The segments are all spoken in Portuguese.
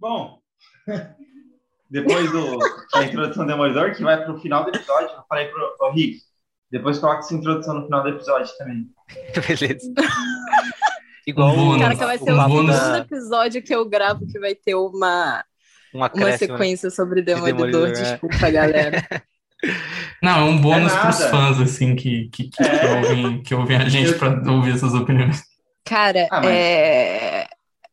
Bom, depois do, da introdução do Demolidor, que vai para o final do episódio, eu falei pro, pro Rick, depois coloca essa introdução no final do episódio também. Beleza. Igual o, bônus. Cara, que vai ser o o bônus. segundo episódio que eu gravo que vai ter uma, um uma acréscimo. sequência sobre Demolidor. Demolidor, é. Desculpa, galera. Não, é um bônus É pros nada. fãs, assim, que, que, que, É. ouvem, que ouvem a gente Eu- pra ouvir essas opiniões. Cara, Ah, mas- é,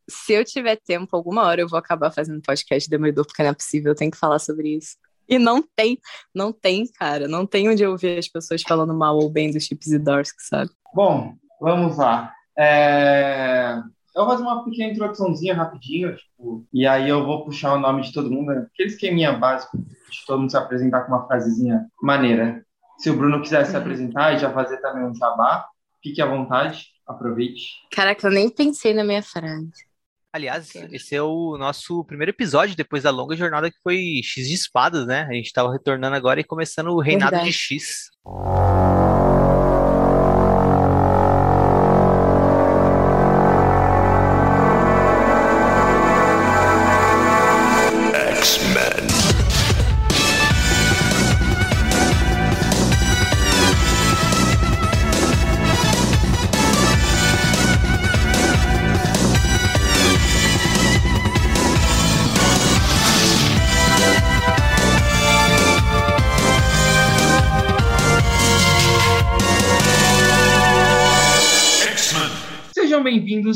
se eu tiver tempo, alguma hora eu vou acabar fazendo podcast de Demolidor, porque não é possível, eu tenho que falar sobre isso. E não tem, não tem, cara. Não tem onde eu ouvir as pessoas falando mal ou bem dos Chips e Darsky, sabe? Bom, vamos lá. É, Eu vou fazer uma pequena introduçãozinha rapidinho, tipo, e aí eu vou puxar o nome de todo mundo, né? aquele esqueminha básico de todo mundo se apresentar com uma frasezinha maneira. Se o Bruno quiser se Uhum. apresentar e já fazer também um jabá, fique à vontade, aproveite. Caraca, eu nem pensei na minha frase. Aliás, esse é o nosso primeiro episódio depois da longa jornada que foi X de espadas, né? A gente tava retornando agora e começando o reinado Verdade. de X.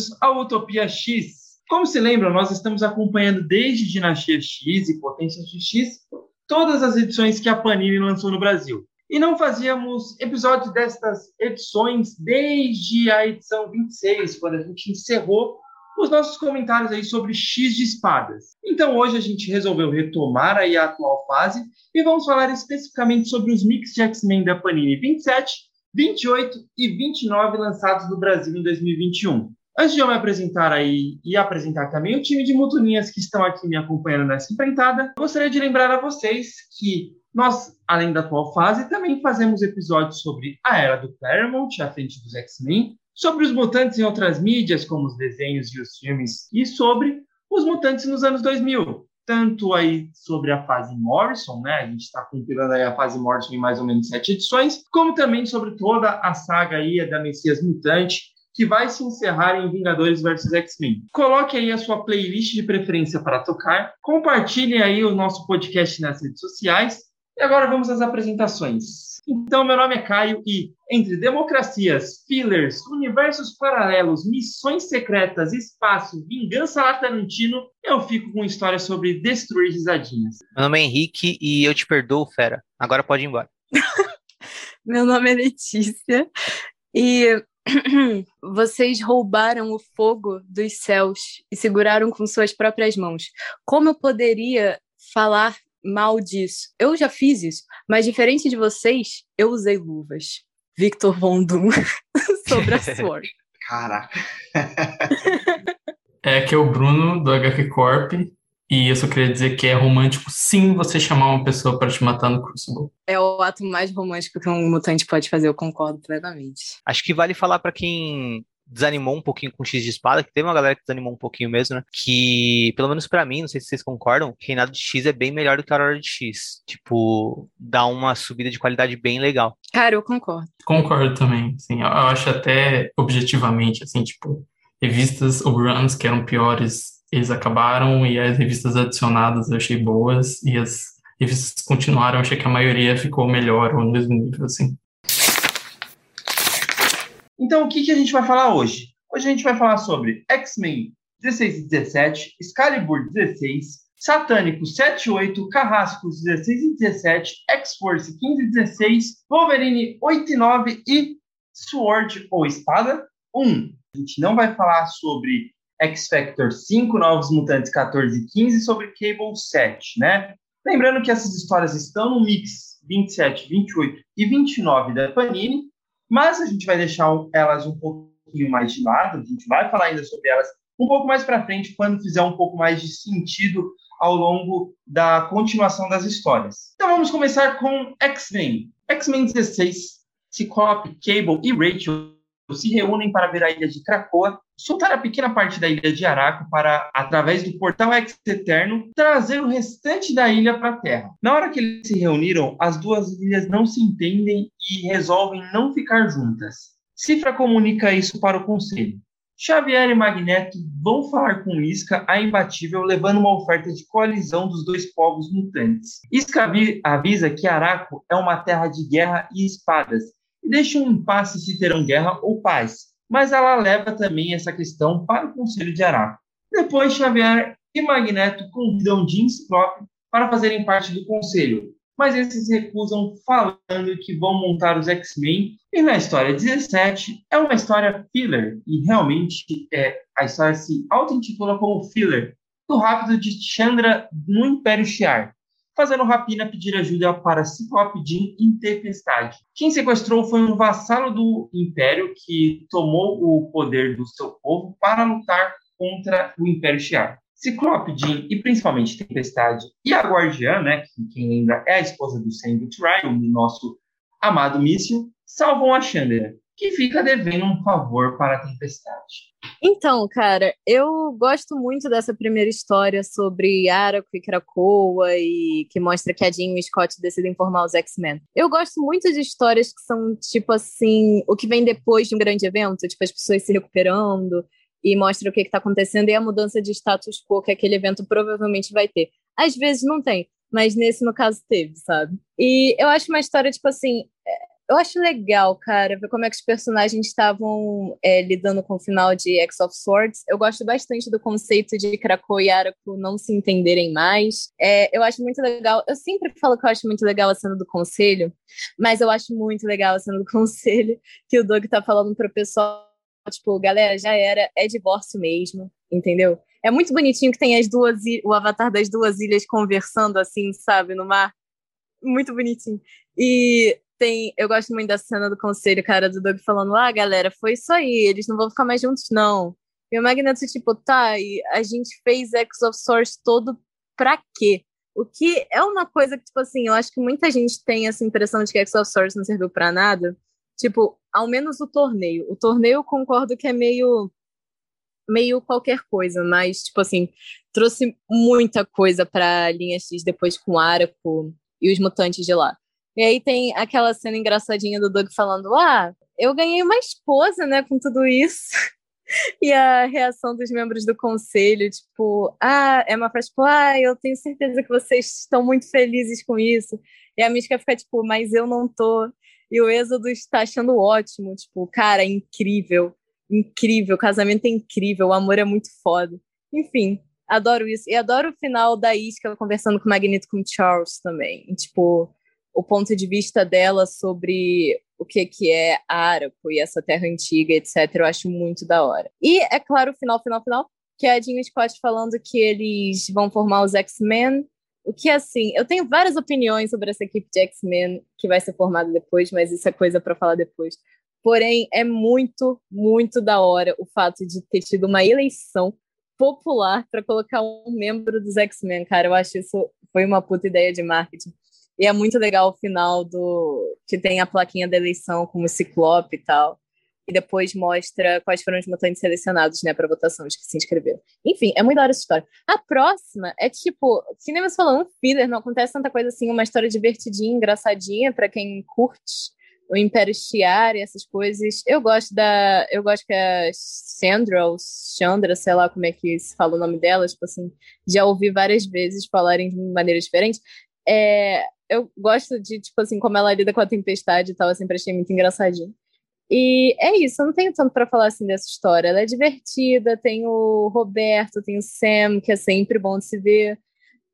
bem-vindos ao Utopia X. Como se lembram, nós estamos acompanhando desde Dinastia X e Potências de X todas as edições que a Panini lançou no Brasil. E não fazíamos episódio destas edições desde a edição 26, quando a gente encerrou os nossos comentários aí sobre X de espadas. Então hoje a gente resolveu retomar aí a atual fase e vamos falar especificamente sobre os mix de X-Men da Panini 27, 28 e 29 lançados no Brasil em 2021. Antes de eu me apresentar aí e apresentar também o time de mutuninhas que estão aqui me acompanhando nessa empreitada, gostaria de lembrar a vocês que nós, além da atual fase, também fazemos episódios sobre a era do Claremont, à frente dos X-Men, sobre os mutantes em outras mídias, como os desenhos e os filmes, e sobre os mutantes nos anos 2000. Tanto aí sobre a fase Morrison, né? A gente está compilando aí a fase Morrison em mais ou menos sete edições, como também sobre toda a saga aí da Messias Mutante, que vai se encerrar em Vingadores vs X-Men. Coloque aí a sua playlist de preferência para tocar, compartilhe aí o nosso podcast nas redes sociais e agora vamos às apresentações. Então, meu nome é Caio e entre democracias, fillers, universos paralelos, missões secretas, espaço, vingança lá Tarantino, eu fico com histórias sobre destruir risadinhas. Meu nome é Henrique e eu te perdoo, fera. Agora pode ir embora. Meu nome é Letícia e vocês roubaram o fogo dos céus e seguraram com suas próprias mãos. Como eu poderia falar mal disso? Eu já fiz isso, mas diferente de vocês, eu usei luvas. Victor Von Doom sobre a Sword. Caraca. É que é o Bruno, do HQ Corp, e eu só queria dizer que é romântico sim você chamar uma pessoa para te matar no Crucible. É o ato mais romântico que um mutante pode fazer, eu concordo plenamente. Acho que vale falar pra quem desanimou um pouquinho com X de espada, que teve uma galera que desanimou um pouquinho mesmo, né? Que, pelo menos pra mim, não sei se vocês concordam, Reinado de X é bem melhor do que a Aurora de X. Tipo, dá uma subida de qualidade bem legal. Cara, eu concordo. Concordo também, sim. Eu, eu acho até objetivamente, assim, tipo, revistas ou runs que eram piores, eles acabaram, e as revistas adicionadas eu achei boas, e as revistas continuaram, eu achei que a maioria ficou melhor ou no mesmo nível, assim. Então, o que, que a gente vai falar hoje? Hoje a gente vai falar sobre X-Men 16 e 17, Excalibur 16, Satânico 7 e 8, Carrascos 16 e 17, X-Force 15 e 16, Wolverine 8 e 9 e Sword ou Espada 1. A gente não vai falar sobre X-Factor 5, Novos Mutantes 14 e 15, sobre Cable 7, né? Lembrando que essas histórias estão no mix 27, 28 e 29 da Panini, mas a gente vai deixar elas um pouquinho mais de lado, a gente vai falar ainda sobre elas um pouco mais para frente, quando fizer um pouco mais de sentido ao longo da continuação das histórias. Então vamos começar com X-Men. X-Men 16, Ciclope, Cable e Rachel se reúnem para ver a ilha de Krakoa, soltar a pequena parte da ilha de Araco para, através do portal Ex-Eterno, trazer o restante da ilha para a Terra. Na hora que eles se reuniram, as duas ilhas não se entendem e resolvem não ficar juntas. Cifra comunica isso para o Conselho. Xavier e Magneto vão falar com Isca, a imbatível, levando uma oferta de coalizão dos dois povos mutantes. Isca avisa que Araco é uma terra de guerra e espadas, e deixa um impasse se terão guerra ou paz, mas ela leva também essa questão para o Conselho de Araco. Depois, Xavier e Magneto convidam Jean Ciclope para fazerem parte do Conselho, mas esses recusam falando que vão montar os X-Men. E na história 17 é uma história filler, e realmente é, a história se auto-intitula como filler, do rápido de Chandra no Império Shi'ar, fazendo Rapina pedir ajuda para Ciclope Jean em Tempestade. Quem sequestrou foi um vassalo do Império que tomou o poder do seu povo para lutar contra o Império Shi'ar. Ciclope, Jean e principalmente Tempestade e a Guardiã, né, que quem lembra é a esposa do Sam Ryan, o nosso amado míssil, salvam a Chandra, que fica devendo um favor para a Tempestade. Então, cara, eu gosto muito dessa primeira história sobre Araco e Krakoa e que mostra que a Jean e o Scott decidem formar os X-Men. Eu gosto muito de histórias que são, tipo assim, o que vem depois de um grande evento, tipo as pessoas se recuperando, e mostra o que está acontecendo e a mudança de status quo que aquele evento provavelmente vai ter. Às vezes não tem, mas nesse, no caso, teve, sabe? E eu acho uma história, tipo assim, é, eu acho legal, cara, ver como é que os personagens estavam é, lidando com o final de X of Swords. Eu gosto bastante do conceito de Krakow e Araku não se entenderem mais. É, eu acho muito legal. Eu sempre falo que eu acho muito legal a cena do conselho, mas eu acho muito legal a cena do conselho que o Doug tá falando pro pessoal tipo, galera, já era, é divórcio mesmo, entendeu? É muito bonitinho que tem as duas, o avatar das duas ilhas conversando assim, sabe, no mar. Muito bonitinho. E tem, eu gosto muito da cena do conselho, cara, do Doug falando: "Ah, galera, foi isso aí, eles não vão ficar mais juntos não". E o Magneto tipo, tá, e a gente fez X of Source todo pra quê? O que é uma coisa que, tipo assim, eu acho que muita gente tem essa impressão de que X of Source não serviu para nada. Tipo, ao menos o torneio. O torneio eu concordo que é meio meio qualquer coisa, mas tipo assim, trouxe muita coisa para linha X depois com o Araco e os mutantes de lá. E aí tem aquela cena engraçadinha do Doug falando: "Ah, eu ganhei uma esposa, né, com tudo isso". e a reação dos membros do conselho, tipo, ah, é uma frase tipo, ah, eu tenho certeza que vocês estão muito felizes com isso. E a Mística fica tipo, mas eu não tô. E o Êxodo está achando ótimo. Tipo, cara, é incrível. Incrível. O casamento é incrível. O amor é muito foda. Enfim, adoro isso. E adoro o final da Isca conversando com o Magneto com o Charles também. E, tipo, o ponto de vista dela sobre o que, que é Araco e essa terra antiga, etc. Eu acho muito da hora. E, é claro, o final, final, final, que é a Jean Scott falando que eles vão formar os X-Men o que, assim, eu tenho várias opiniões sobre essa equipe de X-Men que vai ser formada depois, mas isso é coisa para falar depois. Porém, é muito, muito da hora o fato de ter tido uma eleição popular para colocar um membro dos X-Men, cara. Eu acho isso foi uma puta ideia de marketing. E é muito legal o final do que tem a plaquinha da eleição com o Ciclope e tal e depois mostra quais foram os mutantes selecionados, né, para votação, os que se inscreveram. Enfim, é muito da hora essa história. A próxima é tipo, que nem você falou, um filler, não acontece tanta coisa assim, uma história divertidinha, engraçadinha para quem curte o Império Shiar e essas coisas. Eu gosto da, eu gosto que a Sandra ou Chandra, sei lá como é que se fala o nome dela, tipo assim, já ouvi várias vezes falarem de maneira diferente. É, eu gosto de, tipo assim, como ela lida com a tempestade e tal, eu sempre achei muito engraçadinho. E é isso, eu não tenho tanto para falar assim dessa história. Ela é divertida, tem o Roberto, tem o Sam, que é sempre bom de se ver.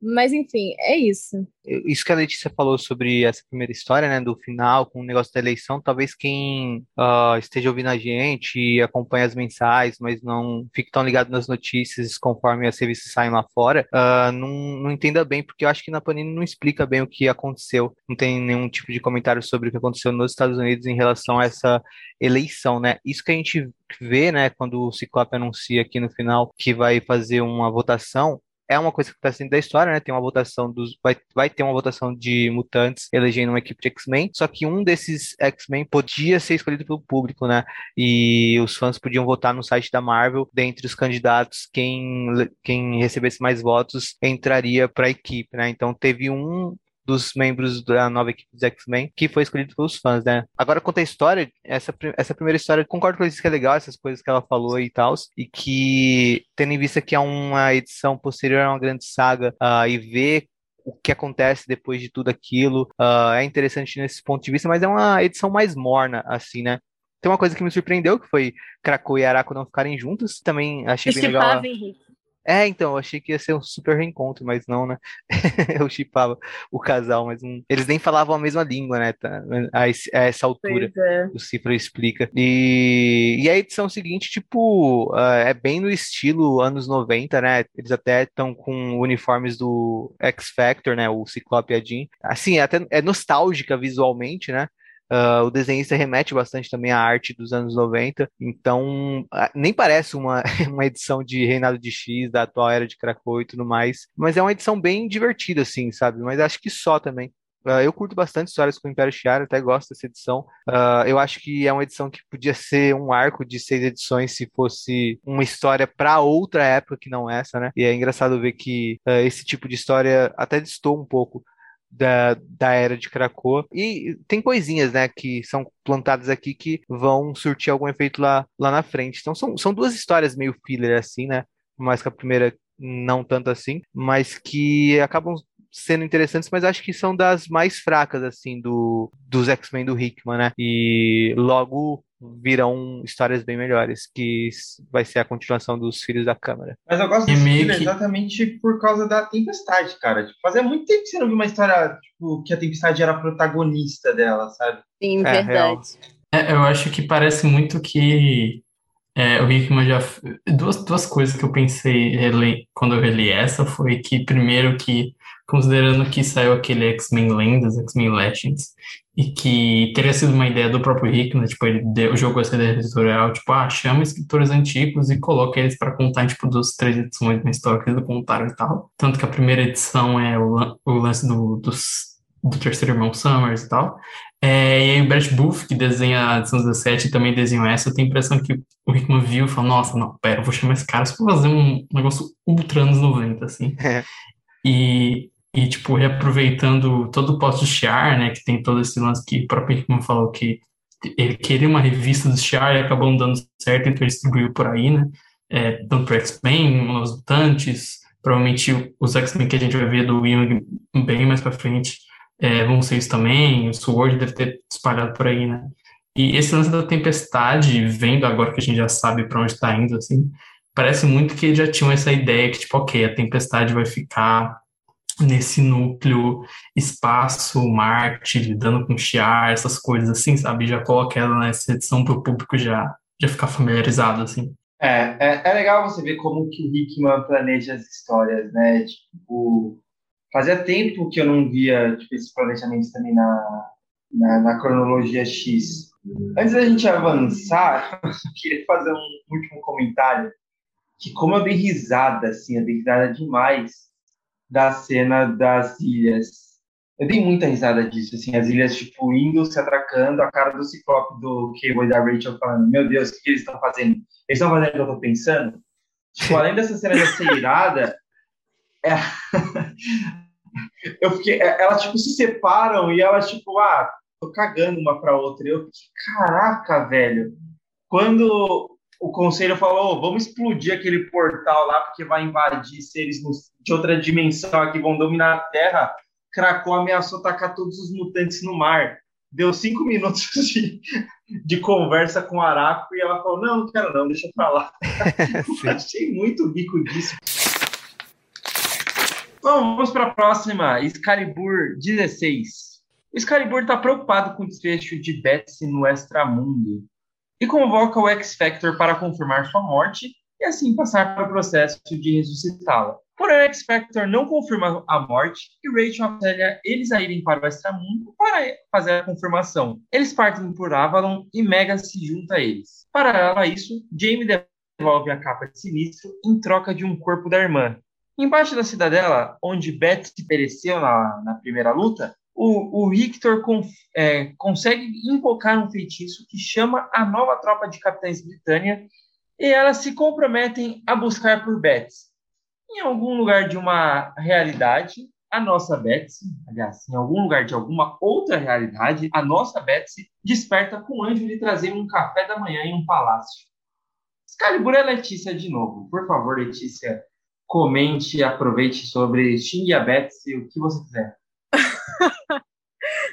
Mas enfim, é isso. Isso que a Letícia falou sobre essa primeira história, né, do final, com o negócio da eleição, talvez quem uh, esteja ouvindo a gente e acompanha as mensagens, mas não fique tão ligado nas notícias conforme as revistas saem lá fora, uh, não, não entenda bem, porque eu acho que na Panini não explica bem o que aconteceu, não tem nenhum tipo de comentário sobre o que aconteceu nos Estados Unidos em relação a essa eleição, né? Isso que a gente vê, né, quando o Ciclope anuncia aqui no final que vai fazer uma votação, é uma coisa que está sendo da história, né? Tem uma votação dos. Vai, vai ter uma votação de mutantes elegendo uma equipe de X-Men. Só que um desses X-Men podia ser escolhido pelo público, né? E os fãs podiam votar no site da Marvel. Dentre os candidatos, quem, quem recebesse mais votos entraria para a equipe, né? Então teve um dos membros da nova equipe dos X-Men, que foi escolhido pelos fãs, né? Agora, quanto à história, essa, essa primeira história, concordo com isso que é legal, essas coisas que ela falou e tal, e que, tendo em vista que é uma edição posterior a uma grande saga, uh, e ver o que acontece depois de tudo aquilo, uh, é interessante nesse ponto de vista, mas é uma edição mais morna, assim, né? Tem uma coisa que me surpreendeu, que foi Krakow e Araco não ficarem juntos. Também achei bem legal. Henrique. É, então, eu achei que ia ser um super reencontro, mas não, né? eu chipava o casal, mas não... eles nem falavam a mesma língua, né? Tá? A, essa altura, é. o Cifra explica. E, e a edição seguinte, tipo, uh, é bem no estilo anos 90, né? Eles até estão com uniformes do X Factor, né? O Ciclope e a Jean. Assim, é até é nostálgica visualmente, né? Uh, o desenhista remete bastante também à arte dos anos 90, então uh, nem parece uma, uma edição de Reinado de X, da atual era de Krakow e tudo mais, mas é uma edição bem divertida, assim, sabe? Mas acho que só também. Uh, eu curto bastante histórias com o Império Shi'ar, até gosto dessa edição. Uh, eu acho que é uma edição que podia ser um arco de seis edições se fosse uma história para outra época que não essa, né? E é engraçado ver que uh, esse tipo de história até distou um pouco da, da era de Krakoa. E tem coisinhas, né, que são plantadas aqui que vão surtir algum efeito lá, lá na frente. Então são, são duas histórias meio filler, assim, né? Mais que a primeira não tanto assim, mas que acabam sendo interessantes, mas acho que são das mais fracas, assim, do, dos X-Men do Hickman, né? E logo virão histórias bem melhores, que vai ser a continuação dos Filhos da Câmara. Mas eu gosto desse filme que... exatamente por causa da Tempestade, cara. Tipo, fazia muito tempo que você não viu uma história tipo, que a Tempestade era a protagonista dela, sabe? Sim, é, verdade. É, eu acho que parece muito que é, o Hickman já. Duas, duas coisas que eu pensei quando eu reli essa foi que, primeiro, que considerando que saiu aquele X-Men Lendas, X-Men Legends, e que teria sido uma ideia do próprio Hickman, tipo, ele deu, jogou essa ideia editorial, tipo, ah, chama escritores antigos e coloca eles para contar, tipo, duas, três edições da história que eles contaram e tal. Tanto que a primeira edição é o, o lance do, dos, do terceiro irmão Summers e tal. É, e aí o Brett Booth, que desenha a edição 17 e também desenhou essa, eu tenho a impressão que o Hickman viu e falou, nossa, não, pera, eu vou chamar esse cara só pra fazer um negócio ultra anos 90, assim. É. E, e, tipo, reaproveitando todo o post Shiar, né, que tem todo esse lance que o próprio Hickman falou que ele queria uma revista do Shiar e acabou não dando certo, então ele distribuiu por aí, né, é, tanto para X-Men, os Mutantes, provavelmente os X-Men que a gente vai ver do Young bem mais para frente é, vão ser isso também, o Sword deve ter espalhado por aí, né. E esse lance da Tempestade, vendo agora que a gente já sabe para onde está indo, assim, parece muito que já tinham essa ideia que, tipo, ok, a Tempestade vai ficar nesse núcleo espaço, Marte, lidando com Shiar, essas coisas assim, sabe? Já coloca ela nessa edição para o público já, já ficar familiarizado, assim. É, é, é, legal você ver como que o Hickman planeja as histórias, né? Tipo, fazia tempo que eu não via tipo, esses planejamentos também na, na, na cronologia X. Antes da gente avançar, eu queria fazer um último comentário, que como eu dei risada, assim, eu dei risada demais da cena das ilhas. Eu dei muita risada disso, assim, as ilhas, tipo, indo, se atracando, a cara do Ciclope, do Cable e da Rachel falando, meu Deus, o que, eles estão fazendo? Eles estão fazendo o que eu tô pensando? Tipo, além dessa cena de ser irada, é... eu fiquei, é, elas, tipo, se separam e elas, tipo, ah, tô cagando uma pra outra. Eu fiquei, caraca, velho. Quando o conselho falou: oh, vamos explodir aquele portal lá, porque vai invadir seres de outra dimensão que vão dominar a Terra. Krakow ameaçou tacar todos os mutantes no mar. Deu cinco minutos de, de conversa com o Araco e ela falou: Não, não quero, não, deixa pra lá. Achei muito rico disso. Bom, vamos para a próxima: Excalibur 16. O Excalibur está preocupado com o desfecho de Betsy no Extramundo e convoca o X-Factor para confirmar sua morte e assim passar para o processo de ressuscitá-la. Porém, o X-Factor não confirma a morte e Rachel aconselha eles a irem para o Extramundo para fazer a confirmação. Eles partem por Avalon e Mega se junta a eles. Paralelo a isso, Jamie devolve a capa de Sinistro em troca de um corpo da irmã. Embaixo da cidadela, onde Betsy pereceu na, na primeira luta, o, o Victor con, é, consegue invocar um feitiço que chama a nova tropa de capitães britânia e elas se comprometem a buscar por Betsy. Em algum lugar de uma realidade, a nossa Betsy, aliás, em algum lugar de alguma outra realidade, a nossa Betsy desperta com o anjo lhe trazer um café da manhã em um palácio. Excalibur é Letícia de novo. Por favor, Letícia, comente, aproveite sobre xingue a Betsy, o que você quiser.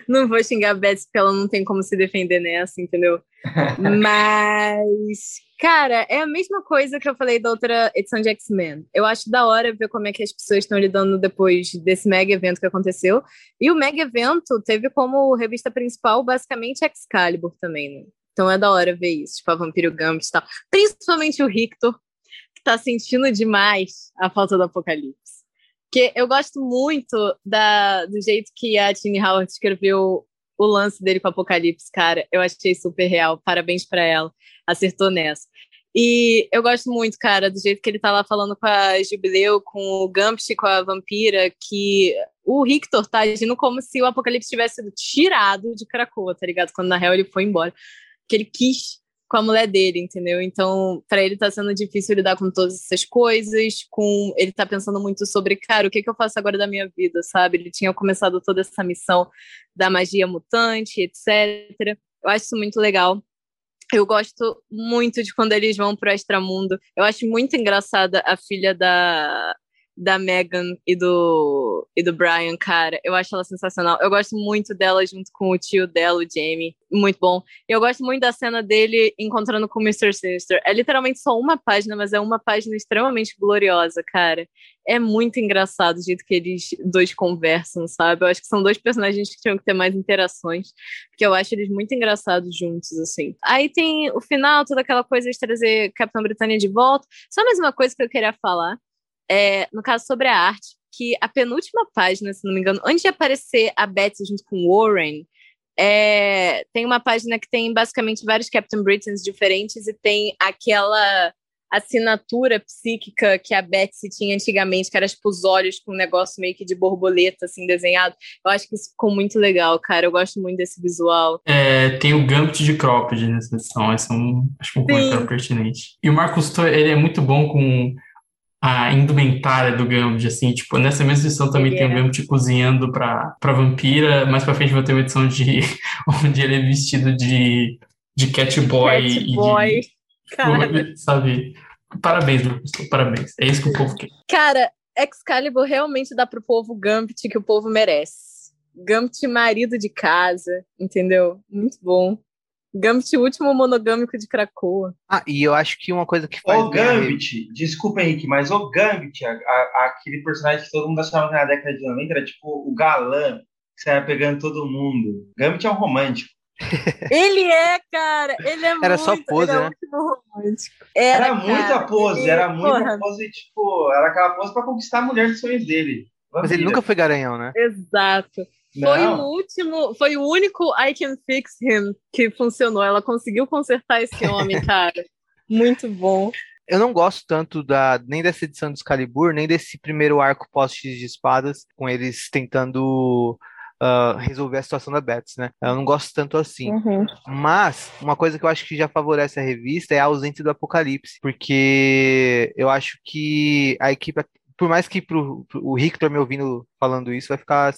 não vou xingar a Betsy porque ela não tem como se defender nessa, entendeu? Mas, cara, é a mesma coisa que eu falei da outra edição de X-Men. Eu acho da hora ver como é que as pessoas estão lidando depois desse mega evento que aconteceu. E o mega evento teve como revista principal basicamente Excalibur também, né? Então é da hora ver isso, tipo a Vampiro Gambit e tal. Principalmente o Rictor, que tá sentindo demais a falta do Apocalipse. Porque eu gosto muito da, do jeito que a Tini Howard escreveu o lance dele com o Apocalipse, cara. Eu achei super real. Parabéns para ela. Acertou nessa. E eu gosto muito, cara, do jeito que ele tá lá falando com a Jubileu, com o Gambit, com a Vampira, que o Rictor tá agindo como se o Apocalipse tivesse sido tirado de Krakoa, tá ligado? Quando na real ele foi embora. Que ele quis com a mulher dele, entendeu? Então, para ele tá sendo difícil lidar com todas essas coisas, com ele tá pensando muito sobre, cara, o que que eu faço agora da minha vida, sabe? Ele tinha começado toda essa missão da magia mutante, etc. Eu acho isso muito legal. Eu gosto muito de quando eles vão pro extramundo. Eu acho muito engraçada a filha da da Megan e do, e do Brian, cara. Eu acho ela sensacional. Eu gosto muito dela junto com o tio dela, o Jamie. Muito bom. Eu gosto muito da cena dele encontrando com o Mr. Sinister. É literalmente só uma página, mas é uma página extremamente gloriosa, cara. É muito engraçado o jeito que eles dois conversam, sabe? Eu acho que são dois personagens que tinham que ter mais interações, porque eu acho eles muito engraçados juntos, assim. Aí tem o final, toda aquela coisa de trazer Capitão Britânia de volta. Só mais uma coisa que eu queria falar é, no caso sobre a arte, que a penúltima página, se não me engano, antes de aparecer a Betsy junto com Warren, é, tem uma página que tem basicamente vários Captain Britons diferentes e tem aquela assinatura psíquica que a Betsy tinha antigamente, que era tipo os olhos com um negócio meio que de borboleta, assim, desenhado. Eu acho que isso ficou muito legal, cara. Eu gosto muito desse visual. É, tem o Gambit de Cropped nessa edição. Esse é um, acho um comentário pertinente. E o Marcos ele é muito bom com a indumentária do Gambit, assim, tipo, nessa mesma edição também ele tem o Gambit cozinhando pra, pra vampira, mais pra frente vai ter uma edição de, onde ele é vestido de, de Catboy cat e boy. de, cara. sabe, parabéns, meu pastor, parabéns, é isso que o povo quer. Cara, Excalibur realmente dá pro povo Gambit que o povo merece. Gambit marido de casa, entendeu? Muito bom. Gambit, o último monogâmico de Krakoa. Ah, e eu acho que uma coisa que faz. O Gambit, desculpa Henrique, mas o Gambit, a, a, aquele personagem que todo mundo achava que na década de 90 era tipo o galã que saia pegando todo mundo. Gambit é um romântico. ele é, cara, ele é era muito, só pose, ele é né? romântico. Era, Era, muita cara, pose, ele- era muita porra, pose, tipo, era aquela pose pra conquistar a mulher dos sonhos dele. Mas ele Vampira. nunca foi garanhão, né? Exato. Foi o último, foi o único I Can Fix Him que funcionou. Ela conseguiu consertar esse homem, cara. Muito bom. Eu não gosto tanto da nem dessa edição do Excalibur, nem desse primeiro arco pós-X de espadas, com eles tentando ah, resolver a situação da Betsy, né? Eu não gosto tanto assim. Mas uma coisa que eu acho que já favorece a revista é a ausência do Apocalipse, porque eu acho que a equipe, por mais que pro, pro- o Victor me ouvindo falando isso, vai ficar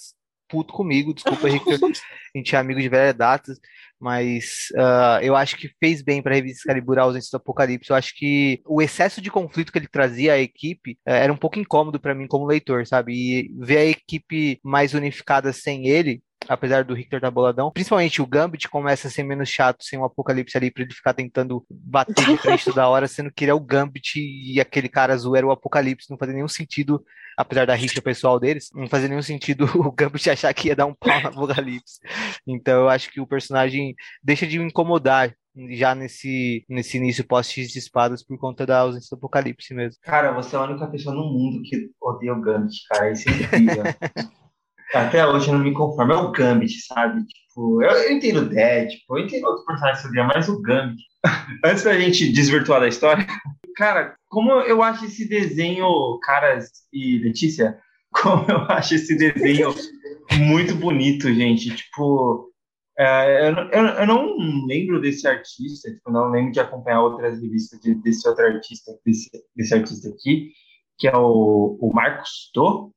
puto comigo, desculpa, Victor, a gente é amigo de velha data, mas ah, eu acho que fez bem para a revista Excalibur a ausência do Apocalipse. Eu acho que o excesso de conflito que ele trazia à equipe eh, era um pouco incômodo para mim como leitor, sabe? E ver a equipe mais unificada sem ele apesar do Richter estar boladão. Principalmente o Gambit começa a ser menos chato sem o Apocalipse ali pra ele ficar tentando bater de frente toda hora, sendo que ele é o Gambit e aquele cara azul era o Apocalipse. Não fazia nenhum sentido, apesar da rixa pessoal deles, não fazia nenhum sentido o Gambit achar que ia dar um pau no Apocalipse. Então eu acho que o personagem deixa de me incomodar já nesse, nesse início pós-X de espadas por conta da ausência do Apocalipse mesmo. Cara, você é a única pessoa no mundo que odeia o Gambit, cara. Isso é incrível. Até hoje eu não me conformo. É o Gambit, sabe? Tipo, eu, eu entendo o Deadpool, eu entendo outros personagens odeia, mas o Gambit. Antes da gente desvirtuar da história, cara, como eu acho esse desenho, caras e Letícia, como eu acho esse desenho muito bonito, gente. Tipo, é, eu, eu, eu, não lembro desse artista, tipo, não lembro de acompanhar outras revistas de, desse outro artista, desse, desse artista aqui, que é o, o Marcos To.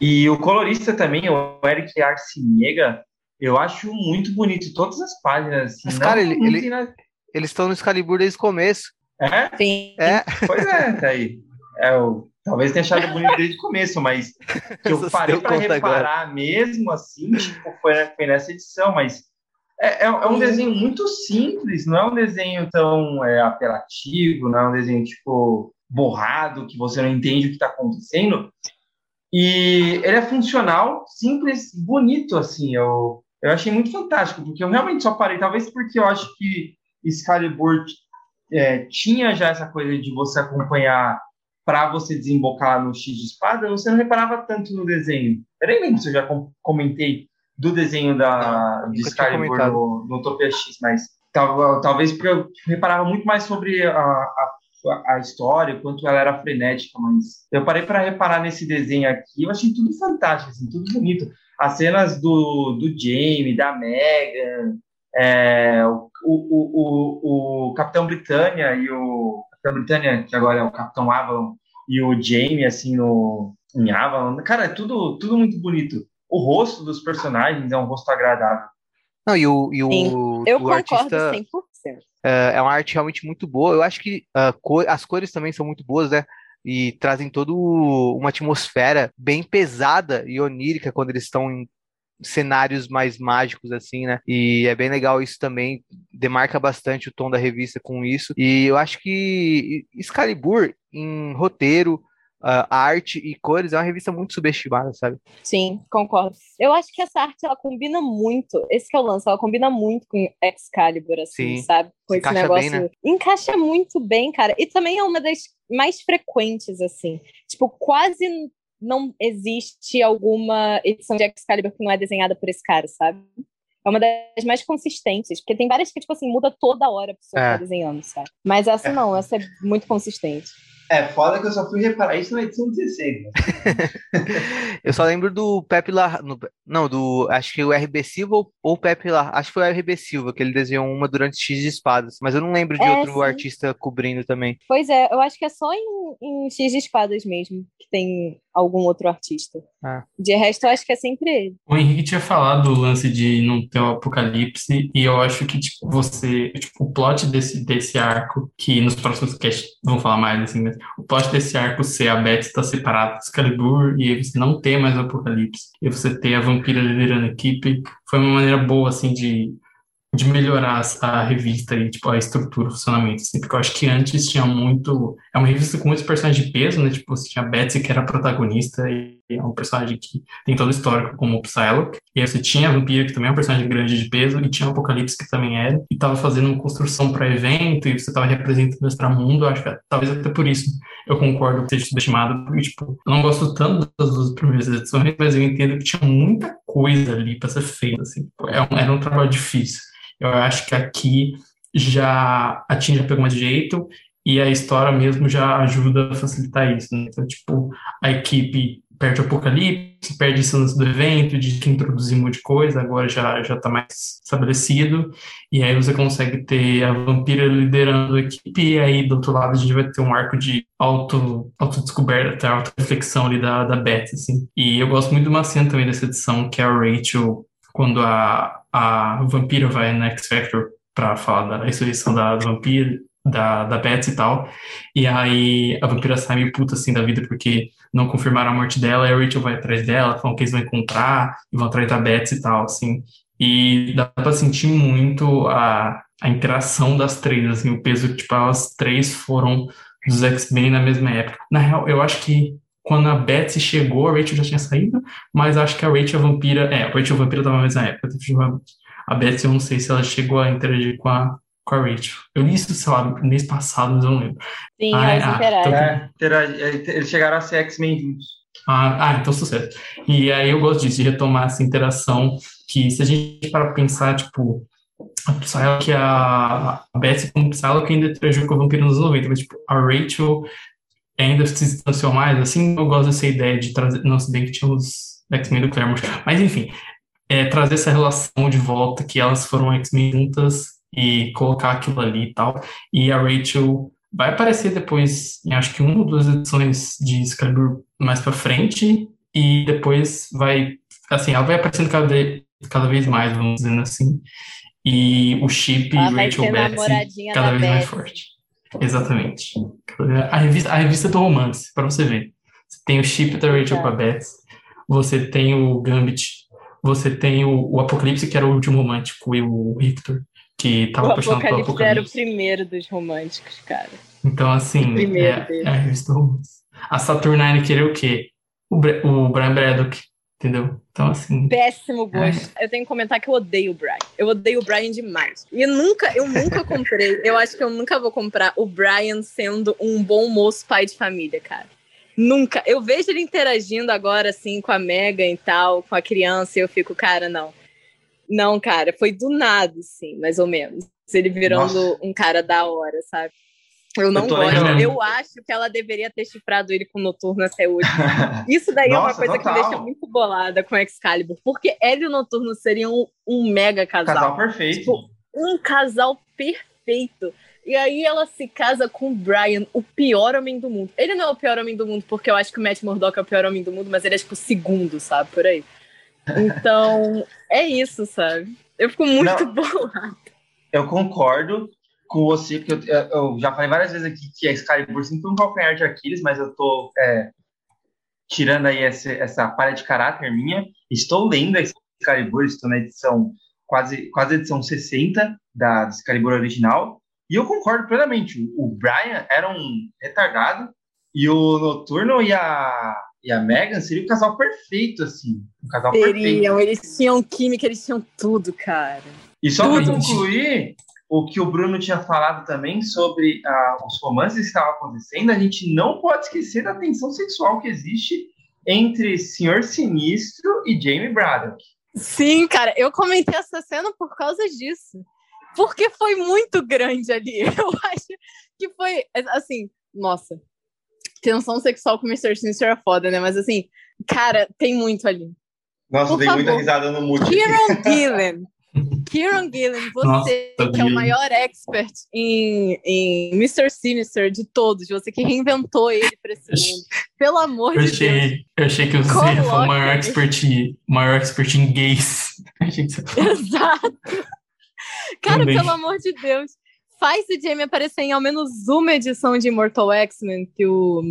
E o colorista também, o Eric Arciniega, eu acho muito bonito todas as páginas. Assim, Mas, não, cara, ele, ele- nada- Eles estão no Excalibur desde o começo. É? Sim. É, Pois é, tá aí. É, eu, talvez tenha achado bonito desde o começo, mas que eu parei para reparar mesmo assim, tipo, foi, foi nessa edição, mas é, é, é um desenho muito simples, não é um desenho tão é, apelativo, não é um desenho tipo borrado, que você não entende o que está acontecendo. E ele é funcional, simples, bonito, assim. Eu, eu achei muito fantástico, porque eu realmente só parei, talvez porque eu acho que Excalibur é, tinha já essa coisa de você acompanhar para você desembocar no X de espada, você não reparava tanto no desenho. Eu nem lembro se eu já com- comentei do desenho da, Não, de Excalibur no, no Utopia X, mas tal- talvez porque eu reparava muito mais sobre a, a, a história, o quanto ela era frenética, mas eu parei para reparar nesse desenho aqui, eu achei tudo fantástico, assim, tudo bonito. As cenas do, do Jamie, da Megan, é, o, o, o, o Capitão Britânia e o Capitão Britânia, que agora é o Capitão Avalon, e o Jamie, assim, no, em Avalon. Cara, é tudo, tudo muito bonito. O rosto dos personagens é um rosto agradável. não, e o, e o, Sim, Eu o concordo artista 100%. É, é uma arte realmente muito boa. Eu acho que co- as cores também são muito boas, né? E trazem toda uma atmosfera bem pesada e onírica quando eles estão em cenários mais mágicos, assim, né? E é bem legal isso também, demarca bastante o tom da revista com isso. E eu acho que Excalibur, em roteiro, ah, arte e cores, é uma revista muito subestimada, sabe? Sim, concordo. Eu acho que essa arte ela combina muito. Esse que é o lance, ela combina muito com Excalibur, assim, Sim. sabe? Com Se esse encaixa negócio. bem, né? Encaixa muito bem, cara. E também é uma das mais frequentes, assim. Tipo, quase não existe alguma edição de Excalibur que não é desenhada por esse cara, sabe? É uma das mais consistentes, porque tem várias que, tipo assim, muda toda hora a pessoa que É. tá desenhando, sabe? Mas essa não, essa é muito consistente. É, foda que eu só fui reparar isso na edição 16. Né? Eu só lembro do Pepe La... no- Não, do. Acho que o RB Silva ou o Pepe La... Acho que foi o RB Silva, que ele desenhou uma durante X de espadas. Mas eu não lembro de É, outro sim. artista cobrindo também. Pois é, eu acho que é só em, em X de Espadas mesmo que tem algum outro artista. Ah. De resto, eu acho que é sempre ele. O Henrique tinha falado do lance de não ter o apocalipse, e eu acho que, tipo, você, tipo, o plot desse, desse arco, que nos próximos casts vão falar mais, assim, o plot desse arco ser a Beth estar separada do Excalibur, e você não ter mais o apocalipse, e você ter a vampira liderando a equipe, foi uma maneira boa, assim, de, de melhorar a, a revista e, tipo, a estrutura, o funcionamento, assim, porque eu acho que antes tinha muito, é uma revista com muitos personagens de peso, né, tipo, você tinha a Betsy, que era a protagonista, e é um personagem que tem todo o histórico como o Psylocke, e aí você tinha a Vampira, que também é um personagem grande de peso, e tinha o Apocalipse, que também era, e tava fazendo uma construção para evento, e você tava representando o extramundo, acho que talvez até por isso eu concordo que seja subestimado, porque, tipo, eu não gosto tanto das duas primeiras edições, mas eu entendo que tinha muita coisa ali para ser feita, assim, tipo, é um- era um trabalho difícil. Eu acho que aqui já a Tim mais jeito, e a história mesmo já ajuda a facilitar isso, né? Então, tipo, a equipe perde apocalipse, perde lance do evento, de que introduzir um monte de coisa, agora já, já tá mais estabelecido, e aí você consegue ter a vampira liderando a equipe, e aí do outro lado a gente vai ter um arco de auto, autodescoberta, auto-reflexão ali da, da Beth, assim. E eu gosto muito de uma cena também dessa edição, que é a Rachel, quando a, a vampira vai na X Factor pra falar da ressurreição da vampira, da, da Betsy e tal. E aí a vampira sai meio puta assim da vida porque não confirmaram a morte dela, e a Rachel vai atrás dela, falam que eles vão encontrar e vão atrás da Betsy e tal, assim. E dá pra sentir muito a, a interação das três, assim, o peso que, tipo, as três foram dos X-Men na mesma época. Na real, eu acho que quando a Betsy chegou, a Rachel já tinha saído, mas acho que a Rachel Vampira, é, a Rachel Vampira tava na mesma época, definitivamente. A Betsy, eu não sei se ela chegou a interagir com a, com a Rachel. Eu li isso, sei lá, mês passado, mas eu não lembro. Sim, Ah, elas ah, interagem. então- É, terá- eles chegaram a ser X-Men juntos. Ah, ah, então sucesso. E aí eu gosto disso, de retomar essa interação, que se a gente para pensar, tipo, a Psylocke, a, a Betsy como Psylocke ainda interagiu com o vampiro nos 90, mas tipo, a Rachel ainda se distanciou mais, assim, eu gosto dessa ideia de trazer, não se bem que tinha os X-Men do Claremont, mas enfim, é, trazer essa relação de volta, que elas foram X-Men juntas e colocar aquilo ali e tal, e a Rachel vai aparecer depois, em acho que uma ou duas edições de Excalibur mais pra frente, e depois vai, assim, ela vai aparecendo cada, vez, cada vez mais, vamos dizer assim, e o chip Ela Rachel Betsy cada da vez mais Betsy. forte. Exatamente. A revista, a revista do romance, para você ver. Você tem o chip da Rachel com a Betsy, você tem o Gambit, você tem o, o Apocalipse, que era o último romântico, e o Victor, que tava O apaixonado pelo Apocalipse era o primeiro dos românticos, cara. Então, assim, primeiro é, dele. é a revista do romance. A Saturnine querer o quê? O, Bre- o Brian Braddock, entendeu? Então, assim, Péssimo gosto. Eu tenho que comentar que eu odeio o Brian. Eu odeio o Brian demais. E eu nunca, eu nunca comprei. Eu acho que eu nunca vou comprar o Brian sendo um bom moço pai de família, cara. Nunca. Eu vejo ele interagindo agora, assim, com a Megan e tal, com a criança, e eu fico, cara, não. Não, cara, foi do nada, assim, mais ou menos. Ele virando Nossa. um cara da hora, sabe? Eu não tô gosto. Eu acho que ela deveria ter chifrado ele com o Noturno até hoje. Isso daí é uma Nossa, coisa que total. me deixa muito bolada com Excalibur. Porque ele e o Noturno seriam um, um mega casal. Casal perfeito. Tipo, Um casal perfeito. E aí ela se casa com o Brian, o pior homem do mundo. Ele não é o pior homem do mundo, porque eu acho que o Matt Murdock é o pior homem do mundo, mas ele é tipo o segundo, sabe? Por aí. Então, é isso, sabe? Eu fico muito Não. bolada. Eu concordo com você, porque eu, eu já falei várias vezes aqui que a Excalibur sempre foi um calcanhar de Aquiles, mas eu tô é, tirando aí essa, essa palha de caráter minha. Estou lendo a Excalibur, estou na edição, quase, quase edição 60 da do Excalibur original, e eu concordo plenamente. O, o Brian era um retardado, e o Noturno e a, e a Megan seriam o casal perfeito, assim. Um casal perfeito. Teriam, eles tinham química, eles tinham tudo, cara. E só para concluir, o que o Bruno tinha falado também sobre ah, os romances que estavam acontecendo, a gente não pode esquecer da tensão sexual que existe entre Senhor Sinistro e Jamie Braddock. Sim, cara, eu comentei essa cena por causa disso. Porque foi muito grande ali. Eu acho que foi, assim, nossa, tensão sexual com o Mr. Sinister é foda, né? Mas assim, cara, tem muito ali. Nossa, Por dei muita favor. risada no mute. Kieran Gillen. Kieran Gillen, você Nossa, que é o maior expert em, em Mr. Sinister de todos, você que reinventou ele pra esse mundo. Pelo amor eu de Deus. eu achei que você Coloca falar o maior expert, maior expert em gays. Exato. Cara, Também. pelo amor de Deus. Faz o Jamie aparecer em ao menos uma edição de Immortal X-Men, que o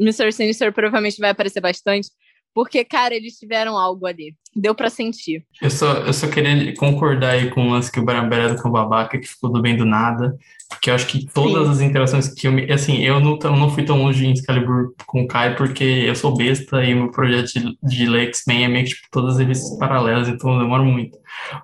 Mr. Sinister provavelmente vai aparecer bastante. Porque, cara, eles tiveram algo ali. Deu pra sentir. Eu só, eu só queria concordar aí com o lance que o é um babaca, que ficou do bem do nada. Porque eu acho que todas Sim. as interações que eu me. Assim, eu não, eu não fui tão longe em Excalibur com o Kai, porque eu sou besta e o meu projeto de, de ler X-Men é meio que tipo, todas as revistas paralelas, então eu demoro muito.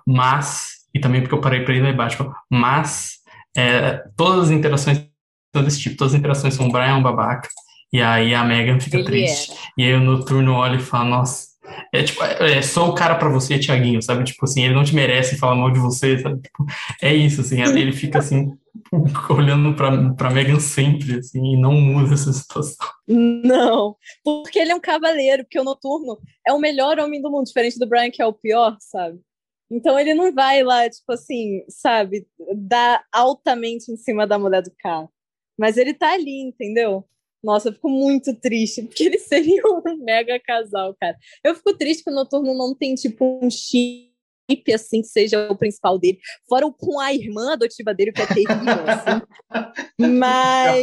Mas. E também porque eu parei pra ir ler Batman. Mas. É, todas as interações são desse tipo. Todas as interações são o Brian é um babaca. E aí a Megan fica Ele triste. era. E aí o Noturno olha e fala, nossa, é tipo, é, é só o cara pra você, Tiaguinho, sabe? Tipo assim, ele não te merece falar mal de você, sabe? Tipo, é isso, assim, ele fica assim, olhando pra, pra Megan sempre, assim, e não muda essa situação. Não, porque ele é um cavaleiro, porque o Noturno é o melhor homem do mundo, diferente do Brian, que é o pior, sabe? Então ele não vai lá, tipo assim, sabe, dar altamente em cima da mulher do cara. Mas ele tá ali, entendeu? Nossa, eu fico muito triste, porque eles seriam um mega casal, cara. Eu fico triste que o Noturno não tem, tipo, um chip, assim, que seja o principal dele. Fora o com a irmã adotiva dele, que é terrível, assim. Mas...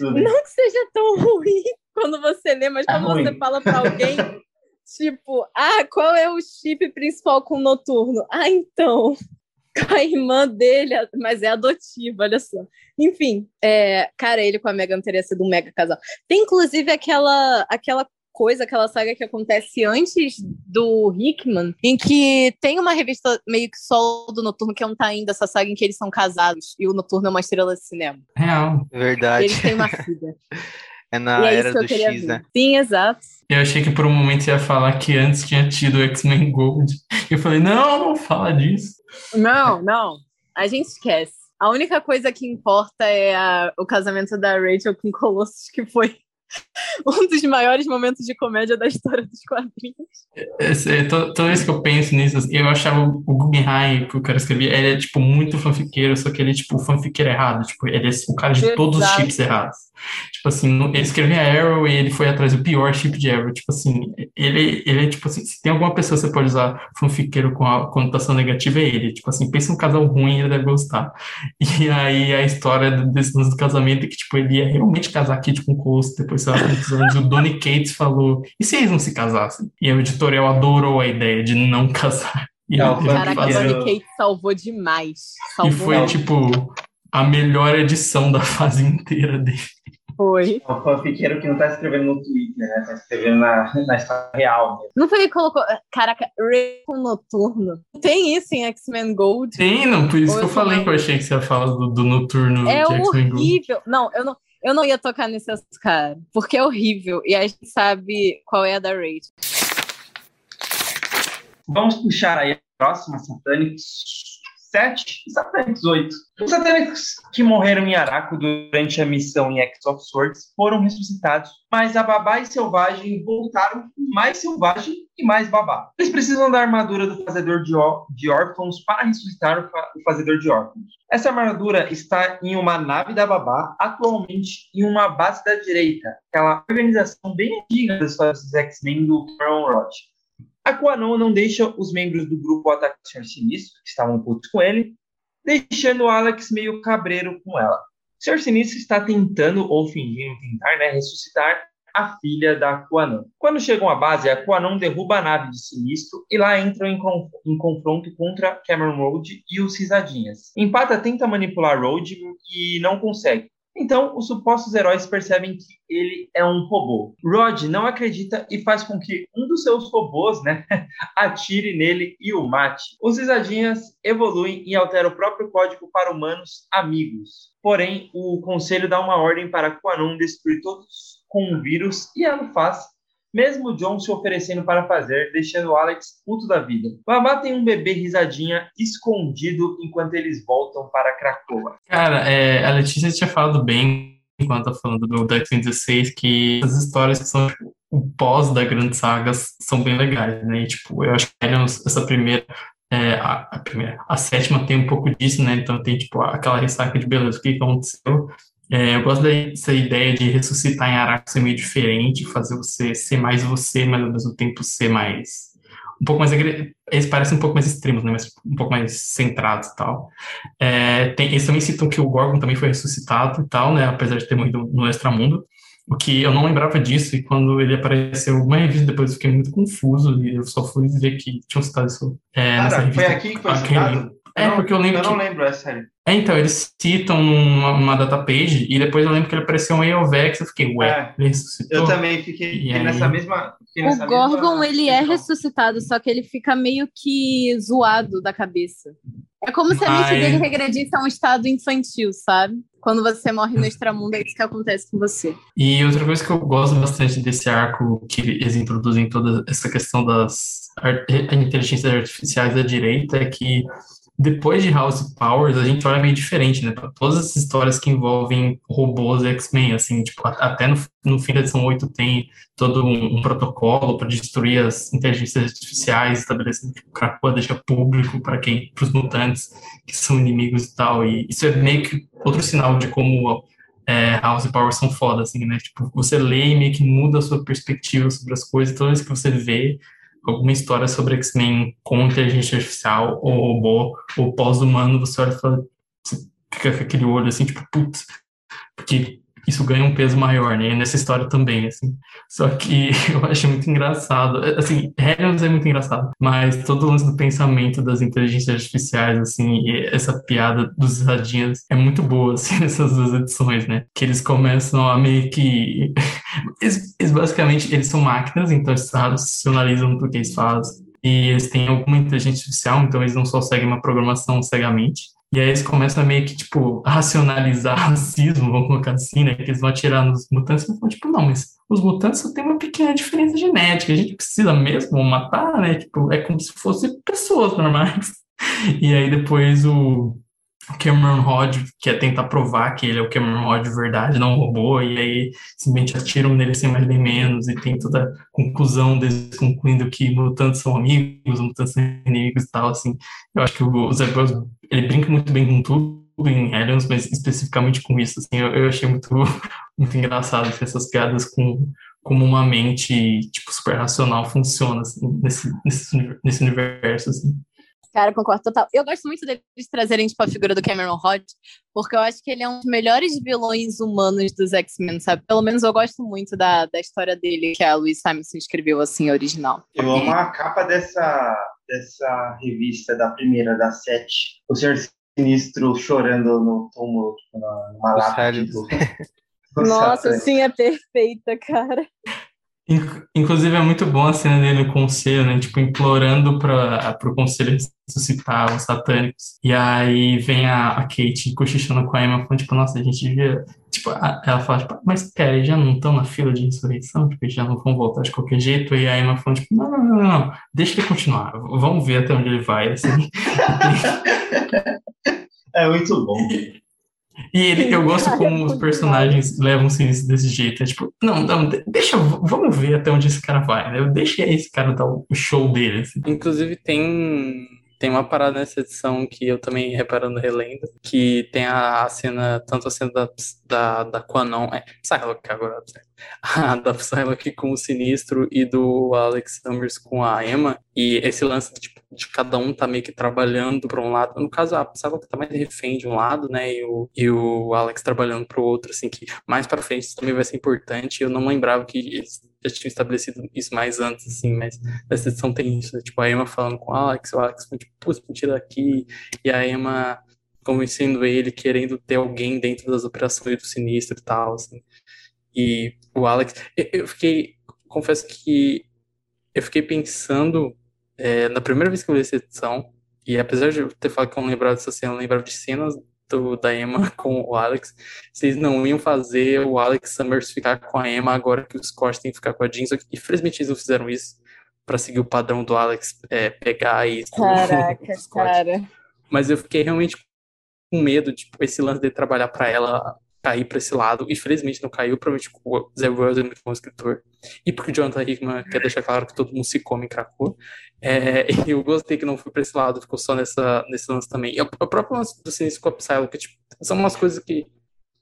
Não que seja tão ruim quando você lê, mas É quando você ruim. fala pra alguém, tipo, ah, qual é o chip principal com o noturno? Ah, então, com a irmã dele, mas é adotiva, olha só. Enfim, é, cara, ele com a Megan teria sido um mega casal. Tem inclusive aquela, aquela coisa, aquela saga que acontece antes do Hickman, em que tem uma revista meio que solo do Noturno que não tá ainda essa saga em que eles são casados e o Noturno é uma estrela de cinema. Real. E Verdade. eles têm uma filha. É na e é era isso que eu do X, ver. né? Sim, exato. Eu achei que por um momento você ia falar que antes tinha tido o X-Men Gold. Eu falei, não, não fala disso. Não, não. A gente esquece. A única coisa que importa é a- o casamento da Rachel com Colossus, que foi um dos maiores momentos de comédia da história dos quadrinhos. To- toda vez que eu penso nisso, assim, eu achava o o Guggenheim, que o cara escrevia, ele é, tipo, muito fanfiqueiro, só que ele é, tipo, o fanfiqueiro errado. Tipo, ele é o cara de todos os chips errados. Tipo assim, no- ele escrevia Arrow e ele foi atrás do pior chip de Arrow. Tipo assim, ele, ele é, tipo assim, se tem alguma pessoa que você pode usar fanfiqueiro com a conotação negativa, é ele. Tipo assim, pensa um casal ruim, ele deve gostar. E aí a história desse lance do casamento é que, tipo, ele ia realmente casar Kit com Coast, depois, sei lá, anos, o Donny Cates falou, e se eles não se casassem? E o editorial adorou a ideia de não casar. E Não, ele foi Caraca, a Fanfiqueiro. Bonnie Kate salvou demais. e Salvou foi, muito. tipo, a melhor edição da fase inteira dele. Foi. É o fanfiqueiro que não tá escrevendo no Twitter, né? Tá escrevendo na, na história real. mesmo. Não foi ele que colocou. Caraca, Rachel Noturno. Tem isso em X-Men Gold? Tem, não, por isso Ou que eu eu falei não. que eu achei que você ia falar do, do noturno É de X-Men Gold. horrível. Não, eu não, eu não ia tocar nesse assunto, cara. Porque é horrível. E a gente sabe qual é a da Rachel. Vamos puxar aí a próxima, Satânicos 7 e Satânicos 8. Os Satânicos que morreram em Araco durante a missão em X of Swords foram ressuscitados, mas a Babá e Selvagem voltaram mais selvagem e mais babá. Eles precisam da armadura do Fazedor de, de Órfãos para ressuscitar o, fa- o Fazedor de Órfãos. Essa armadura está em uma nave da Babá, atualmente em uma base da direita, aquela organização bem antiga das dos X-Men do Cameron Roth. A Quanon não deixa os membros do grupo atacar Sinistro, que estavam putos com ele, deixando o Alex meio cabreiro com ela. O Sinistro está tentando, ou fingindo tentar, né, ressuscitar a filha da Quanon. Quando chegam à base, a Quanon derruba a nave de Sinistro e lá entram em, conf- em confronto contra Cameron Road e os Risadinhas. Empata tenta manipular Road e não consegue. Então, os supostos heróis percebem que ele é um robô. Rod não acredita e faz com que um dos seus robôs, né, atire nele e o mate. Os risadinhas evoluem e alteram o próprio código para humanos amigos. Porém, o conselho dá uma ordem para Quanon destruir todos com um vírus e ela faz, mesmo John se oferecendo para fazer, deixando Alex puto da vida. Babá tem um bebê risadinha escondido enquanto eles voltam para Krakoa. Cara, é, a Letícia tinha falado bem, enquanto tá falando do Dex 16, que as histórias que são tipo, o pós da grande saga são bem legais, né? E, tipo, eu acho que Aliens, essa primeira, é, a, a primeira, a sétima tem um pouco disso, né? Então tem, tipo, aquela ressaca de beleza, o que aconteceu? É, eu gosto dessa ideia de ressuscitar em Araco ser meio diferente, fazer você ser mais você, mas ao mesmo tempo ser mais um pouco mais eles parecem um pouco mais extremos, né, mas um pouco mais centrados e tal. É, tem, eles também citam que o Gorgon também foi ressuscitado e tal, né, apesar de ter morrido no Extramundo, o que eu não lembrava disso, e quando ele apareceu uma revista depois eu fiquei muito confuso, e eu só fui ver que tinham citado isso é, nessa revista. foi aqui que foi citado? É, Eu não- porque eu lembro Eu não que... lembro, é sério. É, então, eles citam numa, numa datapage, e depois eu lembro que ele apareceu um Eovex, eu fiquei, ué, É. Eu também fiquei, E nessa mesma. fiquei O nessa Gorgon, mesma ele é ressuscitado, só que ele fica meio que zoado da cabeça. É como se a mente dele regredisse a um estado infantil, sabe? Quando você morre no extramundo, é isso que acontece com você. E outra coisa que eu gosto bastante desse arco que eles introduzem toda essa questão das inteligências artificiais da direita é que depois de House Powers a gente olha meio diferente, né, para todas as histórias que envolvem robôs X-Men, assim, tipo, até no, no fim da edição 8 tem todo um, um protocolo para destruir as inteligências artificiais, estabelecendo tipo, Krakoa deixa público para quem, para os mutantes que são inimigos e tal, e isso é meio que outro sinal de como é, House of Powers são foda, assim, né? Tipo, você lê e meio que muda a sua perspectiva sobre as coisas. Toda vez que você vê alguma história sobre X-Men com inteligência artificial, ou robô, ou pós-humano, você olha e fala, fica com aquele olho assim, tipo, putz, porque isso ganha um peso maior, né? Nessa história também, assim. Só que eu acho muito engraçado. Assim, Hellions é muito engraçado, mas todo o lance do pensamento das inteligências artificiais, assim, essa piada dos risadinhas é muito boa, assim, nessas duas edições, né? Que eles começam a meio que... eles, eles basicamente, eles são máquinas, então eles racionalizam tudo que eles fazem. E eles têm alguma inteligência artificial, então eles não só seguem uma programação cegamente. E aí eles começam a meio que, tipo, racionalizar racismo, vamos colocar assim, né? Que eles vão atirar nos mutantes e falam, tipo, não, mas os mutantes só têm uma pequena diferença genética, a gente precisa mesmo matar, né? Tipo, é como se fossem pessoas normais. E aí depois o Cameron Rod quer tentar provar que ele é o Cameron Rod de verdade, não um robô, e aí simplesmente atiram nele sem mais nem menos, e tem toda a conclusão deles concluindo que mutantes são amigos, mutantes são inimigos e tal, assim. Eu acho que o Zé Bros, ele brinca muito bem com tudo em Aliens, mas especificamente com isso, assim, eu, eu achei muito, muito engraçado essas piadas com como uma mente, tipo, super racional funciona, assim, nesse, nesse, nesse universo, assim. Cara, concordo total. Eu gosto muito deles trazerem, tipo, a figura do Cameron Rod, porque eu acho que ele é um dos melhores vilões humanos dos X-Men, sabe? Pelo menos eu gosto muito da, da história dele, que a Louise Simonson escreveu, assim, original. Eu amo a capa dessa, dessa revista, da primeira, da sete. O Senhor Sinistro chorando no túmulo, tipo, numa lápide do... Nossa, sim, é perfeita, cara. Inclusive é muito bom a cena dele no conselho, né? Tipo, implorando para o conselho ressuscitar os satânicos. E aí vem a, a Kate cochichando com a Emma, falando, tipo, nossa, a gente devia. Tipo, a, ela fala, tipo, mas pera, eles já não estão na fila de insurreição? Tipo, eles já não vão voltar de qualquer jeito. E a Emma falando, tipo, não, não, não, não, deixa ele continuar. Vamos ver até onde ele vai, assim. é muito bom. E ele, eu gosto como os personagens levam-se desse jeito. É tipo, não, não, deixa, vamos ver até onde esse cara vai, né? Deixa esse cara dar o show dele. Assim. Inclusive, tem, tem uma parada nessa edição que eu também reparando relendo, que tem a, a cena, tanto a cena da, da, da Quanon, é, Psylocke agora, a da Psylocke com o Sinistro e do Alex Summers com a Emma, e esse lance, tipo, de cada um tá meio que trabalhando para um lado. No caso, a Psylocke tá mais refém de um lado, né, e o, e o Alex trabalhando pro outro, assim, que mais para frente isso também vai ser importante. Eu não lembrava que eles já tinham estabelecido isso mais antes, assim, mas nessa edição tem isso, né? tipo, a Emma falando com o Alex, o Alex falando, tipo, putz, me tira daqui, e a Emma convencendo ele, querendo ter alguém dentro das operações do sinistro e tal, assim. E o Alex, eu fiquei, confesso que eu fiquei pensando é, na primeira vez que eu vi essa edição, e apesar de eu ter falado que eu não lembrava dessa cena, eu lembrava de cenas do, da Emma com o Alex, vocês não iam fazer o Alex Summers ficar com a Emma agora que o Scott tem que ficar com a Jean, e infelizmente eles não fizeram isso para seguir o padrão do Alex é, pegar e... Caraca, cara. Mas eu fiquei realmente com medo, tipo, esse lance de trabalhar para ela cair para esse lado. Infelizmente não caiu, provavelmente o Zé Wells é muito bom escritor. E porque o Jonathan Hickman quer deixar claro que todo mundo se come em Krakow. É, eu gostei que não foi para esse lado, ficou só nessa, nesse lance também. E o, o próprio lance do Sinistro com a Psylocke, tipo, são umas coisas que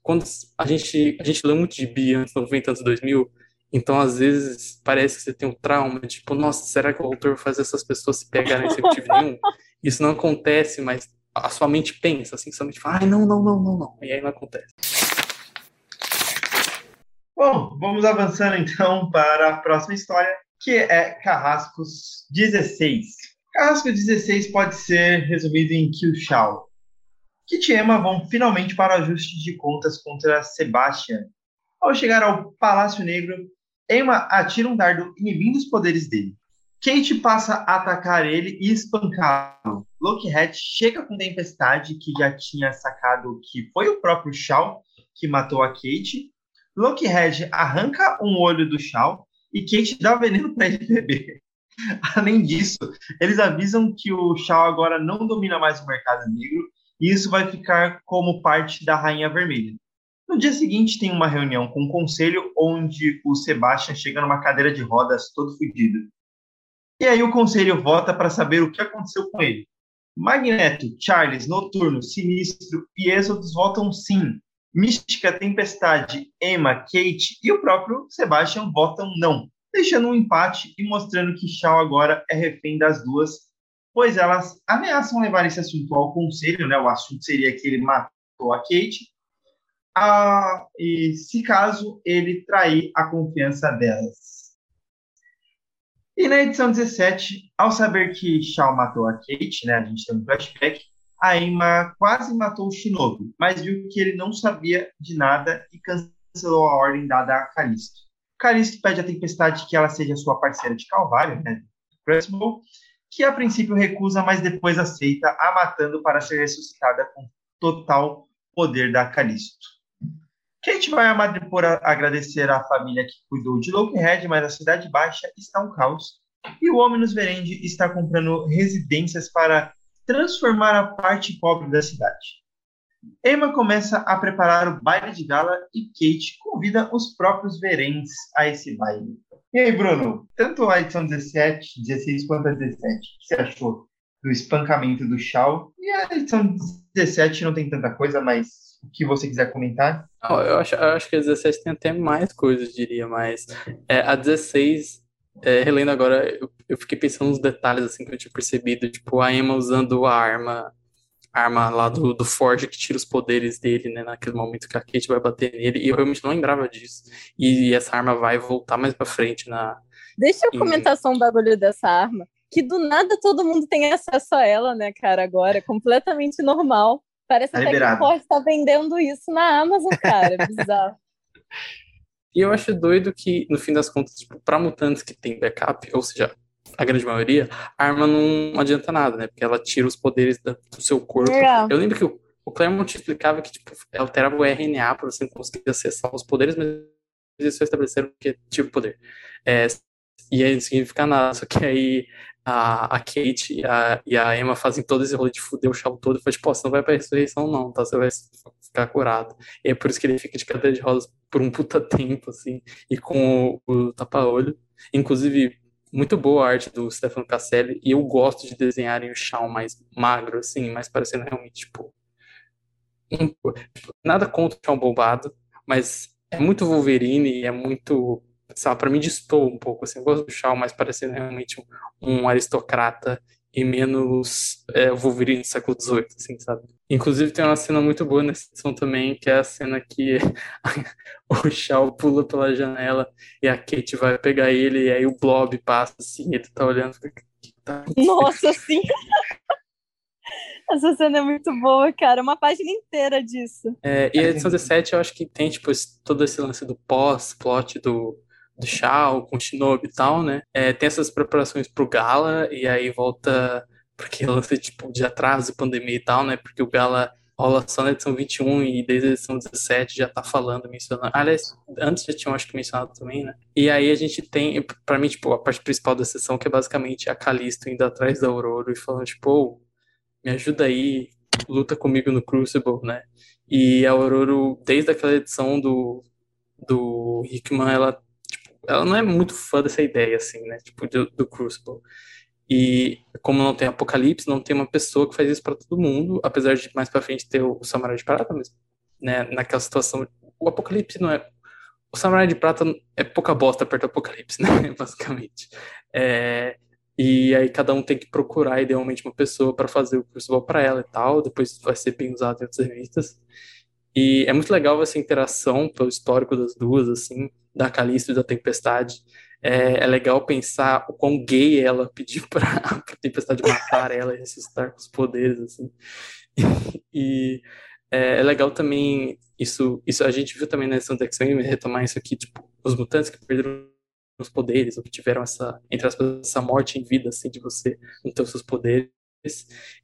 quando a gente, a gente lê muito de Bi antes, 90, anos 2000, então às vezes parece que você tem um trauma, tipo, nossa, será que o autor faz essas pessoas se pegarem sem motivo nenhum? Isso não acontece, mas a sua mente pensa, assim, sua mente fala, ai, não, não, não, não, não. E aí não acontece. Bom, vamos avançando então para a próxima história, que é Carrascos 16. Carrasco 16 pode ser resumido em Kill Shao. Kit e Emma vão finalmente para o ajuste de contas contra Sebastian. Ao chegar ao Palácio Negro, Emma atira um dardo inibindo os poderes dele. Kate passa a atacar ele e espancá-lo. Lockheed chega com Tempestade, que já tinha sacado que foi o próprio Shao que matou a Kate. Lockheed arranca um olho do Shao e Kate dá veneno para ele beber. Além disso, eles avisam que o Shao agora não domina mais o mercado negro e isso vai ficar como parte da Rainha Vermelha. No dia seguinte, tem uma reunião com o conselho onde o Sebastian chega numa cadeira de rodas todo fodido. E aí o conselho vota para saber o que aconteceu com ele. Magneto, Charles, Noturno, Sinistro e Exodus votam sim. Mística, Tempestade, Emma, Kate e o próprio Sebastian votam não, deixando um empate e mostrando que Shaw agora é refém das duas, pois elas ameaçam levar esse assunto ao conselho, né? O assunto seria que ele matou a Kate, ah, e se caso ele trair a confiança delas. E na edição 17, ao saber que Shaw matou a Kate, né, a gente tem um flashback, a quase matou o Shinobi, mas viu que ele não sabia de nada e cancelou a ordem dada a Calisto. Calisto pede à Tempestade que ela seja sua parceira de Calvário, né, que a princípio recusa, mas depois aceita, a matando para ser ressuscitada com total poder da Calisto. Kate vai a Madripoor agradecer à família que cuidou de Lokenhead, mas a Cidade Baixa está um caos e o Omnus Verendi está comprando residências para transformar a parte pobre da cidade. Emma começa a preparar o baile de gala e Kate convida os próprios Verentes a esse baile. E aí, Bruno, tanto a edição 17, 16 quanto a 17, o que você achou do espancamento do Shaw? E a edição 17 não tem tanta coisa, mas o que você quiser comentar? Não, eu, acho, eu acho que a 17 tem até mais coisas, diria, mas é, a 16, é, relendo agora, eu, eu, fiquei pensando nos detalhes assim que eu tinha percebido, tipo, a Emma usando a arma arma lá do, do Forge que tira os poderes dele, né, naquele momento que a Kate vai bater nele, e eu realmente não lembrava disso. E, essa arma vai voltar mais pra frente na. Deixa eu em... comentar só um bagulho dessa arma. Que do nada todo mundo tem acesso a ela, né, cara, agora. É completamente normal. Parece tá até liberado. que o Forge tá vendendo isso na Amazon, cara. Bizarro. E eu acho doido que, no fim das contas, tipo, pra mutantes que tem backup, ou seja, a grande maioria, a arma não adianta nada, né? Porque ela tira os poderes do seu corpo. É. Eu lembro que o, o Claremont explicava que tipo, alterava o RNA para você conseguir acessar os poderes, mas eles só estabeleceram que tinha poder. É, e aí não significa nada, só que aí a, a Kate e a, e a Emma fazem todo esse rolê de fuder o chão todo e fala, tipo, você não vai pra ressurreição não, tá? Você vai ficar curado. E é por isso que ele fica de cadeira de rodas por um puta tempo, assim, e com o, o tapa-olho. Inclusive, muito boa a arte do Stefano Casselli e eu gosto de desenharem o Shawn mais magro, assim, mais parecendo realmente, tipo, tipo nada contra o Shawn bombado, mas é muito Wolverine e é muito, sabe, pra mim distou um pouco, assim, eu gosto do Shawn mais parecendo realmente um, um aristocrata e menos é, Wolverine do século XVIII, assim, sabe? Inclusive tem uma cena muito boa nessa edição também, que é a cena que o Shaw pula pela janela e a Kate vai pegar ele e aí o Blob passa assim, e ele tá olhando. Tá Nossa, sim! Essa cena é muito boa, cara. Uma página inteira disso. É, e a edição 17 eu acho que tem, tipo, todo esse lance do pós-plot do, do Shao com o Shinobi e tal, né? É, tem essas preparações pro Gala e aí volta porque lance tipo de atraso, pandemia e tal, né? Porque o Gala rola só na edição 21 e desde a edição 17 já tá falando, mencionando. Aliás, antes já tinham acho que mencionado também, né? E aí a gente tem, para mim, tipo, a parte principal da sessão que é basicamente a Calisto indo atrás da Aurora e falando, tipo, oh, me ajuda aí, luta comigo no Crucible, né? E a Aurora, desde aquela edição do, do Hickman, ela, ela não é muito fã dessa ideia, assim, né? Tipo, do, do Crucible. E como não tem apocalipse, não tem uma pessoa que faz isso para todo mundo, apesar de mais para frente ter o Samurai de Prata, mas né, naquela situação, o apocalipse não é o Samurai de Prata é pouca bosta perto do apocalipse, né, basicamente. É, e aí cada um tem que procurar idealmente uma pessoa para fazer o crucible para ela e tal, depois vai ser bem usado em outras revistas. E é muito legal essa interação pelo histórico das duas, assim, da Calisto e da Tempestade é, é legal pensar o quão gay ela pediu para a Tempestade matar ela e ressuscitar com os poderes, assim. e é, é, legal também, isso, isso a gente viu também na edição do X-Men, retomar isso aqui, tipo, os mutantes que perderam os poderes, ou que tiveram essa, entre aspas, essa morte em vida, assim, de você não ter os seus poderes.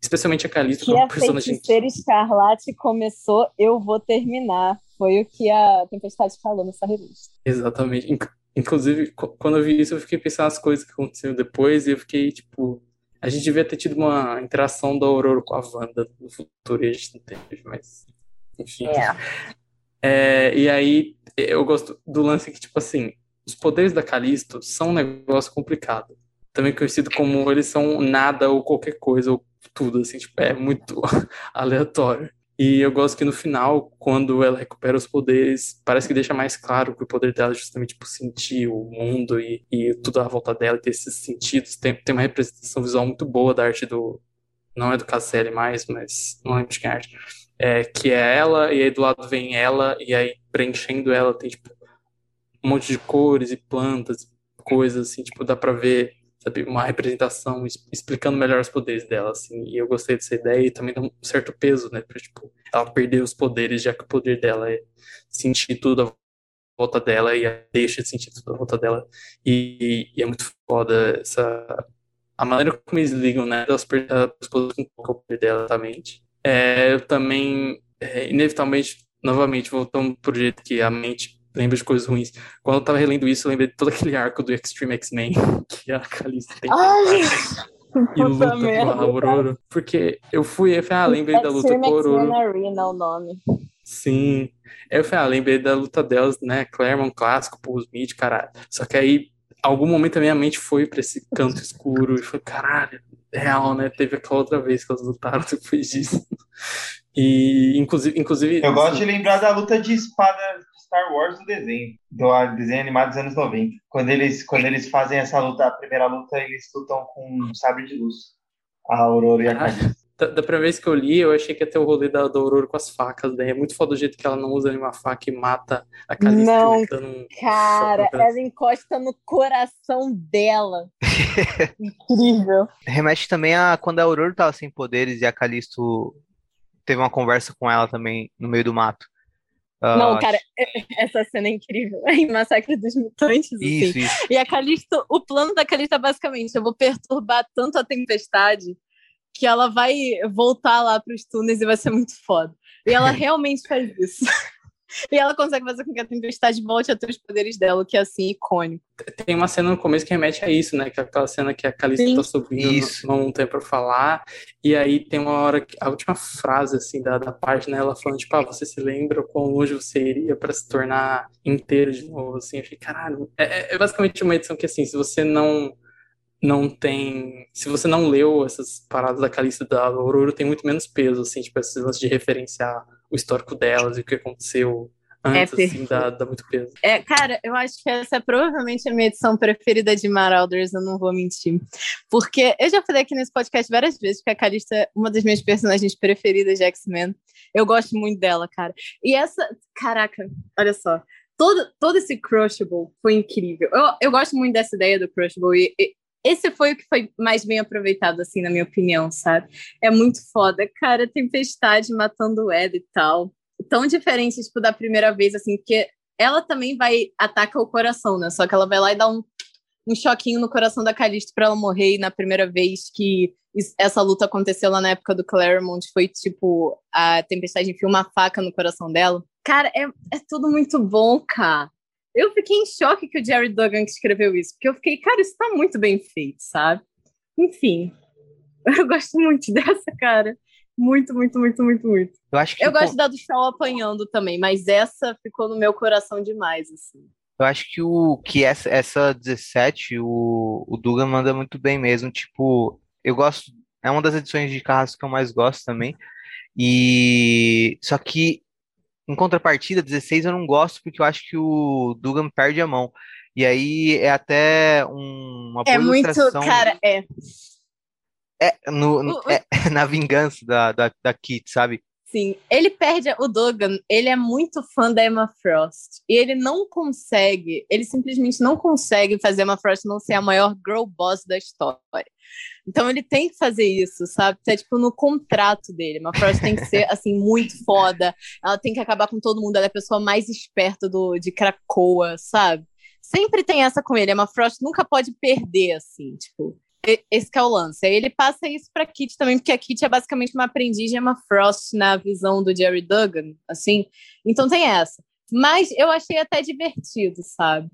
Especialmente a Calista, que, é uma personagem... Que a Escarlate começou, eu vou terminar. Foi o que a Tempestade falou nessa revista. Exatamente. Inclusive, quando eu vi isso, eu fiquei pensando nas coisas que aconteceram depois e eu fiquei, tipo, a gente devia ter tido uma interação da Aurora com a Wanda no futuro e a gente não teve, mas. Enfim. É. É, e aí, eu gosto do lance que, tipo assim, os poderes da Calisto são um negócio complicado. Também conhecido como eles são nada ou qualquer coisa, ou tudo, assim, tipo, é muito aleatório. E eu gosto que no final, quando ela recupera os poderes, parece que deixa mais claro que o poder dela é justamente por sentir o mundo e, e tudo à volta dela, ter esses sentidos. Tem, tem uma representação visual muito boa da arte do. Não é do Casselli mais, mas não lembro de quem é arte. É, que é ela, e aí do lado vem ela, e aí preenchendo ela tem tipo um monte de cores e plantas, coisas assim, tipo, dá pra ver sabe, uma representação explicando melhor os poderes dela, assim, e eu gostei dessa ideia e também dá um certo peso, né, pra, tipo, ela perder os poderes, já que o poder dela é sentir tudo à volta dela e deixa de sentir tudo à volta dela, e, e é muito foda essa, a maneira como eles ligam, né, das pessoas com o poder dela, exatamente. É, eu também, é, inevitavelmente, novamente, voltando pro jeito que a mente lembra de coisas ruins. Quando eu tava relendo isso, eu lembrei de todo aquele arco do Extreme X-Men, que a Calista tem Ai, e luta com a Aurora. Porque eu fui, eu falei, ah, lembrei da luta com a Aurora. Arena, o nome. Sim. Eu falei, ah, lembrei da luta delas, né? Claremont clássico, Paul Smith, caralho. Só que aí, algum momento a minha mente foi pra esse canto escuro e foi, caralho, real, né? Teve aquela outra vez que elas lutaram depois disso. E, inclusive, inclusive Eu gosto de assim, lembrar da luta de espada de Star Wars do desenho, do desenho animado dos anos 90. Quando eles, quando eles fazem essa luta, a primeira luta, eles lutam com um sabre de luz. A Aurora e a. Calista. da, da primeira vez que eu li, eu achei que ia ter o rolê da, da Aurora com as facas, né? É muito foda o jeito que ela não usa nenhuma faca e mata a Calista Não, um Cara, no ela encosta no coração dela. Incrível. Remete também a quando a Aurora tava sem poderes e a Callisto teve uma conversa com ela também no meio do mato. Ah, Não, cara, essa cena é incrível. Em Massacre dos Mutantes, assim. Isso, isso. E a Calisto, o plano da Calisto é basicamente: eu vou perturbar tanto a tempestade que ela vai voltar lá pros túneis e vai ser muito foda. E ela realmente faz isso. E ela consegue fazer com que a tempestade volte a ter os poderes dela, o que é assim icônico. Tem uma cena no começo que remete a isso, né? Que é aquela cena que a Calista Sim. tá subindo, Isso. tem pra falar. E aí tem uma hora, que, a última frase, assim, da, da página, ela falando, tipo, ah, você se lembra quão longe você iria pra se tornar inteiro de novo, assim. Eu fiquei, caralho. É, é- é basicamente uma edição que, assim, se você não não tem... Se você não leu essas paradas da Calista da Aurora, tem muito menos peso, assim, tipo, esse lance de referenciar o histórico delas e o que aconteceu antes, assim, perfeito. dá, dá muito peso. É, cara, eu acho que essa é provavelmente a minha edição preferida de Marauders, eu não vou mentir. Porque eu já falei aqui nesse podcast várias vezes que a Calista é uma das minhas personagens preferidas de X-Men. Eu gosto muito dela, cara. E essa, caraca, olha só. Todo, todo esse Crushable foi incrível. Eu, eu gosto muito dessa ideia do Crushable e, e esse foi o que foi mais bem aproveitado, assim, na minha opinião, sabe? É muito foda. Cara, Tempestade matando o Ed e tal. Tão diferente, tipo, da primeira vez, assim, porque ela também vai ataca o coração, né? Só que ela vai lá e dá um, um choquinho no coração da Calista pra ela morrer. E na primeira vez que essa luta aconteceu lá na época do Claremont, foi tipo a Tempestade enfia uma faca no coração dela. Cara, é, é tudo muito bom, cara. Eu fiquei em choque que o Jerry Duggan escreveu isso, porque eu fiquei, cara, isso tá muito bem feito, sabe? Enfim, eu gosto muito dessa, cara. Muito, muito, muito, muito, muito. Eu acho que Eu o gosto da do Shaw apanhando também, mas essa ficou no meu coração demais, assim. Eu acho que o que essa, essa 17, o, o Dugan manda muito bem mesmo. Tipo, eu gosto. É uma das edições de Carrasco que eu mais gosto também. E só que em contrapartida, 16 eu não gosto porque eu acho que o Dugan perde a mão. E aí é até um- uma É muito, cara, é. é, no, no- é, na vingança da, da, da Kit, sabe? Sim, ele perde o Dogan, ele é muito fã da Emma Frost. E ele não consegue, ele simplesmente não consegue fazer Emma Frost não ser a maior girl boss da história. Então ele tem que fazer isso, sabe? É tipo no contrato dele. Emma Frost tem que ser assim muito foda. Ela tem que acabar com todo mundo, ela é a pessoa mais esperta do de Krakoa, sabe? Sempre tem essa com ele. Emma Frost nunca pode perder assim, tipo. Esse é o lance. Aí ele passa isso pra Kit também, porque a Kit é basicamente uma aprendiz de Emma Frost na visão do Jerry Duggan, assim. Então tem essa. Mas eu achei até divertido, sabe?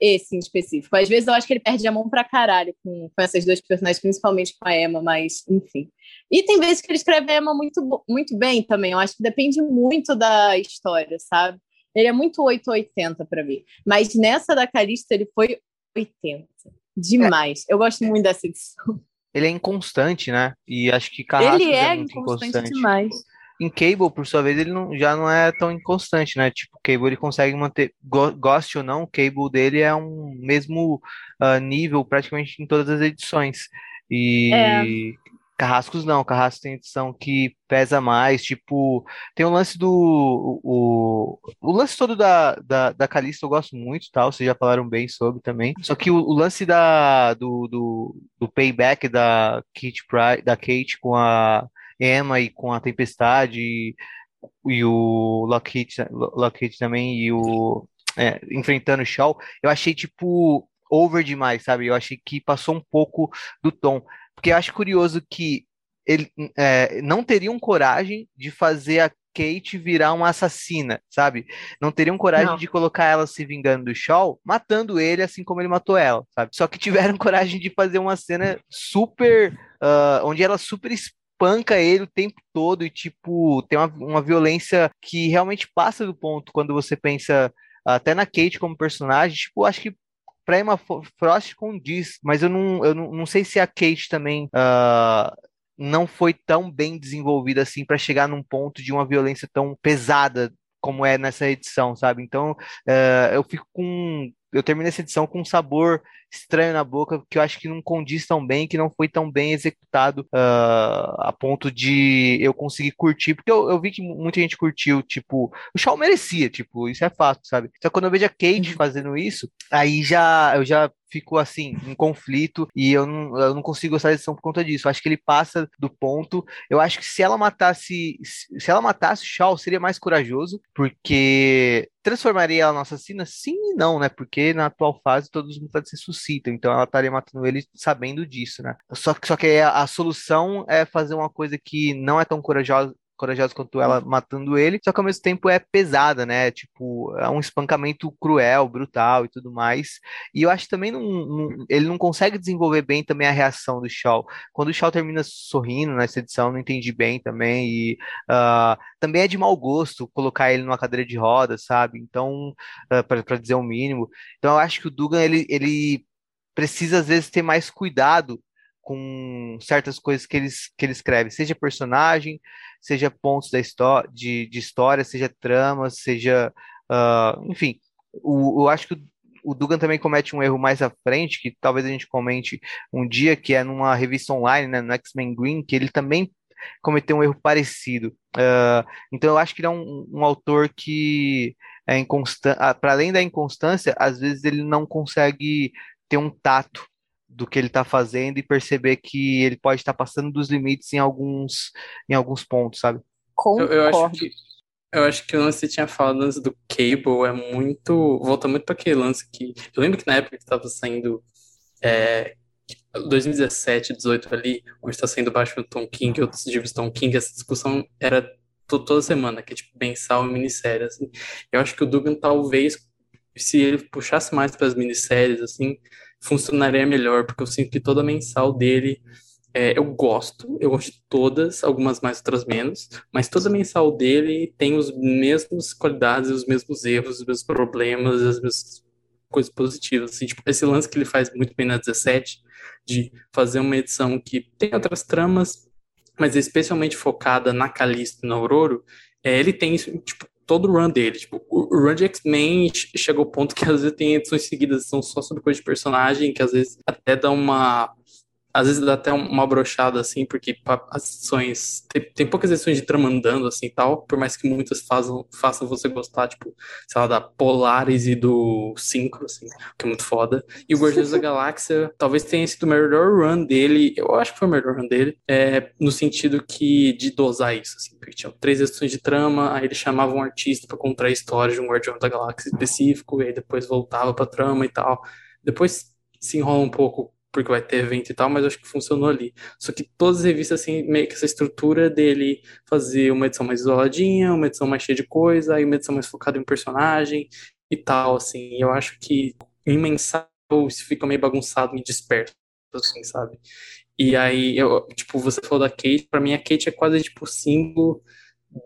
Esse em específico. Às vezes eu acho que ele perde a mão pra caralho com, com essas duas personagens, principalmente com a Emma, mas enfim. E tem vezes que ele escreve a Emma muito, muito bem também. Eu acho que depende muito da história, sabe? Ele é muito 880 pra mim. Mas nessa da Calista ele foi 80. Demais. Eu gosto muito dessa edição. Ele é inconstante, né? E acho que Carrasco ele é muito inconstante demais. Em Cable, por sua vez, ele não, já não é tão inconstante, né? Tipo, Cable ele consegue manter, go- goste ou não, o Cable dele é um mesmo ah, nível praticamente em todas as edições. E É. Carrascos não, Carrascos tem edição que pesa mais, tipo, tem o lance do o, o, lance todo da, da, da Calista eu gosto muito, tal, vocês já falaram bem sobre também. Só que o, o lance da do, do, do payback da Kate Pryde, da Kate com a Emma e com a Tempestade e, e o Lockheed, Lockheed também e o é, enfrentando o Shaw, eu achei tipo over demais, sabe? Eu achei que passou um pouco do tom. Porque eu acho curioso que ele é, não teriam coragem de fazer a Kate virar uma assassina, sabe? Não teriam coragem Não. de colocar ela se vingando do Shaw, matando ele assim como ele matou ela, sabe? Só que tiveram coragem de fazer uma cena super. ah, onde ela super espanca ele o tempo todo e, tipo, tem uma, uma violência que realmente passa do ponto quando você pensa até na Kate como personagem. Tipo, acho que pra Emma Frost condiz, mas eu não, eu não, não sei se a Kate também. ah, não foi tão bem desenvolvida assim para chegar num ponto de uma violência tão pesada como é nessa edição, sabe? Então, eh, eu fico com. Eu termino essa edição com um sabor estranho na boca, que eu acho que não condiz tão bem, que não foi tão bem executado ah, a ponto de eu conseguir curtir, porque eu, eu vi que muita gente curtiu, tipo, o Shaw merecia, tipo, isso é fato, sabe? Só que quando eu vejo a Kate fazendo isso, aí já eu já fico assim, em conflito, e eu não, eu não consigo gostar da edição por conta disso. Eu acho que ele passa do ponto. Eu acho que se ela matasse, se ela matasse o Shaw, seria mais corajoso, porque transformaria ela na assassina? Sim e não, né? Porque na atual fase todos os mutantes ressuscitam, então ela estaria matando ele sabendo disso, né? Só que, só que a, a solução é fazer uma coisa que não é tão corajosa corajosa quanto ela matando ele, só que ao mesmo tempo é pesada, né? Tipo, é um espancamento cruel, brutal e tudo mais. E eu acho que também não, não- ele não consegue desenvolver bem também a reação do Shaw. Quando o Shaw termina sorrindo nessa edição, não entendi bem também. E ah, também é de mau gosto colocar ele numa cadeira de rodas, sabe? Então, para dizer o mínimo. Então, eu acho que o Dugan ele, ele precisa às vezes ter mais cuidado com certas coisas que ele, que ele escreve, seja personagem, seja pontos da história, de, de história, seja trama, seja, ah, enfim, o, eu acho que o, Dugan também comete um erro mais à frente, que talvez a gente comente um dia, que é numa revista online, né, no X-Men Green, que ele também cometeu um erro parecido. Ah, então eu acho que ele é um, um autor que é inconstante, para além da inconstância, às vezes ele não consegue ter um tato do que ele está fazendo e perceber que ele pode estar passando dos limites em alguns, em alguns pontos, sabe? Eu, eu acho Concordo. que eu acho que o lance que você tinha falado antes do Cable é muito. Volta muito para aquele lance que. Eu lembro que na época que estava saindo. É, 2017, 18 ali, onde está saindo baixo do Tom King e outros livros Tom King, essa discussão era to- toda semana, que é tipo mensal e minissérie, assim. Eu acho que o Dugan talvez, se ele puxasse mais para as minisséries, assim, funcionaria melhor, porque eu sinto que toda mensal dele é, eu gosto, eu gosto de todas, algumas mais, outras menos, mas toda mensal dele tem os mesmos qualidades, os mesmos erros, os mesmos problemas, as mesmas coisas positivas. Assim, tipo, esse lance que ele faz muito bem na 17, de fazer uma edição que tem outras tramas, mas é especialmente focada na Callisto e na Aurora, é, ele tem isso, tipo, todo o run dele. Tipo, o run de X-Men che- chegou ao ponto que às vezes tem edições seguidas que são só sobre coisa de personagem, que às vezes até dá uma. Às vezes dá até uma brochada, assim, porque as edições. Tem, tem poucas edições de trama andando, assim tal, por mais que muitas façam, façam você gostar, tipo, sei lá, da Polaris e do Synchro, assim, que é muito foda. E o Guardiões da Galáxia talvez tenha sido o melhor run dele, eu acho que foi o melhor run dele, é, no sentido que de dosar isso, assim, porque tinha três edições de trama, aí ele chamava um artista pra contar a história de um Guardião da Galáxia específico, e aí depois voltava pra trama e tal. Depois se enrola um pouco porque vai ter evento e tal, mas acho que funcionou ali. Só que todas as revistas, assim, meio que essa estrutura dele fazer uma edição mais isoladinha, uma edição mais cheia de coisa, aí uma edição mais focada em personagem e tal, assim. Eu acho que em mensal isso fica meio bagunçado, meio disperso, assim, sabe? E aí, eu, tipo, você falou da Kate, pra mim a Kate é quase, tipo, símbolo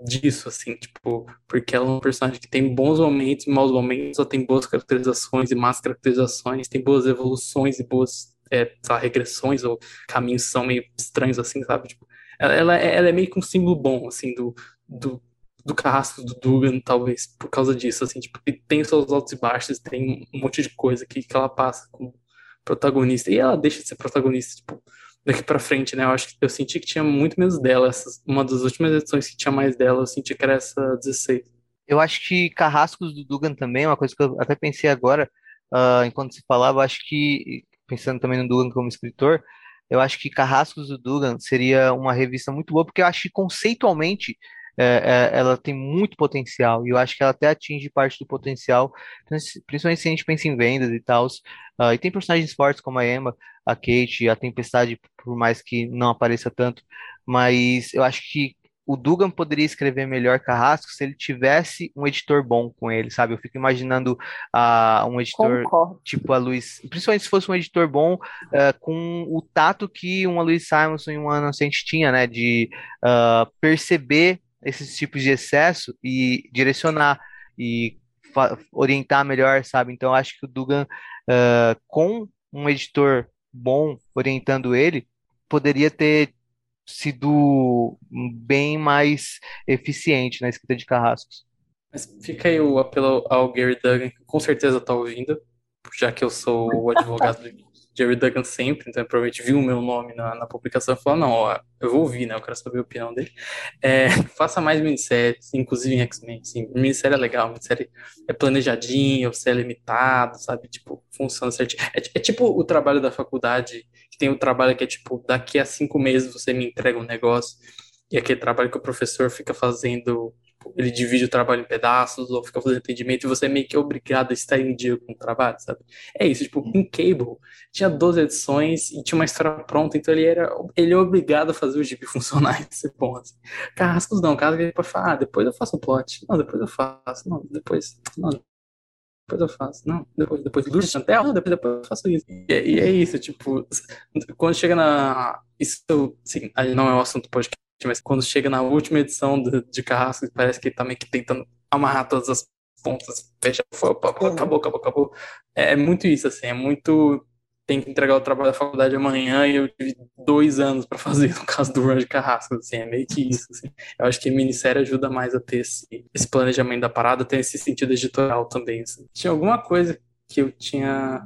disso, assim, tipo, porque ela é um personagem que tem bons momentos e maus momentos, ela tem boas caracterizações e más caracterizações, tem boas evoluções e boas, é, regressões ou caminhos são meio estranhos, assim, sabe? Tipo, ela, ela, é- ela é meio que um símbolo bom, assim, do, do, do carrasco do Dugan, talvez, por causa disso, assim, tipo, tem seus altos e baixos, tem um monte de coisa que, que ela passa como protagonista, e ela deixa de ser protagonista, tipo, daqui pra frente, né? Eu acho que eu senti que tinha muito menos dela. Essas, uma das últimas edições que tinha mais dela, eu senti que era essa 16. Eu acho que Carrascos do Dugan também, uma coisa que eu até pensei agora, ah, enquanto se falava, acho que, pensando também no Dugan como escritor, eu acho que Carrascos do Dugan seria uma revista muito boa, porque eu acho que conceitualmente é, é, ela tem muito potencial, e eu acho que ela até atinge parte do potencial, principalmente se a gente pensa em vendas e tal. Uh, e tem personagens fortes como a Emma, a Kate, a Tempestade, por mais que não apareça tanto, mas eu acho que o Dugan poderia escrever melhor Carrasco se ele tivesse um editor bom com ele, sabe? Eu fico imaginando uh, um editor Concordo. tipo a Luiz, principalmente se fosse um editor bom, uh, com o tato que uma Luiz Simonson e uma Inocente tinha, né? De uh, perceber esses tipos de excesso e direcionar e orientar melhor, sabe? Então acho que o Dugan, com um editor bom orientando ele, poderia ter sido bem mais eficiente na escrita de carrascos. Mas fica aí o apelo ao Gary Duggan, que com certeza está ouvindo, já que eu sou o advogado do Gary Duggan sempre, então provavelmente viu o meu nome na, na publicação e falou, não, ó, eu vou ouvir, né, eu quero saber a opinião dele. É, faça mais minisséries, inclusive em X-Men, assim, minissérie é legal, minissérie é planejadinho, você é limitado, sabe, tipo, funciona certinho. É, é tipo o trabalho da faculdade tem o trabalho que é tipo, daqui a cinco meses você me entrega um negócio, e aquele trabalho que o professor fica fazendo, ele divide o trabalho em pedaços, ou fica fazendo atendimento, e você é meio que obrigado a estar em dia com o trabalho, sabe? É isso, tipo, em Cable, tinha 12 edições e tinha uma história pronta, então ele era ele é obrigado a fazer o gibi funcionar e ser bom, assim. Carrascos não, Carrascos ele pode falar, ah, depois eu faço o plot, não, depois eu faço, não, depois, não, depois eu faço. Não, depois, depois do Chantel, não, depois, depois eu faço isso. E, e, é isso, tipo, quando chega na. Isso, sim, não é o assunto do podcast, mas quando chega na última edição de, de Carrasco, parece que ele tá meio que tentando amarrar todas as pontas, fecha, acabou, acabou, acabou. É, é muito isso, assim, é muito tem que entregar o trabalho da faculdade amanhã e eu tive dois anos para fazer, no caso do Run de Carrasco, assim, é meio que isso, assim. Eu acho que a minissérie ajuda mais a ter esse, esse planejamento da parada, tem esse sentido editorial também, assim. Tinha alguma coisa que eu tinha...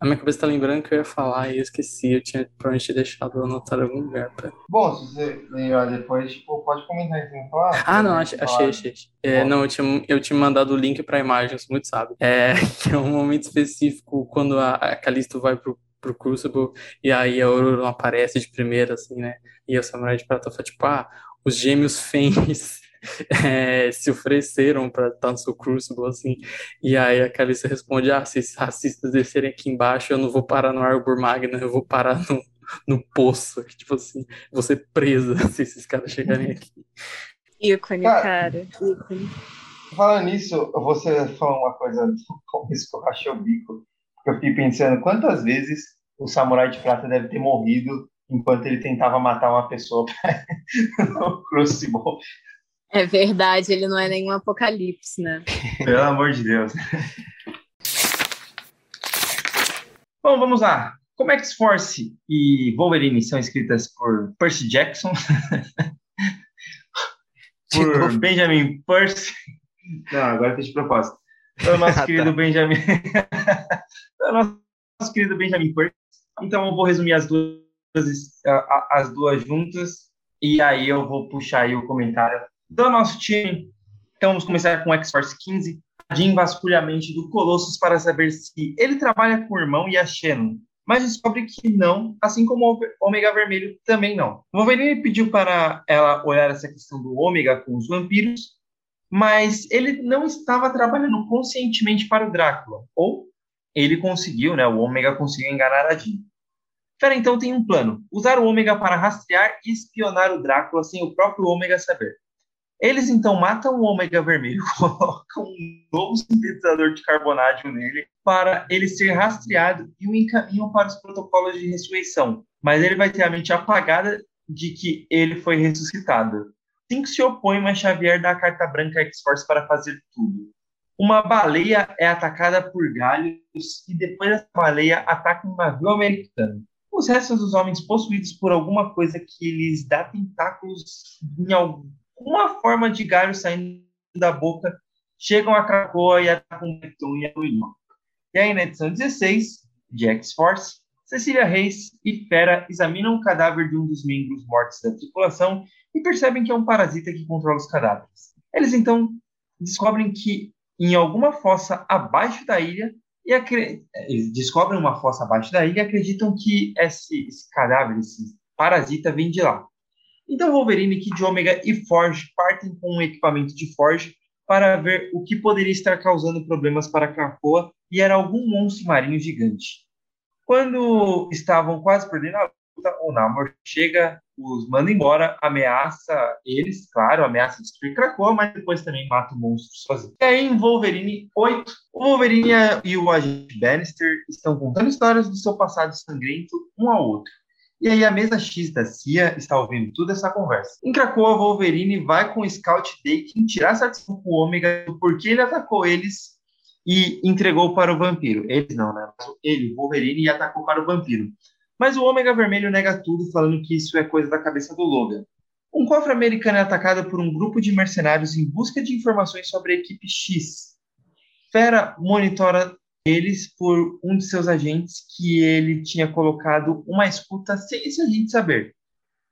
A minha cabeça tá lembrando que eu ia falar e eu esqueci, eu tinha provavelmente deixado anotado em algum lugar. Pra... Bom, se você ler depois, tipo, pode comentar aqui. Falar, ah, não, achei, achei, achei. É, não, eu tinha, eu tinha mandado o link pra imagens, muito sabe. É, que é um momento específico quando a, a Calisto vai pro, pro Crucible e aí a Aurora aparece de primeira, assim, né? E o Samurai de Prata fala, tipo, ah, os gêmeos Fênix é, se ofereceram para estar no seu Crucible, assim. E aí a Calista responde: Ah, se esses racistas descerem aqui embaixo, eu não vou parar no Arbor Magna, eu vou parar no, no poço. Tipo assim, vou ser presa se esses caras chegarem aqui. Ícone, cara. Ícone. Falando nisso, você falou uma coisa com isso que eu achei o bico. Eu fiquei pensando quantas vezes o Samurai de Prata deve ter morrido enquanto ele tentava matar uma pessoa no Crucible. É verdade, ele não é nenhum apocalipse, né? Pelo amor de Deus. Bom, vamos lá. Como X-Force e Wolverine são escritas por Percy Jackson, por Benjamin Percy. Não, agora fiz de propósito. É o nosso querido Benjamin. é o nosso querido Benjamin Percy. Então eu vou resumir as duas, as duas juntas e aí eu vou puxar aí o comentário do nosso time. Então vamos começar com o X-Force 15, Jim vasculha a mente do Colossus para saber se ele trabalha com o irmão e a Shannon, mas descobre que não, assim como o Ômega Vermelho também não. Wolverine pediu para ela olhar essa questão do Ômega com os vampiros, mas ele não estava trabalhando conscientemente para o Drácula, ou ele conseguiu, né? O Ômega conseguiu enganar a Jean. Fera então tem um plano: usar o Ômega para rastrear e espionar o Drácula sem o próprio Ômega saber. Eles então matam o ômega vermelho, colocam um novo sintetizador de carbonádio nele para ele ser rastreado e o encaminham para os protocolos de ressurreição. Mas ele vai ter a mente apagada de que ele foi ressuscitado. Cinco se opõe, mas Xavier dá a carta branca X-Force para fazer tudo. Uma baleia é atacada por galhos e depois essa baleia ataca um navio americano. Os restos dos homens possuídos por alguma coisa que lhes dá tentáculos em algum uma forma de galho saindo da boca, chegam a Krakoa e atacam Neptune e a Luíma. E aí, na edição 16, de X-Force, Cecília Reis e Fera examinam o cadáver de um dos membros mortos da tripulação e percebem que é um parasita que controla os cadáveres. Eles então descobrem que em alguma fossa abaixo da ilha e eles descobrem uma fossa abaixo da ilha e acreditam que esse, esse cadáver, esse parasita, vem de lá. Então Wolverine, Kid Omega e Forge partem com um equipamento de Forge para ver o que poderia estar causando problemas para Krakoa e era algum monstro marinho gigante. Quando estavam quase perdendo a luta, o Namor chega, os manda embora, ameaça eles, claro, ameaça destruir Krakoa, mas depois também mata o monstro sozinho. E aí em Wolverine 8, o Wolverine e o agente Bannister estão contando histórias do seu passado sangrento um ao outro. E aí a mesa X da CIA está ouvindo toda essa conversa. Em Krakoa, Wolverine vai com o Scout Dakin tirar satisfação com o Ômega do porquê ele atacou eles e entregou para o vampiro. Eles não, né? Ele, Wolverine, atacou para o vampiro. Mas o Ômega Vermelho nega tudo, falando que isso é coisa da cabeça do Logan. Um cofre americano é atacado por um grupo de mercenários em busca de informações sobre a equipe X. Fera monitora eles por um de seus agentes que ele tinha colocado uma escuta sem esse agente saber.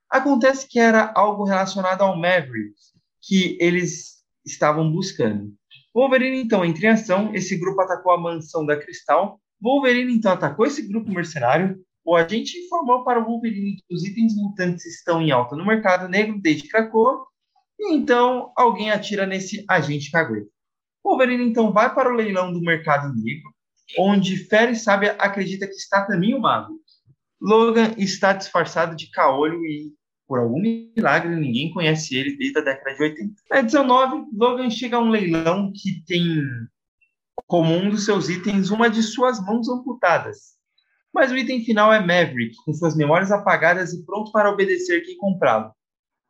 Acontece que era algo relacionado ao Maverick que eles estavam buscando. Wolverine então entra em ação, esse grupo atacou a mansão da Cristal. Wolverine então atacou esse grupo mercenário. O agente informou para o Wolverine que os itens mutantes estão em alta no mercado negro desde Krakoa. E então alguém atira nesse agente cagueiro. Wolverine então vai para o leilão do mercado negro onde Fera e Sábia acredita que está também o mago. Logan está disfarçado de caolho e, por algum milagre, ninguém conhece ele desde a década de 80. Na edição 9, Logan chega a um leilão que tem como um dos seus itens uma de suas mãos amputadas. Mas o item final é Maverick, com suas memórias apagadas e pronto para obedecer quem comprá-lo.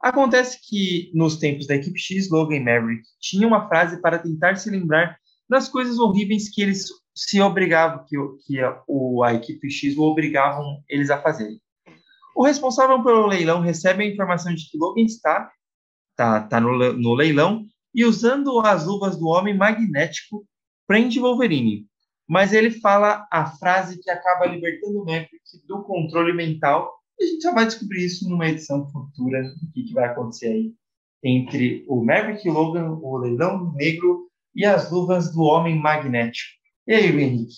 Acontece que, nos tempos da equipe X, Logan e Maverick tinham uma frase para tentar se lembrar das coisas horríveis que eles se obrigavam, que, que a, o, a equipe X o obrigavam eles a fazerem. O responsável pelo leilão recebe a informação de que Logan está tá, tá no, no leilão e usando as luvas do homem magnético prende Wolverine. Mas ele fala a frase que acaba libertando o Maverick do controle mental. E a gente só vai descobrir isso numa edição futura, o que, que vai acontecer aí entre o Maverick Logan, o leilão negro e as luvas do homem magnético. E aí, Henrique?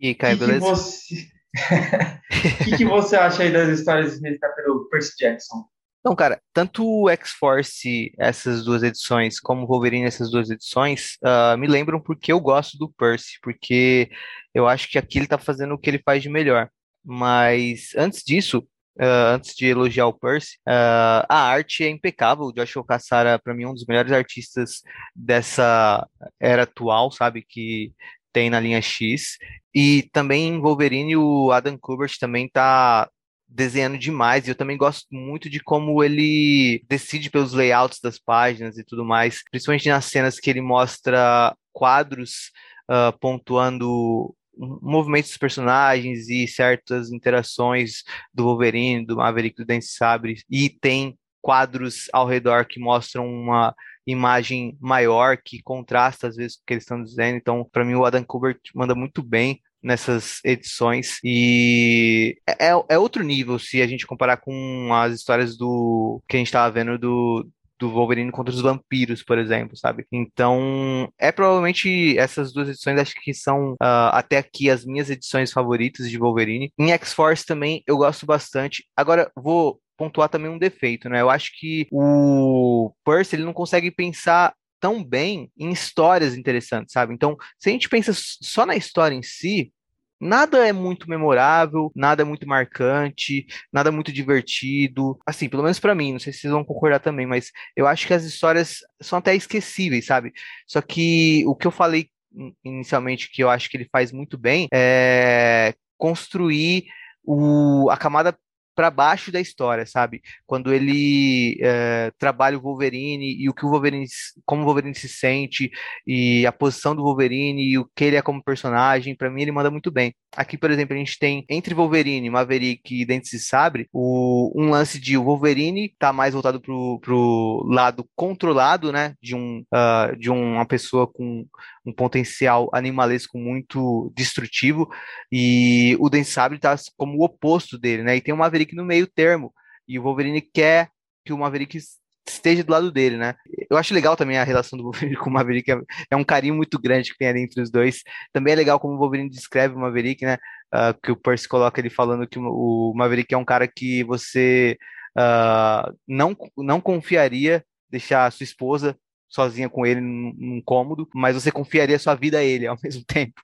E aí, Caio, beleza? Que você... O que, que você acha aí das histórias escritas pelo Percy Jackson? Então, cara, tanto o X-Force, essas duas edições, como o Wolverine, essas duas edições, uh, me lembram porque eu gosto do Percy, porque eu acho que aqui ele tá fazendo o que ele faz de melhor. Mas antes disso, Uh, antes de elogiar o Percy, uh, a arte é impecável. O Joshua Cassara, para mim, é um dos melhores artistas dessa era atual, sabe? Que tem na linha X. E também Wolverine, o Adam Kubert também tá desenhando demais, e eu também gosto muito de como ele decide pelos layouts das páginas e tudo mais, principalmente nas cenas que ele mostra quadros uh, pontuando movimentos dos personagens e certas interações do Wolverine, do Maverick, do Dance Sabre, e tem quadros ao redor que mostram uma imagem maior que contrasta às vezes com o que eles estão dizendo. Então, para mim, o Adam Kubert manda muito bem nessas edições e é, é, é outro nível se a gente comparar com as histórias do que a gente estava vendo do do Wolverine contra os vampiros, por exemplo, sabe? Então, é provavelmente essas duas edições, acho que são uh, até aqui as minhas edições favoritas de Wolverine. Em X-Force também eu gosto bastante. Agora, vou pontuar também um defeito, né? Eu acho que o Percy ele não consegue pensar tão bem em histórias interessantes, sabe? Então, se a gente pensa só na história em si, nada é muito memorável, nada é muito marcante, nada é muito divertido. Assim, pelo menos para mim, não sei se vocês vão concordar também, mas eu acho que as histórias são até esquecíveis, sabe? Só que o que eu falei inicialmente que eu acho que ele faz muito bem é construir o, a camada para baixo da história, sabe? Quando ele é, trabalha o Wolverine e o que o Wolverine, como o Wolverine se sente e a posição do Wolverine e o que ele é como personagem, para mim ele manda muito bem. Aqui, por exemplo, a gente tem entre Wolverine, Maverick e Dentes de Sabre, o, um lance de o Wolverine tá mais voltado pro, pro lado controlado, né? De, um, uh, de uma pessoa com um potencial animalesco muito destrutivo, e o Dentes de Sabre tá como o oposto dele, né? E tem o Maverick no meio termo, e o Wolverine quer que o Maverick esteja do lado dele, né? Eu acho legal também a relação do Wolverine com o Maverick, é, é um carinho muito grande que tem ali entre os dois. Também é legal como o Wolverine descreve o Maverick, né? Uh, que o Percy coloca ele falando que o Maverick é um cara que você uh, não, não confiaria deixar sua esposa sozinha com ele num, num cômodo, mas você confiaria sua vida a ele ao mesmo tempo.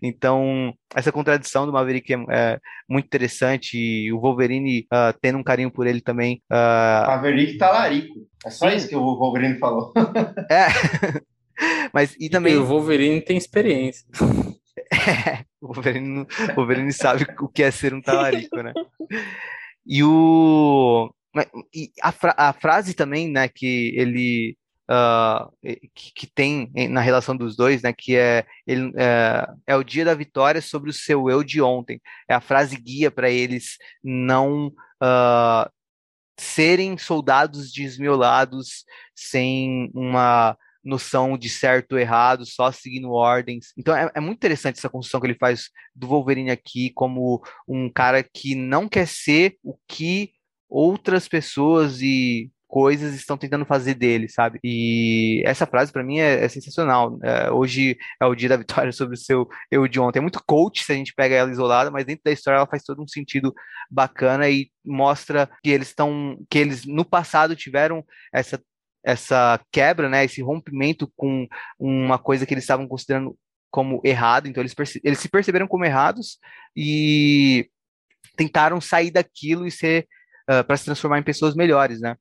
Então, essa contradição do Maverick é, é muito interessante e o Wolverine uh, tendo um carinho por ele também. Uh... Maverick talarico. É só Sim. isso que o Wolverine falou. é. Mas e também. E o Wolverine tem experiência. É, o Wolverine, o Wolverine sabe o que é ser um talarico, né? E o. E a, fra a frase também, né, que ele uh, que, que, tem na relação dos dois, né? Que é, ele, é, é o dia da vitória sobre o seu eu de ontem. É a frase guia para eles não uh, serem soldados desmiolados sem uma noção de certo ou errado, só seguindo ordens. Então é, é, muito interessante essa construção que ele faz do Wolverine aqui como um cara que não quer ser o que outras pessoas e coisas estão tentando fazer dele, sabe? E essa frase para mim é, é sensacional. É, hoje é o dia da vitória sobre o seu eu de ontem. É muito coach se a gente pega ela isolada, mas dentro da história ela faz todo um sentido bacana e mostra que eles estão, que eles no passado tiveram essa essa quebra, né, esse rompimento com uma coisa que eles estavam considerando como errado, então eles, eles se perceberam como errados e tentaram sair daquilo e ser uh, para se transformar em pessoas melhores, né?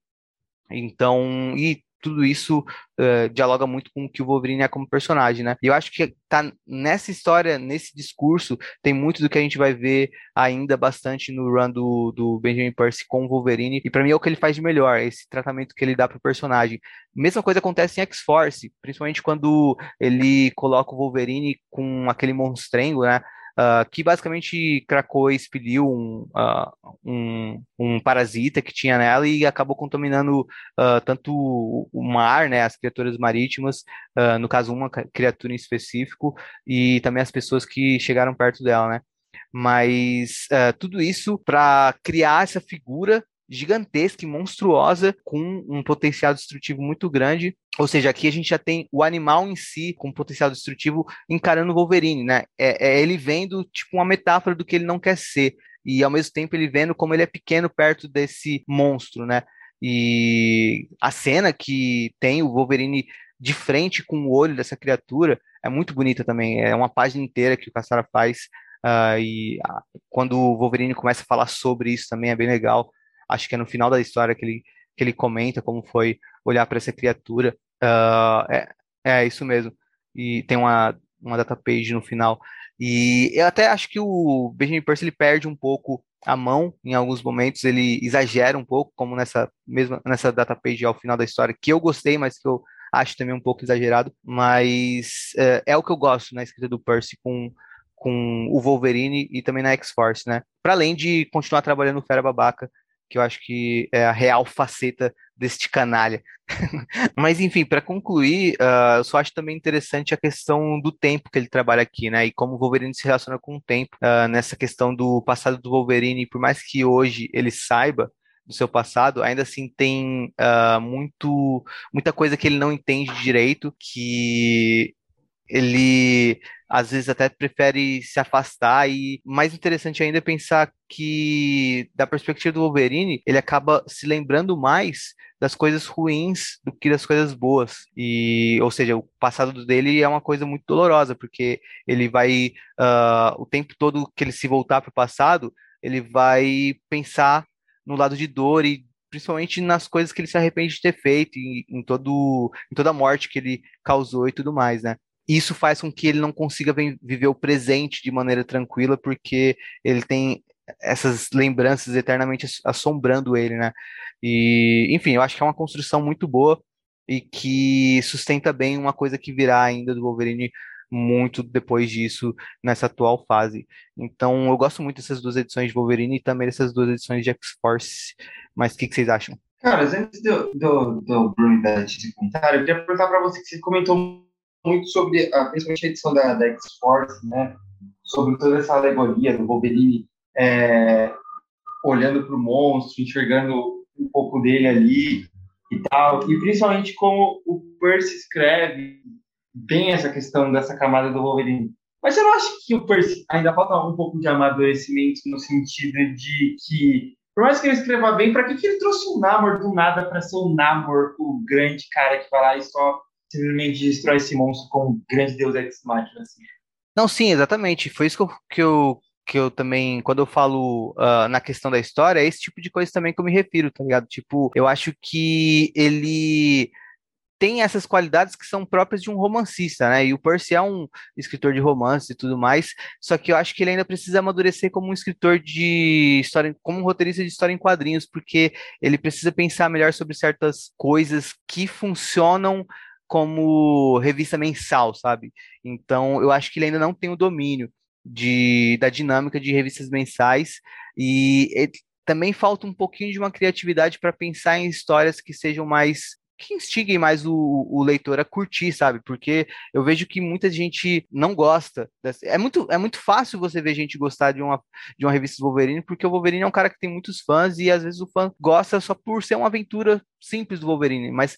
Então, e tudo isso uh, dialoga muito com o que o Wolverine é como personagem, né? E eu acho que tá nessa história, nesse discurso, tem muito do que a gente vai ver ainda bastante no run do, do Benjamin Percy com o Wolverine, e para mim é o que ele faz de melhor, esse tratamento que ele dá pro personagem. Mesma coisa acontece em X-Force, principalmente quando ele coloca o Wolverine com aquele monstrengo, né? Uh, que basicamente cracou e expeliu um, uh, um, um, parasita que tinha nela e acabou contaminando uh, tanto o mar, né, as criaturas marítimas, no caso uma criatura em específico, e também as pessoas que chegaram perto dela, né? Mas tudo isso para criar essa figura gigantesca e monstruosa, com um potencial destrutivo muito grande. Ou seja, aqui a gente já tem o animal em si com potencial destrutivo encarando o Wolverine, né? É, é ele vendo tipo uma metáfora do que ele não quer ser e ao mesmo tempo ele vendo como ele é pequeno perto desse monstro, né? E a cena que tem o Wolverine de frente com o olho dessa criatura é muito bonita também. É uma página inteira que o Caçara faz. Uh, e uh, quando o Wolverine começa a falar sobre isso também é bem legal acho que é no final da história que ele, que ele comenta como foi olhar para essa criatura. Uh, é, é isso mesmo. E tem uma, uma data page no final. E eu até acho que o Benjamin Percy ele perde um pouco a mão em alguns momentos, ele exagera um pouco, como nessa mesma nessa data page ao final da história, que eu gostei, mas que eu acho também um pouco exagerado, mas é, é o que eu gosto na escrita do Percy com, com o Wolverine e também na X-Force, né? Para além de continuar trabalhando no Fera Babaca, que eu acho que é a real faceta deste canalha. Mas, enfim, para concluir, uh, eu só acho também interessante a questão do tempo que ele trabalha aqui, né? E como o Wolverine se relaciona com o tempo, uh, nessa questão do passado do Wolverine, por mais que hoje ele saiba do seu passado, ainda assim tem uh, muito, muita coisa que ele não entende direito, que ele às vezes até prefere se afastar e mais interessante ainda é pensar que da perspectiva do Wolverine, ele acaba se lembrando mais das coisas ruins do que das coisas boas. E, ou seja, o passado dele é uma coisa muito dolorosa, porque ele vai uh, o tempo todo que ele se voltar para o passado, ele vai pensar no lado de dor e principalmente nas coisas que ele se arrepende de ter feito, em, em, todo, em toda a morte que ele causou e tudo mais, né? Isso faz com que ele não consiga viver o presente de maneira tranquila, porque ele tem essas lembranças eternamente assombrando ele, né? E, enfim, eu acho que é uma construção muito boa e que sustenta bem uma coisa que virá ainda do Wolverine muito depois disso nessa atual fase. Então, eu gosto muito dessas duas edições de Wolverine e também dessas duas edições de X-Force. Mas o que, que, vocês acham? Cara, antes do, do, do Bruno dar esse comentário, eu queria perguntar para você que você comentou muito sobre, principalmente a edição da, da X-Force, né? Sobre toda essa alegoria do Wolverine é, olhando para o monstro, enxergando um pouco dele ali e tal. E principalmente como o Percy escreve bem essa questão dessa camada do Wolverine. Mas eu não acho que o Percy ainda falta um pouco de amadurecimento no sentido de que por mais que ele escreva bem, pra que, que ele trouxe o Namor do nada pra ser o Namor, o grande cara que vai lá e só simplesmente destrói esse monstro com um grande deus ex machina, assim. Não, sim, exatamente. Foi isso que eu, que eu, também, quando eu falo ah, na questão da história, é esse tipo de coisa também que eu me refiro, tá ligado? Tipo, eu acho que ele tem essas qualidades que são próprias de um romancista, né? E o Percy é um escritor de romance e tudo mais, só que eu acho que ele ainda precisa amadurecer como um escritor de história, como um roteirista de história em quadrinhos, porque ele precisa pensar melhor sobre certas coisas que funcionam como revista mensal, sabe? Então, eu acho que ele ainda não tem o domínio de, da dinâmica de revistas mensais e ele- também falta um pouquinho de uma criatividade para pensar em histórias que sejam mais que instiguem mais o, o leitor a curtir, sabe? Porque eu vejo que muita gente não gosta. dessa- É muito, é muito fácil você ver gente gostar de uma, de uma revista do Wolverine, porque o Wolverine é um cara que tem muitos fãs e às vezes o fã gosta só por ser uma aventura simples do Wolverine, mas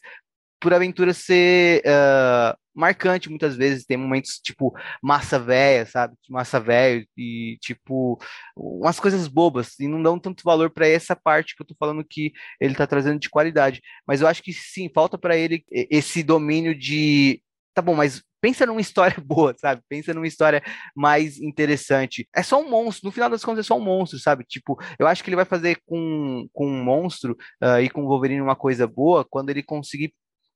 por aventura ser ah, marcante muitas vezes. Tem momentos tipo massa velha, sabe? Massa velho e tipo umas coisas bobas e não dão tanto valor para essa parte que eu tô falando que ele tá trazendo de qualidade. Mas eu acho que sim, falta para ele esse domínio de tá bom, mas pensa numa história boa, sabe? Pensa numa história mais interessante. É só um monstro, no final das contas é só um monstro, sabe? Tipo, eu acho que ele vai fazer com, com um monstro ah, e com o Wolverine uma coisa boa quando ele conseguir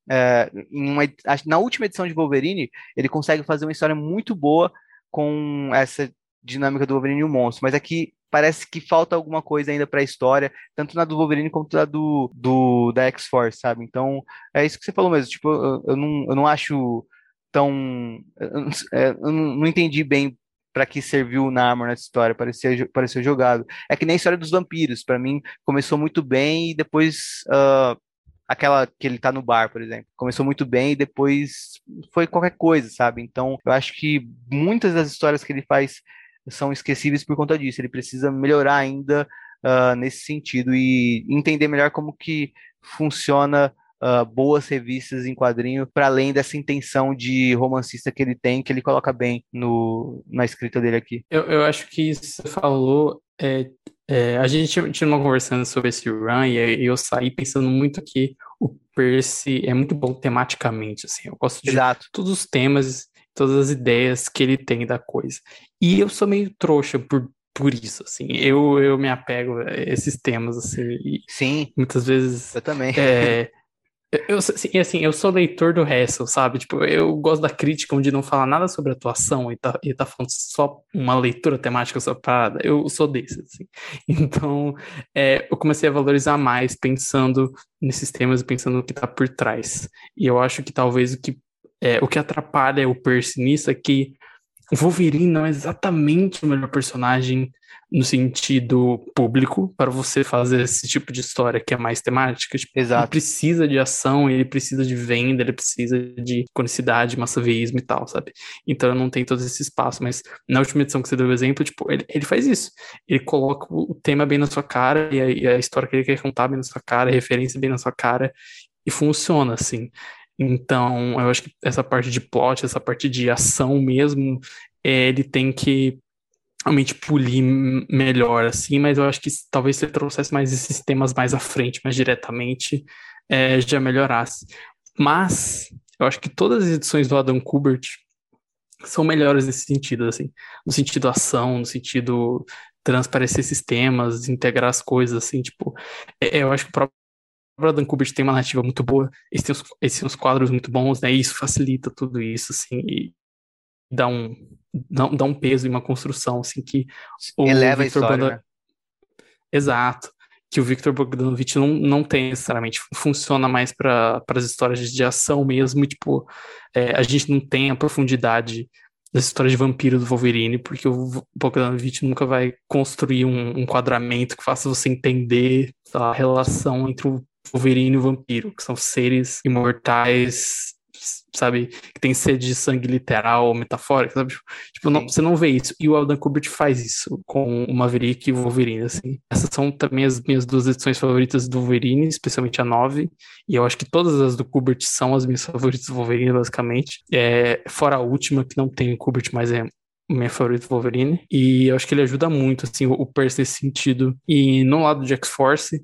é, uma, na última edição de Wolverine, ele consegue fazer uma história muito boa com essa dinâmica do Wolverine e o monstro, mas aqui parece que falta alguma coisa ainda para a história, tanto na do Wolverine quanto na do, do da X-Force, sabe? Então, é isso que você falou mesmo, tipo, eu, eu não, eu não acho tão... Eu, é, eu não não entendi bem para que serviu o Namor nessa história, parecia, pareceu jogado. É que nem a história dos vampiros, para mim começou muito bem e depois ah, aquela que ele tá no bar, por exemplo. Começou muito bem e depois foi qualquer coisa, sabe? Então, eu acho que muitas das histórias que ele faz são esquecíveis por conta disso. Ele precisa melhorar ainda ah, nesse sentido e entender melhor como que funciona ah, boas revistas em quadrinho, para além dessa intenção de romancista que ele tem, que ele coloca bem no, na escrita dele aqui. Eu, eu acho que isso que você falou é, é, a gente tinha conversando sobre esse run e eu saí pensando muito que o Percy é muito bom tematicamente, assim, eu gosto de Exato. todos os temas, todas as ideias que ele tem da coisa. E eu sou meio trouxa por, por isso, assim, eu, eu me apego a esses temas, assim, Sim, muitas vezes eu também. é, eu, assim, assim, eu sou leitor do Hessel, sabe? Tipo, eu gosto da crítica onde não fala nada sobre atuação e tá, e tá falando só uma leitura temática a parada. Eu sou desse, assim. Então, é, eu comecei a valorizar mais pensando nesses temas e pensando no que tá por trás. E eu acho que talvez o que, é, o que atrapalha o Percy nisso é que Wolverine não é exatamente o melhor personagem no sentido público para você fazer esse tipo de história que é mais temática. Tipo, ele Exato. precisa de ação, ele precisa de venda, ele precisa de iconicidade, massaveísmo e tal, sabe? Então não tem todo esse espaço, mas na última edição que você deu o exemplo, tipo, ele, ele faz isso. Ele coloca o o tema bem na sua cara e a, e a história que ele quer contar bem na sua cara, a referência bem na sua cara e funciona, assim. Então, eu acho que essa parte de plot, essa parte de ação mesmo, é, ele tem que realmente polir melhor, assim, mas eu acho que talvez se ele trouxesse mais esses temas mais à frente, mais diretamente, é, já melhorasse. Mas eu acho que todas as edições do Adam Kubert são melhores nesse sentido, assim, no sentido ação, no sentido transparecer esses temas, integrar as coisas, assim, tipo, é- eu acho que o próprio Adam Kubert tem uma narrativa muito boa, eles têm uns, eles têm uns quadros muito bons, né, e isso facilita tudo isso, assim, e dá um, dá, dá um peso e uma construção, assim, que o Eleva a Victor história, Bogdan- né? Exato. Que o Victor Bogdanovich não, não tem necessariamente. Funciona mais para as histórias de ação mesmo. E, tipo, é, a gente não tem a profundidade das histórias de vampiro do Wolverine, porque o Bogdanovich nunca vai construir um um enquadramento que faça você entender lá, a relação entre o Wolverine e o vampiro, que são seres imortais, sabe, que tem sede de sangue literal ou metafórica, sabe? Tipo, não- Sim. você não vê isso. E o Aldan Kubert faz isso com o Maverick e o Wolverine, assim. Essas são também as minhas duas edições favoritas do Wolverine, especialmente a 9. E eu acho que todas as do Kubert são as minhas favoritas do Wolverine, basicamente. É, fora a última, que não tem o Kubert, mas é meu favorito Wolverine. E eu acho que ele ajuda muito, assim, o Percy nesse sentido. E no lado de X-Force,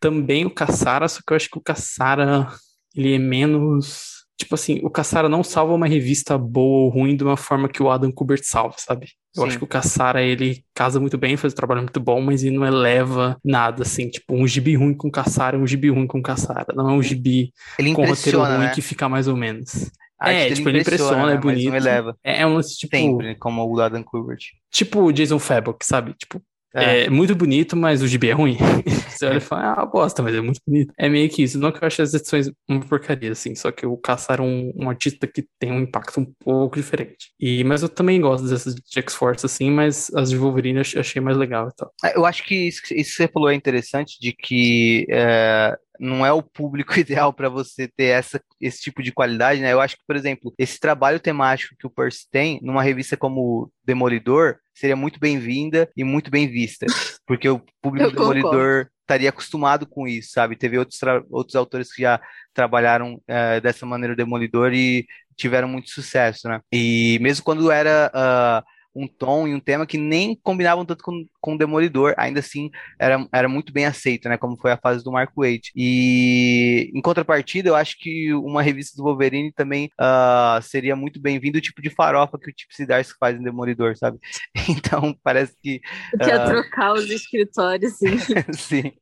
também o Caçara, só que eu acho que o Caçara, ele é menos... Tipo assim, o Caçara não salva uma revista boa ou ruim de uma forma que o Adam Kubert salva, sabe? Eu Sim. acho que o Caçara, ele casa muito bem, faz um trabalho muito bom, mas ele não eleva nada, assim. Tipo, um gibi ruim com Caçara é um gibi ruim com Caçara. Não é um gibi Ele com roteiro ruim né? que fica mais ou menos. É, tipo, ele impressiona, é né? Mas bonito. não eleva. É, é um lance, tipo, Sempre, como o Adam Kubert. tipo o Jason Fabok, sabe? Tipo, É. é. muito bonito, mas o gibi é ruim. Você olha e fala, ah, bosta, mas é muito bonito. É meio que isso. Não que eu ache as edições uma porcaria, assim, só que o Caçar é um, um artista que tem um impacto um pouco diferente. E, mas eu também gosto dessas de X-Force, assim, mas as de Wolverine eu ach- achei mais legal e tal. É, Eu acho que isso, que isso que você falou é interessante, de que é, não é o público ideal para você ter essa, esse tipo de qualidade, né? Eu acho que, por exemplo, esse trabalho temático que o Percy tem numa revista como Demolidor seria muito bem-vinda e muito bem vista, porque o público Eu Demolidor estaria acostumado com isso, sabe? Teve outros, outros autores que já trabalharam é, dessa maneira o Demolidor e tiveram muito sucesso, né? E mesmo quando era ah, um tom e um tema que nem combinavam tanto com, com o Demolidor, ainda assim era, era muito bem aceito, né? Como foi a fase do Mark Waid. E em contrapartida, eu acho que uma revista do Wolverine também ah, seria muito bem-vindo o tipo de farofa que o Chip Zdarsky faz em Demolidor, sabe? Então parece que Que é Ah. trocar os escritórios, sim. sim.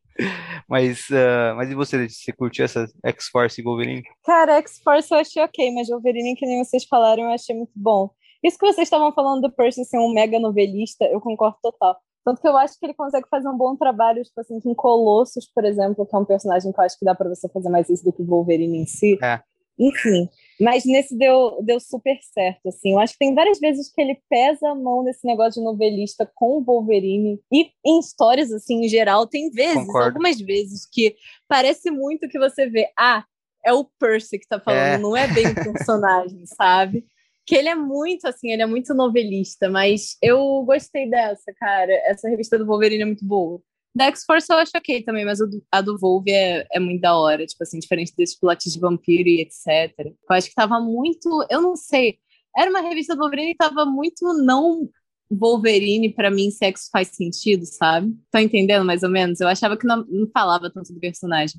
Mas, ah, mas e você, você curtiu essa X-Force e Wolverine? Cara, X-Force eu achei ok, mas Wolverine, que nem vocês falaram, eu achei muito bom. Isso que vocês estavam falando do Percy ser um mega novelista, eu concordo total. Tanto que eu acho que ele consegue fazer um bom trabalho, tipo assim, com Colossus, por exemplo, que é um personagem que eu acho que dá pra você fazer mais isso do que o Wolverine em si. É. Enfim, mas nesse deu, deu super certo, assim. Eu acho que tem várias vezes que ele pesa a mão nesse negócio de novelista com o Wolverine. E em histórias, assim, em geral, tem vezes, Concordo. algumas vezes, que parece muito que você vê, ah, é o Percy que tá falando, É. não é bem o personagem, sabe? Que ele é muito, assim, ele é muito novelista, mas eu gostei dessa, cara. Essa revista do Wolverine é muito boa. Da X-Force eu acho ok também, mas a do, a do Wolve é, é muito da hora, tipo assim, diferente desses plots de vampiro e etc. Eu acho que tava muito, eu não sei, era uma revista do Wolverine que tava muito não Wolverine pra mim, se X faz sentido, sabe? Tá entendendo mais ou menos? Eu achava que não, não falava tanto do personagem.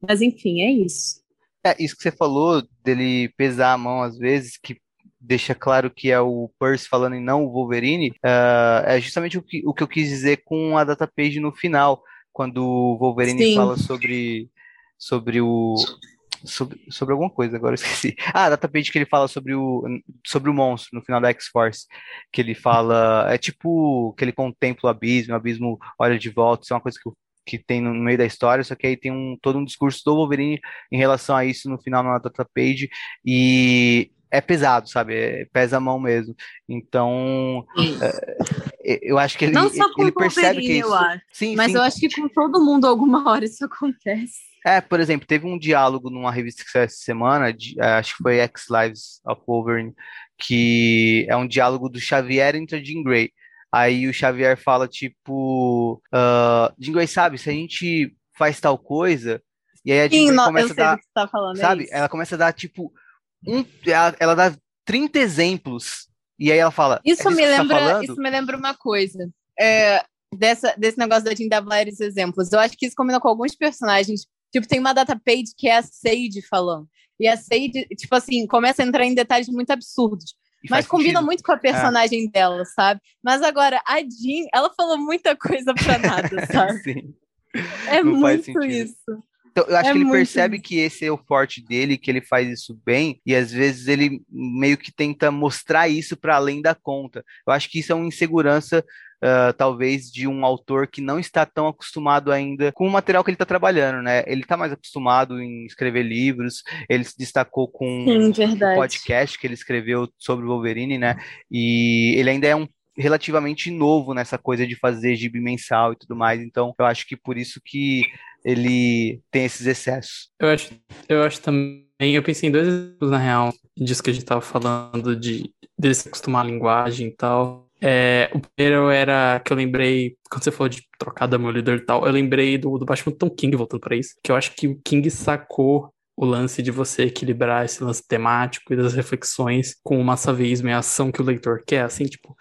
Mas enfim, é isso. É, isso que você falou, dele pesar a mão às vezes, que deixa claro que é o Percy falando e não o Wolverine, ah, é justamente o que, o que eu quis dizer com a data page no final, quando o Wolverine Sim. fala sobre, sobre o. Sobre, sobre alguma coisa, agora eu esqueci. Ah, a data page que ele fala sobre o, sobre o monstro no final da X-Force. Que ele fala. É tipo que ele contempla o abismo, o abismo olha de volta, isso é uma coisa que o que tem no meio da história, só que aí tem um, todo um discurso do Wolverine em relação a isso no final na data page e é pesado, sabe? É, pesa a mão mesmo. Então, é, eu acho que ele, Não só com ele o percebe que isso. eu acho. Sim, Mas sim. eu acho que com todo mundo, alguma hora isso acontece. É, por exemplo, teve um diálogo numa revista que saiu essa semana, de- eh, acho que foi X Lives of Wolverine, que é um diálogo do Xavier entre a Jean Grey. Aí o Xavier fala, tipo, ah, Jean Grey, sabe, se a gente faz tal coisa, e aí a Jean Sim, Grey começa a sei dar, do que você tá falando. é sabe, isso. ela começa a dar, tipo, um, ela, ela dá 30 exemplos, e aí ela fala, é Isso disso me tá lembra, falando? isso me lembra uma coisa. É, dessa, desse negócio da Jean dar vários exemplos. Eu acho que isso combina com alguns personagens. Tipo, tem uma data page que é a Sage falando. E a Sage, tipo assim, começa a entrar em detalhes muito absurdos. E Mas combina sentido. muito com a personagem dela, sabe? Mas agora, a Jean, ela falou muita coisa pra nada, sabe? É Não muito isso. Então, eu acho É que ele muito percebe que esse é o forte dele, que ele faz isso bem, e às vezes ele meio que tenta mostrar isso para além da conta. Eu acho que isso é uma insegurança, ah, talvez, de um autor que não está tão acostumado ainda com o material que ele está trabalhando, né? Ele está mais acostumado em escrever livros, ele se destacou com Sim, o verdade. podcast que ele escreveu sobre o Wolverine, né? E ele ainda é um relativamente novo nessa coisa de fazer gibi mensal e tudo mais, então eu acho que por isso que ele tem esses excessos. Eu acho, eu acho também. Eu pensei em dois exemplos, na real, disso que a gente tava falando, de dele se acostumar à linguagem e tal. É, o primeiro era que eu lembrei, quando você falou de trocar Demolidor e tal, eu lembrei do, do Batman Tom King, voltando pra isso, que eu acho que o King sacou o lance de você equilibrar esse lance temático e das reflexões com o massaveísmo e a ação que o leitor quer, assim, tipo,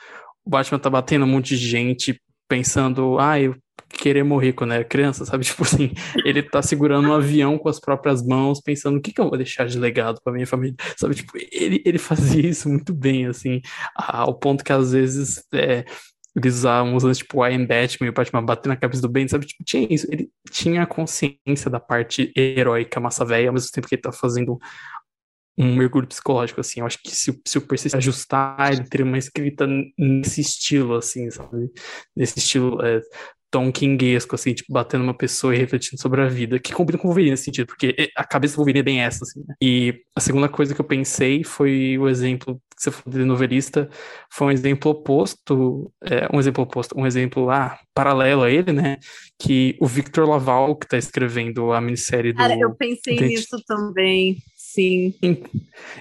o Batman tá batendo um monte de gente pensando, ah, eu querer morrer quando era criança, sabe? Tipo assim, ele tá segurando um avião com as próprias mãos, pensando o que, que eu vou deixar de legado para minha família, sabe? Tipo, ele, ele fazia isso muito bem, assim, ao ponto que às vezes é, eles usavam os tipo I am Batman e o Batman bater na cabeça do Ben, sabe? Tipo, tinha isso. Ele tinha consciência da parte heróica massa velha, ao mesmo tempo que ele tá fazendo um mergulho psicológico, assim. Eu acho que se, se o Percy se ajustar, ele teria uma escrita nesse estilo, assim, sabe? Nesse estilo é, tom kinguesco, assim, tipo, batendo uma pessoa e refletindo sobre a vida, que combina com o Wolverine nesse sentido, porque a cabeça do Wolverine é bem essa, assim, né? E a segunda coisa que eu pensei foi o exemplo que você falou de novelista, foi um exemplo oposto, é, um exemplo oposto, um exemplo, ah, paralelo a ele, né, que o Victor Laval, que tá escrevendo a minissérie do... Cara, eu pensei nisso também. Sim.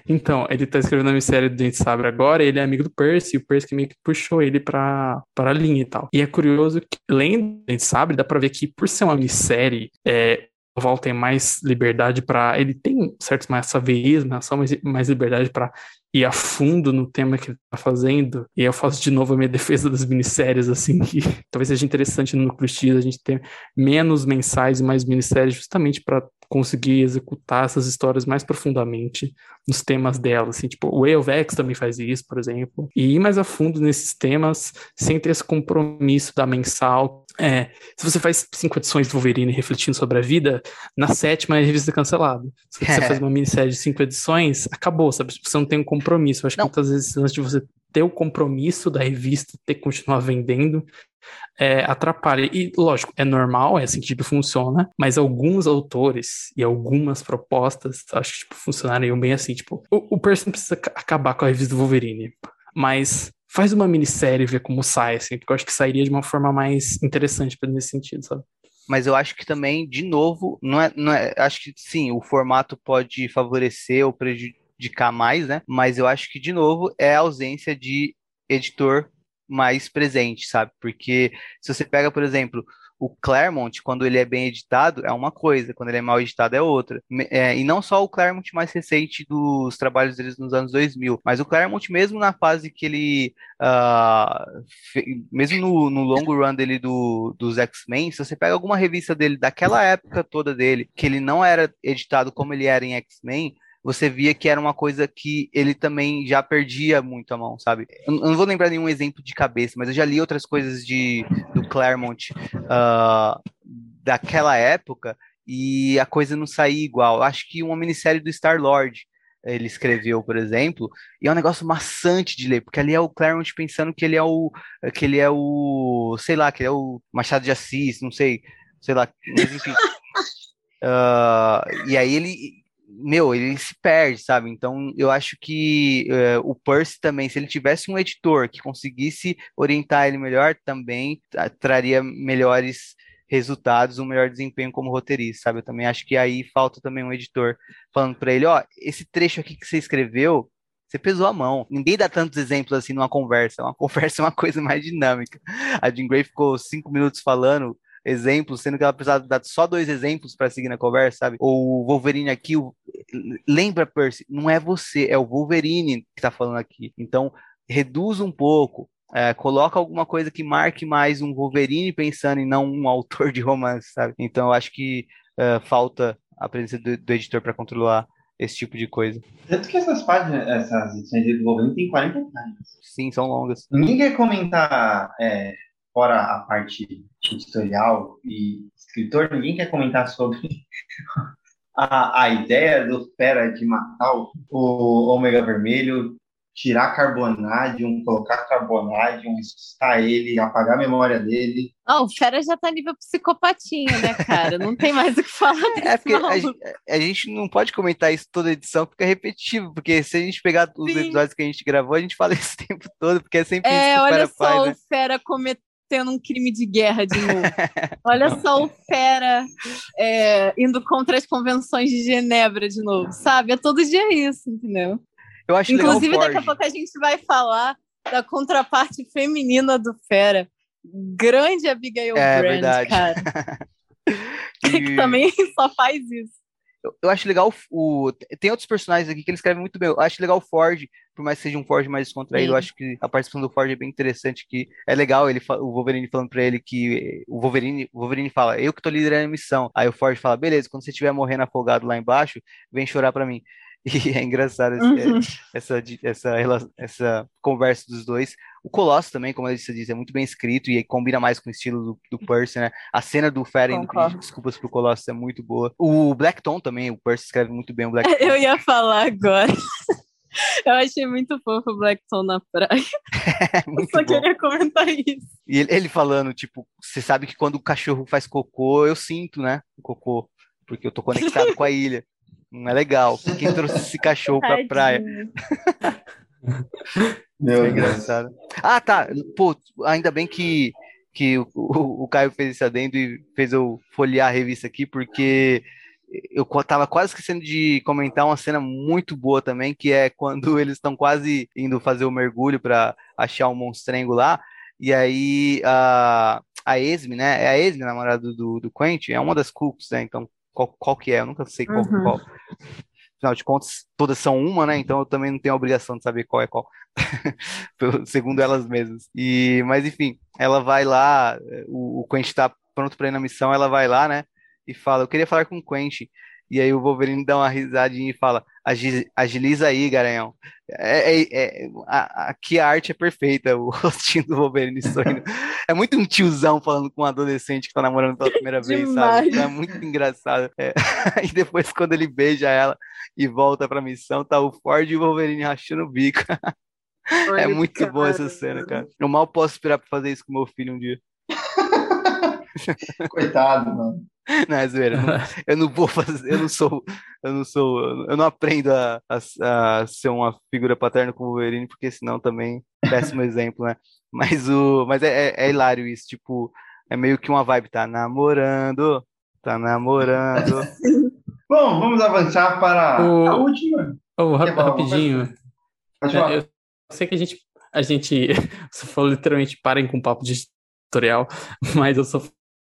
Então, ele tá escrevendo a minissérie do Dente Sabre agora, ele é amigo do Percy, e o Percy meio que puxou ele pra, pra linha e tal. E é curioso que, lendo Dente Sabre, dá pra ver que, por ser uma minissérie, é, o Val tem mais liberdade para Ele tem certos mais saveísmo, só mais, mais liberdade para ir a fundo no tema que ele tá fazendo. E eu faço de novo a minha defesa das minisséries, assim, que talvez seja interessante no Núcleo X a gente ter menos mensais e mais minisséries, justamente para conseguir executar essas histórias mais profundamente nos temas dela, assim, tipo, o Way of X também faz isso, por exemplo, e ir mais a fundo nesses temas sem ter esse compromisso da mensal. É, se você faz cinco edições do Wolverine refletindo sobre a vida, na sétima a revista é cancelada. Se você faz uma minissérie de cinco edições, acabou, sabe? Você não tem um compromisso. Eu acho não. que muitas vezes antes de você ter o compromisso da revista, ter que continuar vendendo, é, atrapalha. E, lógico, é normal, é assim que tipo, funciona, mas alguns autores e algumas propostas, acho que tipo, funcionariam bem assim. Tipo, o, o Percy não precisa acabar com a revista do Wolverine, mas faz uma minissérie e vê como sai, assim, porque eu acho que sairia de uma forma mais interessante nesse sentido, sabe? Mas eu acho que também, de novo, não é, não é. Acho que sim, o formato pode favorecer ou prejudicar mais, né? Mas eu acho que, de novo, é a ausência de editor mais presente, sabe? Porque se você pega, por exemplo, o Claremont, quando ele é bem editado, é uma coisa, quando ele é mal editado é outra. É, e não só o Claremont mais recente dos trabalhos deles nos anos 2000, mas o Claremont mesmo na fase que ele, uh, mesmo no, no longo run dele do, dos X-Men, se você pega alguma revista dele daquela época toda dele, que ele não era editado como ele era em X-Men, você via que era uma coisa que ele também já perdia muito a mão, sabe? Eu não vou lembrar nenhum exemplo de cabeça, mas eu já li outras coisas de, do Claremont uh, daquela época e a coisa não saía igual. Acho que uma minissérie do Star-Lord ele escreveu, por exemplo, e é um negócio maçante de ler, porque ali é o Claremont pensando que ele é o que ele é o, sei lá, que ele é o Machado de Assis, não sei, sei lá, mas enfim. Uh, e aí ele meu, ele se perde, sabe? Então, eu acho que uh, o Percy também, se ele tivesse um editor que conseguisse orientar ele melhor, também traria melhores resultados, um melhor desempenho como roteirista, sabe? Eu também acho que aí falta também um editor falando para ele, ó, esse trecho aqui que você escreveu, você pesou a mão. Ninguém dá tantos exemplos assim numa conversa. Uma conversa é uma coisa mais dinâmica. A Jean Grey ficou cinco minutos falando exemplos, sendo que ela precisava dar só dois exemplos para seguir na conversa, sabe? Ou o Wolverine aqui, o... lembra, Percy, não é você, é o Wolverine que tá falando aqui. Então, reduz um pouco, é, coloca alguma coisa que marque mais um Wolverine pensando e não um autor de romance, sabe? Então, eu acho que é, falta a presença do, do editor para controlar esse tipo de coisa. Tanto que essas páginas, essas edições do Wolverine tem 40 páginas. Sim, são longas. Ninguém quer comentar é, fora a parte editorial e escritor, ninguém quer comentar sobre a, a ideia do Fera de matar o, o Ômega Vermelho, tirar Carbonadium, colocar Carbonadium, ressuscitar ele, apagar a memória dele. Oh, o Fera já tá nível psicopatinho, né, cara? Não tem mais o que falar disso, É porque a, a, gente não pode comentar isso toda edição, fica repetitivo, porque se a gente pegar os Sim. episódios que a gente gravou, a gente fala isso o tempo todo, porque é sempre é, isso que o Fera faz. olha só, né? o Fera cometeu tendo um crime de guerra de novo. Olha só o Fera é, indo contra as convenções de Genebra de novo, sabe? É todo dia isso, entendeu? Eu acho Inclusive, legal daqui a pouco a gente vai falar da contraparte feminina do Fera. Grande Abigail é, Brand, verdade. cara. e... que também só faz isso. Eu, eu acho legal o, o- Tem outros personagens aqui que eles escrevem muito bem. Eu acho legal o Ford, por mais que seja um Ford mais descontraído, Sim. eu acho que a participação do Ford é bem interessante, que é legal ele, o Wolverine falando pra ele que o Wolverine, o Wolverine fala, eu que tô liderando a missão. Aí o Ford fala, beleza, quando você estiver morrendo afogado lá embaixo, vem chorar pra mim. E é engraçado Uhum. essa, essa, essa conversa dos dois. O Colosso também, como você disse, é muito bem escrito e combina mais com o estilo do, do Percy, né? A cena do pedir Concordo. desculpas pro Colosso é muito boa. O Blackton também, o Percy escreve muito bem o Blackton. Eu ia falar agora. Eu achei muito fofo o Blackton na praia. É Eu só bom. queria comentar isso. E ele, ele falando, tipo, você sabe que quando o cachorro faz cocô, eu sinto, né? O cocô, porque eu tô conectado com a ilha. Não é legal. Quem trouxe esse cachorro pra praia? Meu É engraçado. Ah, tá. Pô, ainda bem que, que o, o, o Caio fez esse adendo e fez eu folhear a revista aqui, porque eu tava quase esquecendo de comentar uma cena muito boa também, que é quando eles estão quase indo fazer o mergulho para achar um monstrengo lá, e aí a, a Esme, né? É a Esme, namorada do, do, do Quentin, é uma das Cooks, né? Então, qual, qual que é? Eu nunca sei qual, Uhum. qual. Afinal de contas, todas são uma, né? Então eu também não tenho a obrigação de saber qual é qual. Segundo elas mesmas. E, mas enfim, ela vai lá, o, o Quentin tá pronto para ir na missão, ela vai lá, né? E fala, eu queria falar com o Quentin. E aí o Wolverine dá uma risadinha e fala, "Agi- agiliza aí, garanhão. É, é, é- a- aqui a arte é perfeita, o rostinho do Wolverine sorrindo. É muito um tiozão falando com um adolescente que tá namorando pela primeira vez, sabe? Demais. É muito engraçado. É. E depois, quando ele beija ela e volta pra missão, tá o Ford e o Wolverine rachando o bico. É Olha, muito boa essa cena, cara. Eu mal posso esperar pra fazer isso com meu filho um dia. Coitado, mano. Não, é zoeira. Eu não, eu não vou fazer, eu não sou, eu não sou, eu não aprendo a, a, a ser uma figura paterna com o Wolverine, porque senão também, péssimo exemplo, né? Mas, o, mas é, é, é hilário isso, tipo, é meio que uma vibe, tá namorando, tá namorando. Bom, vamos avançar para O- a última. Oh, rap- Quer falar alguma rapidinho. É, eu sei que a gente, a gente, você falou literalmente parem com papo de tutorial, mas eu só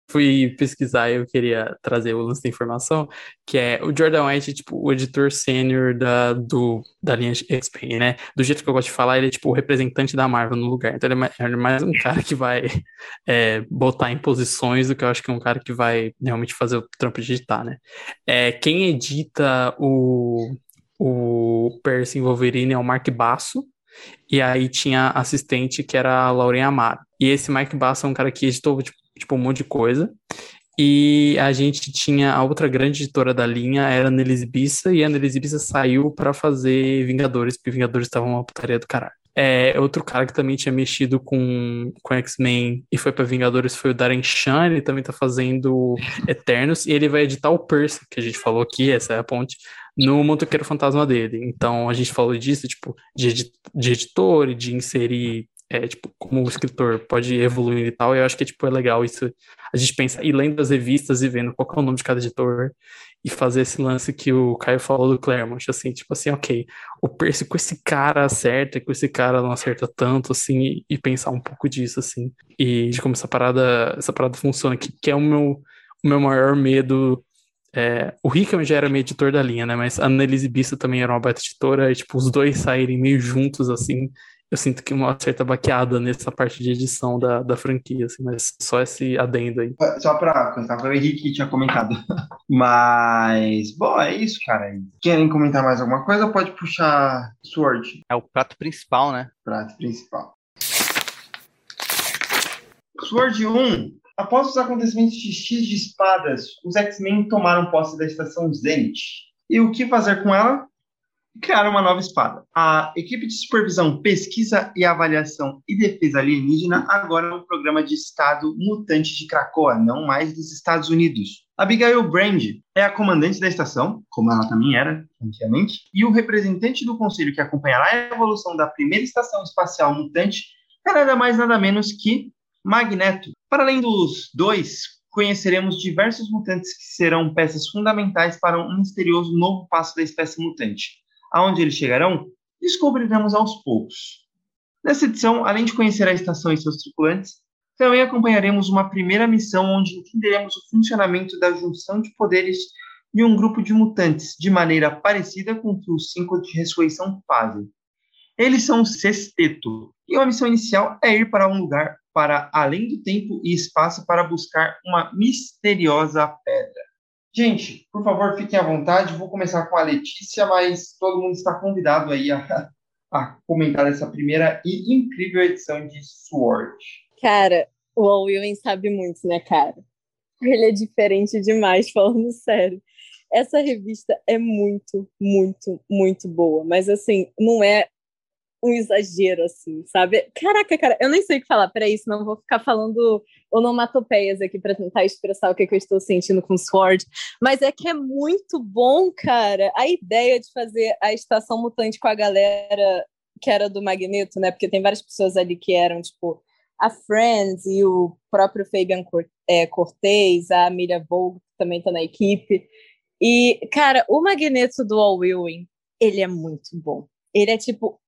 fui pesquisar e eu queria trazer o lance da informação, que é o Jordan White, tipo, o editor sênior da, do, da linha X-Men, né? Do jeito que eu gosto de falar, ele é tipo o representante da Marvel no lugar. Então ele é mais, ele é mais um cara que vai é, botar em posições do que eu acho que é um cara que vai realmente fazer o trampo de editar, né? É, quem edita o, o Percy Wolverine é o Mark Basso, e aí tinha assistente que era a Lauren Amaro. E esse Mark Basso é um cara que editou tipo, tipo, um monte de coisa. E a gente tinha a outra grande editora da linha, era a Annelise Bissa, e a Annelise Bissa saiu pra fazer Vingadores, porque Vingadores estavam uma putaria do caralho. É, outro cara que também tinha mexido com, com X-Men e foi pra Vingadores foi o Darren Shan, ele também tá fazendo Eternos, e ele vai editar o Percy, que a gente falou aqui, essa é a ponte, no Motoqueiro Fantasma dele. Então a gente falou disso, tipo, de, edi- de editor e de inserir, é, tipo, como o escritor pode evoluir e tal, eu acho que tipo, é legal isso. A gente pensa, e lendo as revistas e vendo qual é o nome de cada editor, e fazer esse lance que o Caio falou do Claremont, assim, tipo assim, ok, o Percy com esse cara acerta, com esse cara não acerta tanto, assim, e, e pensar um pouco disso, assim, e de como essa parada, essa parada funciona, que, que é o meu, o meu maior medo. É, o Rickman já era meio editor da linha, né? Mas a Annelise Bissa também era uma baita editora, e tipo, os dois saírem meio juntos, assim, eu sinto que uma certa baqueada nessa parte de edição da, da franquia, assim, mas só esse adendo aí. Só pra constar, foi o Henrique que tinha comentado. Mas, bom, é isso, cara. Querem comentar mais alguma coisa? Pode puxar Sword, É o prato principal, né? prato principal. Sword 1. Após os acontecimentos de X de espadas, os X-Men tomaram posse da estação Zenith. E o que fazer com ela? Criaram uma nova espada. A equipe de supervisão, pesquisa e avaliação e defesa alienígena agora é um programa de Estado mutante de Krakoa, não mais dos Estados Unidos. Abigail Brand é a comandante da estação, como ela também era antigamente, e o representante do conselho que acompanhará a evolução da primeira estação espacial mutante é nada mais nada menos que Magneto. Para além dos dois, conheceremos diversos mutantes que serão peças fundamentais para um misterioso novo passo da espécie mutante. Aonde eles chegarão, descobriremos aos poucos. Nessa edição, além de conhecer a estação e seus tripulantes, também acompanharemos uma primeira missão onde entenderemos o funcionamento da junção de poderes e um grupo de mutantes, de maneira parecida com o que os cinco de ressurreição fazem. Eles são o sexteto, e a missão inicial é ir para um lugar para além do tempo e espaço para buscar uma misteriosa pedra. Gente, por favor, fiquem à vontade. Vou começar com a Letícia, mas todo mundo está convidado aí a, a comentar essa primeira e incrível edição de Sword. Cara, o Al sabe muito, né, cara? Ele é diferente demais, falando sério. Essa revista é muito, muito, muito boa. Mas, assim, não é um exagero, assim, sabe? Caraca, cara, eu nem sei o que falar. Peraí, senão vou ficar falando onomatopeias aqui para tentar expressar o que, é que eu estou sentindo com Sword. Mas é que é muito bom, cara. A ideia de fazer a estação mutante com a galera que era do Magneto, né? Porque tem várias pessoas ali que eram, tipo, a Friends e o próprio Fabian é, Cortez, a Amelia Vogue, que também tá na equipe. E, cara, o Magneto do All Ewing, ele é muito bom. Ele é, tipo,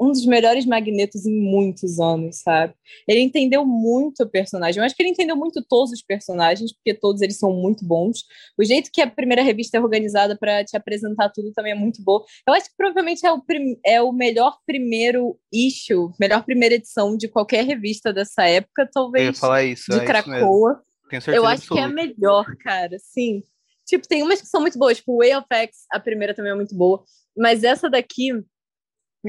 um dos melhores magnetos em muitos anos, sabe? Ele entendeu muito o personagem. Eu acho que ele entendeu muito todos os personagens, porque todos eles são muito bons. O jeito que a primeira revista é organizada para te apresentar tudo também é muito bom. Eu acho que provavelmente é o, é o melhor primeiro issue, melhor primeira edição de qualquer revista dessa época, talvez. Eu ia falar isso. De é certeza Eu acho absoluta. que é a melhor, cara. Sim. Tipo, tem umas que são muito boas. Tipo, Way of X, a primeira também é muito boa. Mas essa daqui,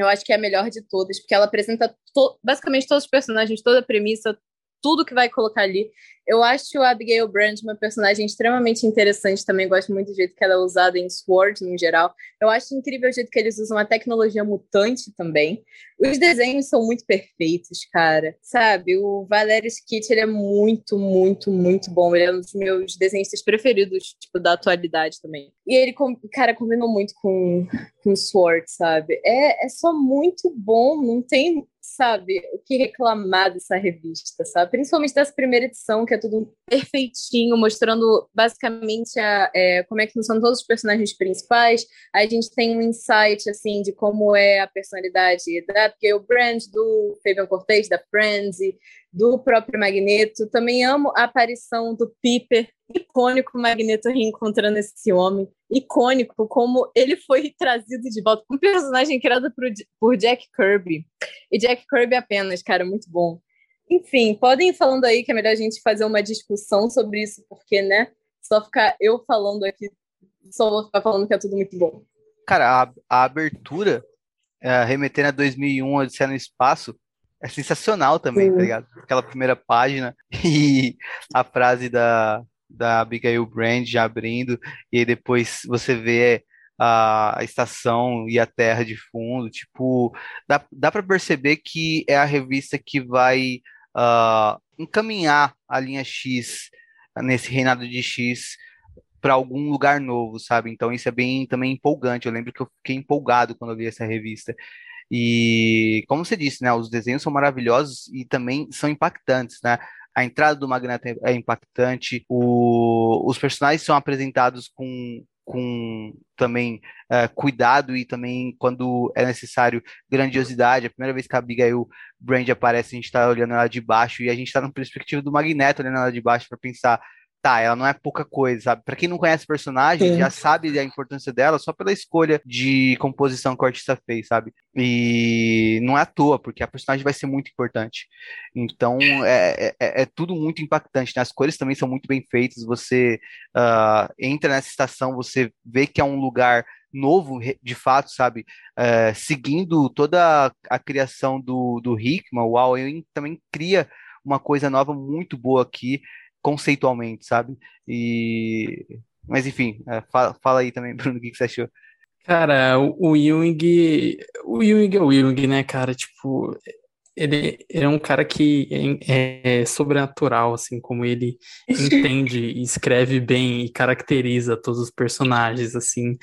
eu acho que é a melhor de todas, porque ela apresenta to basicamente todos os personagens, toda a premissa, tudo que vai colocar ali. Eu acho a Abigail Brand uma personagem extremamente interessante também, gosto muito do jeito que ela é usada em Sword, no geral. Eu acho incrível o jeito que eles usam a tecnologia mutante também. Os desenhos são muito perfeitos, cara. Sabe, o Valerio Skit, ele é muito, muito, muito bom. Ele é um dos meus desenhistas preferidos, tipo, da atualidade também. E ele, cara, combinou muito com, com Sword, sabe? É, é só muito bom, não tem sabe, o que reclamar dessa revista, sabe? Principalmente dessa primeira edição, que é tudo perfeitinho, mostrando basicamente a, é, como é que funcionam todos os personagens principais. Aí a gente tem um insight, assim, de como é a personalidade da Gail Brand, do Fabian Cortez, da Frenzy, do próprio Magneto. Também amo a aparição do Piper, icônico Magneto reencontrando esse homem. Icônico, como ele foi trazido de volta. Um personagem criado por, por Jack Kirby. E Jack Kirby apenas, cara, muito bom. Enfim, podem ir falando aí que é melhor a gente fazer uma discussão sobre isso, porque, né? Só ficar eu falando aqui, só vou ficar falando que é tudo muito bom. Cara, a, a abertura, é, remetendo a 2001, Odisseia no Espaço, é sensacional também, tá ligado? Aquela primeira página e a frase da, da Abigail Brand já abrindo, e aí depois você vê a, a estação e a terra de fundo, tipo, dá, dá para perceber que é a revista que vai uh, encaminhar a linha X nesse reinado de X para algum lugar novo, sabe? Então isso é bem também empolgante. Eu lembro que eu fiquei empolgado quando eu li essa revista. E como você disse, né, os desenhos são maravilhosos e também são impactantes, né? A entrada do Magneto é impactante, o, os personagens são apresentados com, com também uh, cuidado e também, quando é necessário, grandiosidade. A primeira vez que a Abigail Brand aparece, a gente está olhando ela de baixo e a gente está na perspectiva do Magneto olhando ela de baixo para pensar tá, ela não é pouca coisa, sabe? Pra quem não conhece o personagem, Sim. já sabe a importância dela só pela escolha de composição que o artista fez, sabe? E não é à toa, porque a personagem vai ser muito importante. Então, é, é, é tudo muito impactante, né? As cores também são muito bem feitas, você uh, entra nessa estação, você vê que é um lugar novo, de fato, sabe? Uh, seguindo toda a, a, criação do, do Hickman, o Al também cria uma coisa nova muito boa aqui conceitualmente, sabe? E mas enfim, é, fala, fala, aí também, Bruno, o que, que você achou? Cara, o Ewing, o Ewing é o Ewing, né, cara? Tipo, ele, ele é um cara que é, é sobrenatural, assim, como ele entende e escreve bem e caracteriza todos os personagens, assim.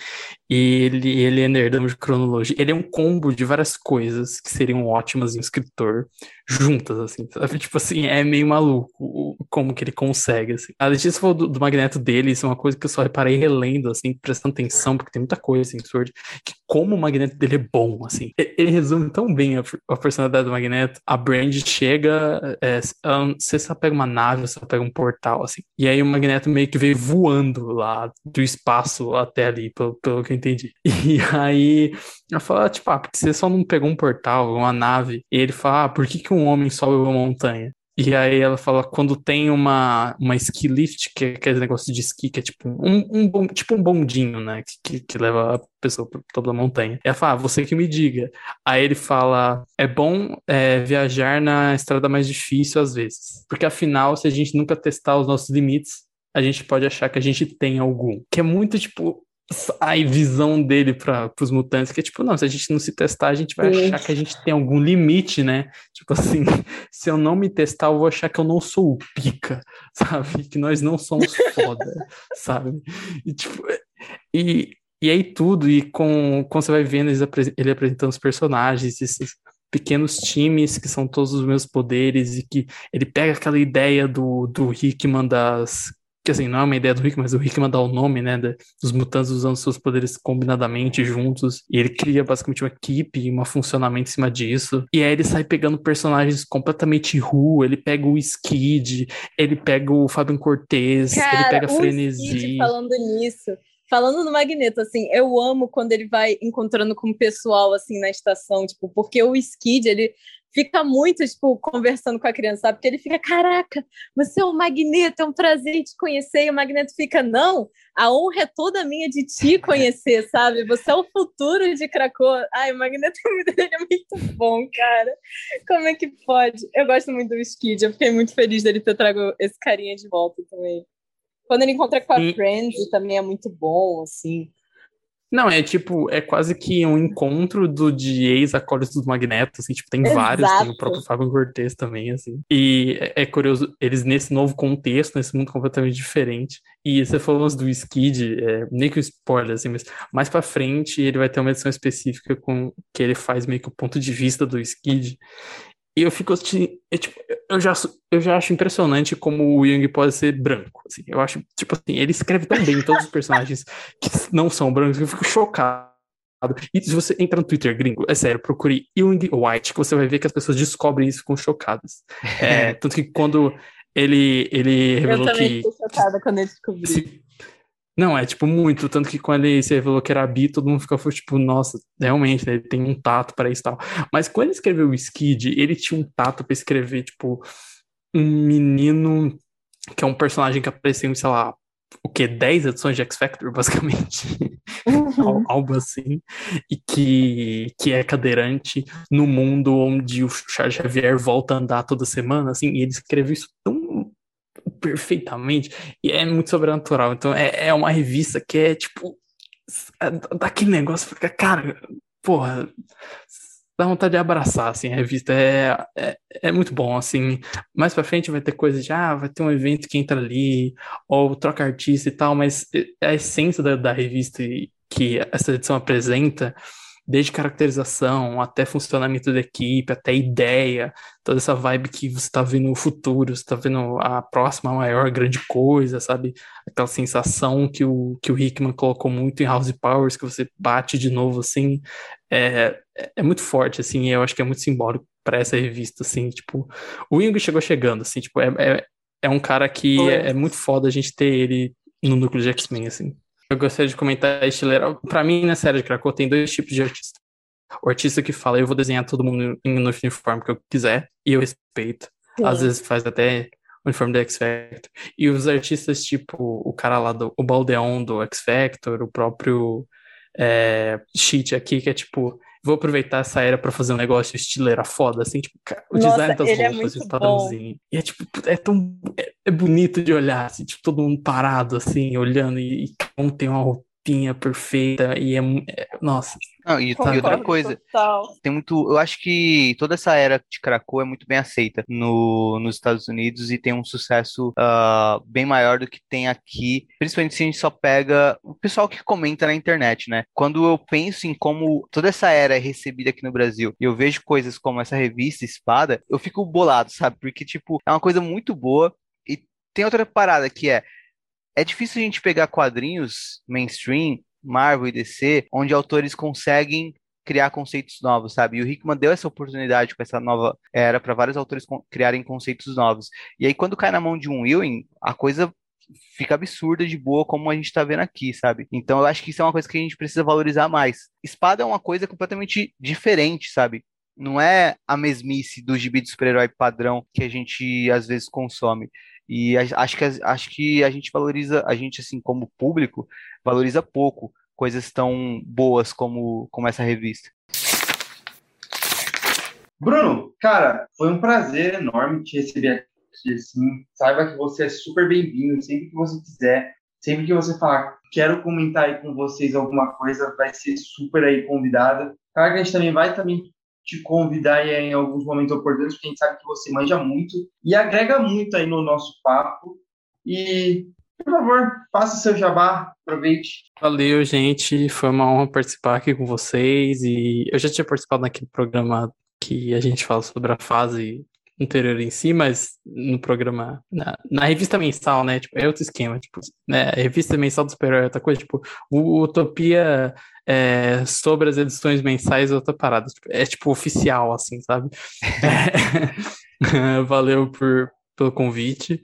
E ele, ele é nerdão de cronologia. Ele é um combo de várias coisas que seriam ótimas em um escritor. Juntas, assim, sabe? Tipo assim, é meio maluco como que ele consegue, assim. A Letícia falou do, do magneto dele, isso é uma coisa que eu só reparei relendo, assim, prestando atenção, porque tem muita coisa, assim, Sword, que como o magneto dele é bom, assim. Ele resume tão bem a, a personalidade do magneto. A Brand chega, é, se ela pega uma nave se ela pega um portal, assim. E aí o magneto meio que veio voando lá do espaço até ali, pelo, pelo que eu entendi. E aí ela fala, tipo, ah, porque você só não pegou um portal, uma nave. E ele fala, ah, por que, que um homem sobe uma montanha? E aí ela fala, quando tem uma, uma ski lift, que é aquele negócio de esqui, que é tipo um, um, tipo um bondinho, né? Que, que leva a pessoa pro topo da montanha. Ela fala, ah, você que me diga. Aí ele fala, é bom é, viajar na estrada mais difícil às vezes. Porque afinal, se a gente nunca testar os nossos limites, a gente pode achar que a gente tem algum. Que é muito, tipo, a visão dele para os mutantes, que é tipo, não, se a gente não se testar, a gente vai Sim. achar que a gente tem algum limite, né? Tipo assim, se eu não me testar, eu vou achar que eu não sou o pica, sabe? Que nós não somos foda, sabe? E tipo, e, e aí tudo, e com, quando você vai vendo ele apresentando os personagens, esses pequenos times que são todos os meus poderes, e que ele pega aquela ideia do, do Hickman das. Que assim, não é uma ideia do Hickman, mas o Hickman dá o nome, né? dos mutantes usando seus poderes combinadamente juntos. E ele cria basicamente uma equipe e um funcionamento em cima disso. E aí ele sai pegando personagens completamente ru. Ele pega o Skid, ele pega o Fabian Cortez, ele Cara, pega a Frenesi. Skid falando nisso, falando no Magneto, assim, eu amo quando ele vai encontrando com o pessoal, assim, na estação, tipo, porque o Skid, ele fica muito, tipo, conversando com a criança, sabe? Porque ele fica, caraca, você é o Magneto, é um prazer te conhecer, e o Magneto fica, não, a honra é toda minha de te conhecer, sabe? Você é o futuro de Krakoa. Ai, o Magneto é muito bom, cara. Como é que pode? Eu gosto muito do Skid, eu fiquei muito feliz dele ter trago esse carinha de volta também. Quando ele encontra com a E- Friends também é muito bom, assim. Não, é tipo, é quase que um encontro do de ex-acólitos do Magneto, assim, tipo, tem vários, tem o Exato. próprio Fábio Cortez também, assim. E é, é curioso, eles nesse novo contexto, nesse mundo completamente diferente. E você falou do Skid, é, nem que um spoiler, assim, mas mais pra frente ele vai ter uma edição específica com que ele faz meio que o ponto de vista do Skid. E eu fico assim, é, tipo, eu já, eu já acho impressionante como o Young pode ser branco. Assim, eu acho, tipo assim, ele escreve tão bem todos os personagens que não são brancos, eu fico chocado. E se você entra no Twitter gringo, é sério, procure Young White, que você vai ver que as pessoas descobrem isso e ficam chocadas. É, tanto que quando ele, ele Eu revelou também que. fiquei chocada quando eu descobri. Não, é tipo muito. Tanto que quando ele se revelou que era bi, todo mundo ficou tipo, nossa, realmente, né, ele tem um tato para isso e tal. Mas quando ele escreveu o Skid, ele tinha um tato para escrever, tipo, um menino que é um personagem que apareceu em, sei lá, o que, 10 edições de X Factor, basicamente. Uhum. Al- algo assim, e que, que é cadeirante no mundo onde o Charles Xavier volta a andar toda semana, assim, e ele escreveu isso tão perfeitamente, e é muito sobrenatural. Então, é, é uma revista que é tipo, é daquele negócio, fica, cara, porra, dá vontade de abraçar, assim, a revista é, é, é muito bom, assim, mais pra frente vai ter coisa de, ah, vai ter um evento que entra ali, ou troca artista e tal, mas a essência da, da revista que essa edição apresenta, desde caracterização até funcionamento da equipe, até ideia, toda essa vibe que você tá vendo o futuro, você tá vendo a próxima maior grande coisa, sabe? Aquela sensação que o, que o Hickman colocou muito em House Powers, que você bate de novo, assim, é, é- é muito forte, assim, e eu acho que é muito simbólico para essa revista, assim, tipo, o Wing chegou chegando, assim, tipo, é, é, é um cara que é, é muito foda a gente ter ele no núcleo de X-Men, assim. Eu gostaria de comentar a estileira. Pra mim, na série de Krakow, tem dois tipos de artista. O artista que fala, eu vou desenhar todo mundo no uniforme que eu quiser, e eu respeito. Às Sim. vezes faz até o uniforme do X Factor. E os artistas, tipo, o cara lá do o Baldeon do X Factor, o próprio é, Cheat aqui, que é tipo, vou aproveitar essa era pra fazer um negócio estileira foda, assim, tipo, o Nossa, design das é roupas, muito o padrãozinho. E é tipo, é tão. É, é bonito de olhar, assim, tipo, todo mundo parado, assim, olhando, e, e cada um tem uma, limpinha, perfeita, e é, é- nossa, Não, e, e outra coisa, total. tem muito. Eu acho que toda essa era de Krakow é muito bem aceita no, nos Estados Unidos e tem um sucesso ah, bem maior do que tem aqui, principalmente se a gente só pega o pessoal que comenta na internet, né? Quando eu penso em como toda essa era é recebida aqui no Brasil e eu vejo coisas como essa revista Espada, eu fico bolado, sabe? Porque, tipo, é uma coisa muito boa e tem outra parada que é. É difícil a gente pegar quadrinhos mainstream, Marvel e DC, onde autores conseguem criar conceitos novos, sabe? E o Hickman deu essa oportunidade com essa nova era para vários autores criarem conceitos novos. E aí, quando cai na mão de um Ewing, a coisa fica absurda de boa, como a gente tá vendo aqui, sabe? Então, eu acho que isso é uma coisa que a gente precisa valorizar mais. Espada é uma coisa completamente diferente, sabe? Não é a mesmice do gibi de super-herói padrão que a gente às vezes consome. E acho que, acho que a gente valoriza, a gente, assim, como público, valoriza pouco coisas tão boas como, como essa revista. Bruno, cara, foi um prazer enorme te receber aqui, assim. Saiba que você é super bem-vindo, sempre que você quiser. Sempre que você falar, quero comentar aí com vocês alguma coisa, vai ser super aí convidada. Claro que a gente também vai também te convidar aí em alguns momentos oportunos, porque a gente sabe que você manja muito e agrega muito aí no nosso papo. E, por favor, faça seu jabá, aproveite. Valeu, gente. Foi uma honra participar aqui com vocês. E eu já tinha participado naquele programa que a gente fala sobre a fase anterior em si, mas no programa, na, na revista mensal, né? Tipo, é outro esquema. Tipo, né? A revista mensal do super-herói é outra coisa. Tipo, o Utopia é, sobre as edições mensais é outra parada. Tipo, é tipo oficial, assim, sabe? É, valeu por, pelo convite.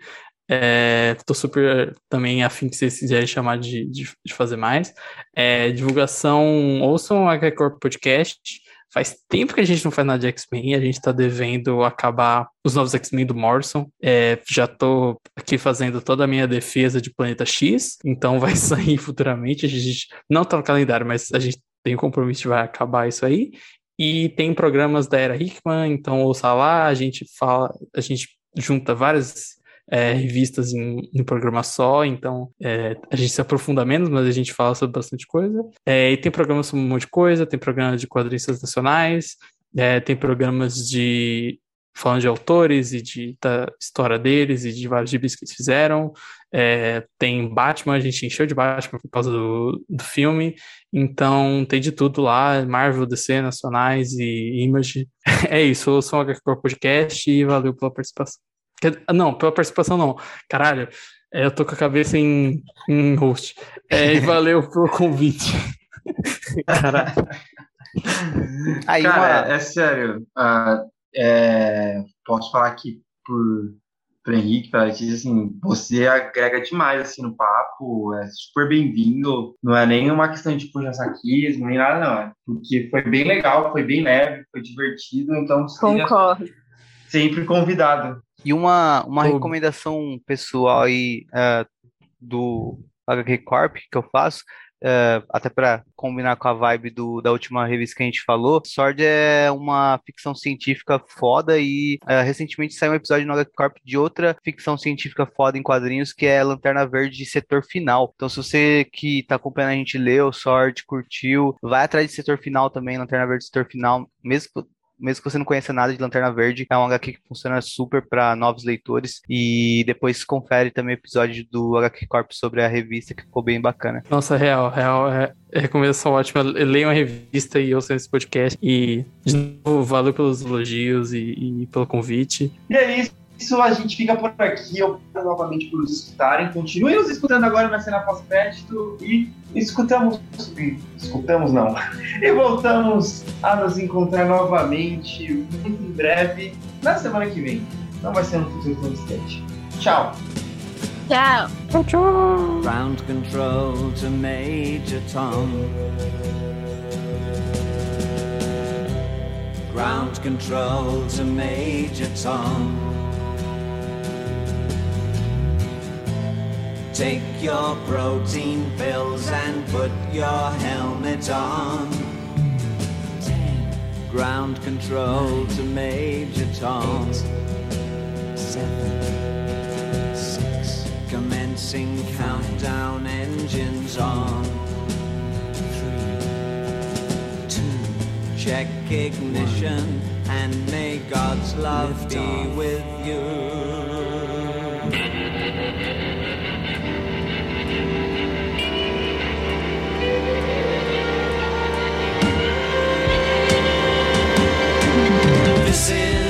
É, tô super também afim que vocês quiserem chamar de, de, de fazer mais. É, divulgação, ouçam o HCorp Podcast. Faz tempo que a gente não faz nada de X-Men, a gente tá devendo acabar os novos X-Men do Morrison. É, já tô aqui fazendo toda a minha defesa de Planeta X, então vai sair futuramente. A gente não tá no calendário, mas a gente tem um compromisso de vai acabar isso aí. E tem programas da Era Hickman, então ouça lá, a gente fala, a gente junta várias é, revistas em, em programa só, então é, a gente se aprofunda menos, mas a gente fala sobre bastante coisa. É, e tem programas sobre um monte de coisa, tem programas de quadristas nacionais, é, tem programas de falando de autores e de, da história deles e de vários gibis que eles fizeram. É, tem Batman, a gente encheu de Batman por causa do, do filme. Então tem de tudo lá, Marvel, DC, Nacionais e Image. É isso, eu sou o HQ Podcast e valeu pela participação. Quer- Não, pela participação não. Caralho, é, eu tô com a cabeça em, em host. É, e valeu pelo convite. Caralho. Aí, Cara, uma- é sério. ah, é, posso falar aqui por, por Henrique, para Letícia, assim, você agrega demais assim, no papo, é super bem-vindo. Não é nem uma questão de puxa-saquismo, nem nada, não. É porque foi bem legal, foi bem leve, foi divertido, então Concordo. sempre convidado. E uma, uma Pô. recomendação pessoal aí eh, do HQ Corp que eu faço, eh, até para combinar com a vibe do, da última revista que a gente falou, Sword é uma ficção científica foda e eh, recentemente saiu um episódio no HQ Corp de outra ficção científica foda em quadrinhos que é Lanterna Verde Setor Final. Então se você que tá acompanhando a gente leu Sword, curtiu, vai atrás de Setor Final também, Lanterna Verde Setor Final, mesmo que mesmo que você não conheça nada de Lanterna Verde, é um HQ que funciona super para novos leitores. E depois confere também o episódio do HQ Corp sobre a revista, que ficou bem bacana. Nossa, real, real, é, é recomendação ótima. Leiam a revista e ouçam esse podcast. E, de novo, valeu pelos elogios e, e pelo convite. E é isso. Isso a gente fica por aqui. Obrigado novamente por nos escutarem. Continuem nos escutando agora na cena pós-crédito e escutamos. Escutamos não. E voltamos a nos encontrar novamente muito em breve, na semana que vem. Não vai ser no futuro tão distante. Tchau. Tchau. Ground control to Major Tom. Ground control to Major Tom. Take your protein pills and put your helmet on. Ten. Ground control nine, to Major Tom. Eight, seven. Six. Commencing countdown engines on. Three. Two. Check ignition one, and may God's love be with you. voices.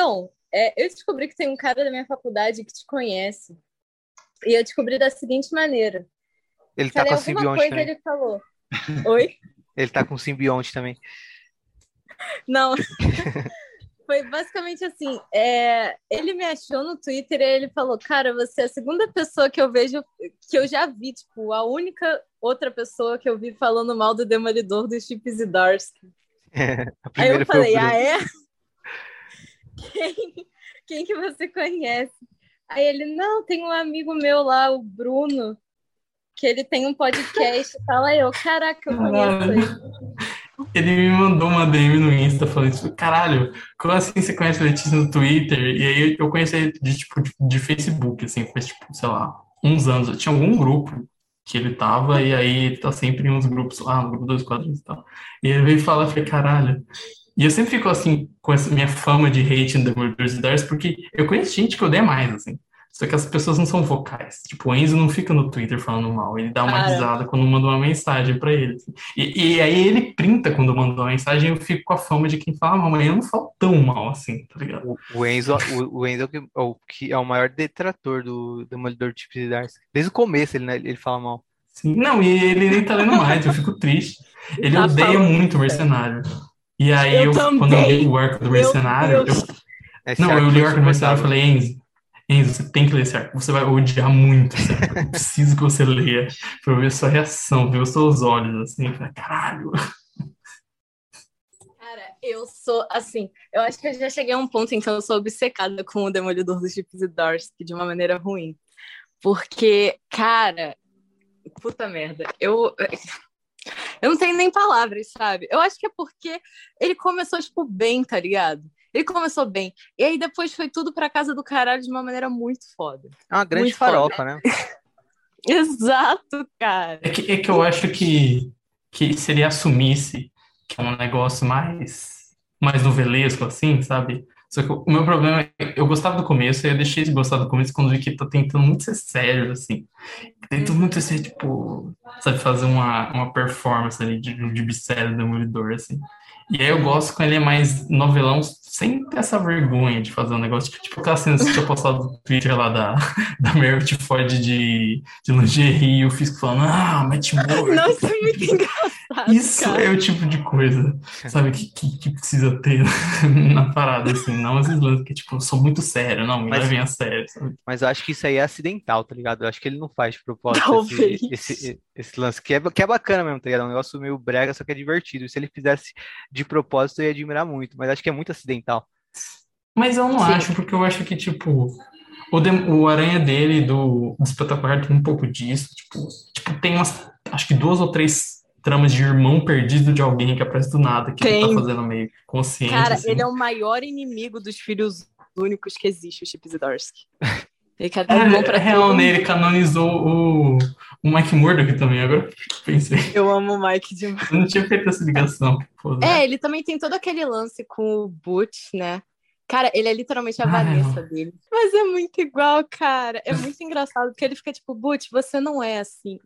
Então, é, eu descobri que tem um cara da minha faculdade que te conhece. E eu descobri da seguinte maneira. Ele tá Falei tá com alguma coisa também. ele falou. Oi? ele tá com simbionte também. Não. Foi basicamente assim. É, ele me achou no Twitter e ele falou: Cara, você é a segunda pessoa que eu vejo, que eu já vi, tipo, a única outra pessoa que eu vi falando mal do Demolidor dos Chips e Darsky. É, Aí eu falei, ah, é? quem, quem que você conhece? Aí ele, não, tem um amigo meu lá, o Bruno, que ele tem um podcast Fala. Aí eu, caraca, eu conheço ele. Ele me mandou uma DM no Insta falando isso. Caralho, como assim você conhece a Letícia no Twitter? E aí eu conheci ele de, tipo, de, de Facebook, assim, faz, tipo, sei lá, uns anos. Eu tinha algum grupo que ele tava, e aí ele tá sempre em uns grupos lá, grupo dos quadros e tal. E ele veio falar, eu falei, caralho, e eu sempre fico assim, com essa minha fama de hate em Demolidores e Dars, porque eu conheço gente que odeia mais, assim. Só que as pessoas não são vocais. Tipo, o Enzo não fica no Twitter falando mal, ele dá uma Cara. risada quando manda uma mensagem pra ele. assim. E, e aí ele printa quando manda uma mensagem, eu fico com a fama de quem fala mal, mas eu não falo tão mal assim, tá ligado? O, o Enzo, o, o Enzo é o que, é o que é o maior detrator do Demolidor de Chip Darcy. Desde o começo ele, né, ele fala mal. Sim, não, e ele nem tá lendo mais, eu fico triste. Ele Tá odeia falando, muito o mercenário. E aí, Eu eu, quando eu também. li o arco do mercenário, eu, não, eu li o arco do mercenário e falei, Enzo, Enzo, você tem que ler esse arco, você vai odiar muito esse arco. Eu preciso que você leia pra eu ver sua reação, ver os seus olhos, assim, eu falei, caralho. Cara, eu sou assim. Eu acho que eu já cheguei a um ponto em que eu sou obcecada com o Demolidor dos Chips e Darsky de uma maneira ruim. Porque, cara, puta merda, eu. Eu não tenho nem palavras, sabe? Eu acho que é porque ele começou, tipo, bem, tá ligado? Ele começou bem. E aí depois foi tudo pra casa do caralho de uma maneira muito foda. É uma grande Muito foda. farofa, né? Exato, cara. É que, é que eu acho que, que se ele assumisse que é um negócio mais, mais novelesco, assim, sabe? Só que o meu problema é eu gostava do começo, e eu deixei de gostar do começo quando vi que tá tentando muito ser sério, assim. Tentando muito ser, tipo, sabe, fazer uma, uma performance ali de, de mistério do Demolidor, assim. E aí eu gosto quando ele é mais novelão, sem ter essa vergonha de fazer um negócio. Tipo, aquela cena que você tinha postado no Twitter lá da, da Meredith Ford de, de lingerie e o Fisk falando, ah, Matt Murdock. Nossa, é muito engraçado. Isso cara. é o tipo de coisa, sabe, que, que, que precisa ter na parada, assim. Não esses lances que, tipo, eu sou muito sério, não, me Mas- levem a sério, sabe? Mas eu acho que isso aí é acidental, tá ligado? Eu acho que ele não faz de propósito Talvez. esse, esse, esse lance, que é, que é bacana mesmo, tá ligado? É um negócio meio brega, só que é divertido. E se ele fizesse de propósito, eu ia admirar muito, mas acho que é muito acidental. Mas eu não Sim. acho, porque eu acho que, tipo, o, dem- o Aranha dele do, do Espetacular tem um pouco disso. Tipo, tipo, tem umas, acho que duas ou três tramas de irmão perdido de alguém que aparece do nada, que ele Tem. tá fazendo meio consciente, Cara, assim. ele é o maior inimigo dos filhos únicos que existe, o Chip Zdarsky. Ele quer É, dar mão pra é real, né? Ele canonizou o, o Mike Murdock também, agora pensei. Eu amo o Mike demais. Eu não tinha feito essa ligação. Pô, né? É, ele também tem todo aquele lance com o Butch, né? Cara, ele é literalmente a Ah, Vanessa dele. Mas é muito igual, cara. É muito engraçado, porque ele fica tipo, Butch, você não é assim.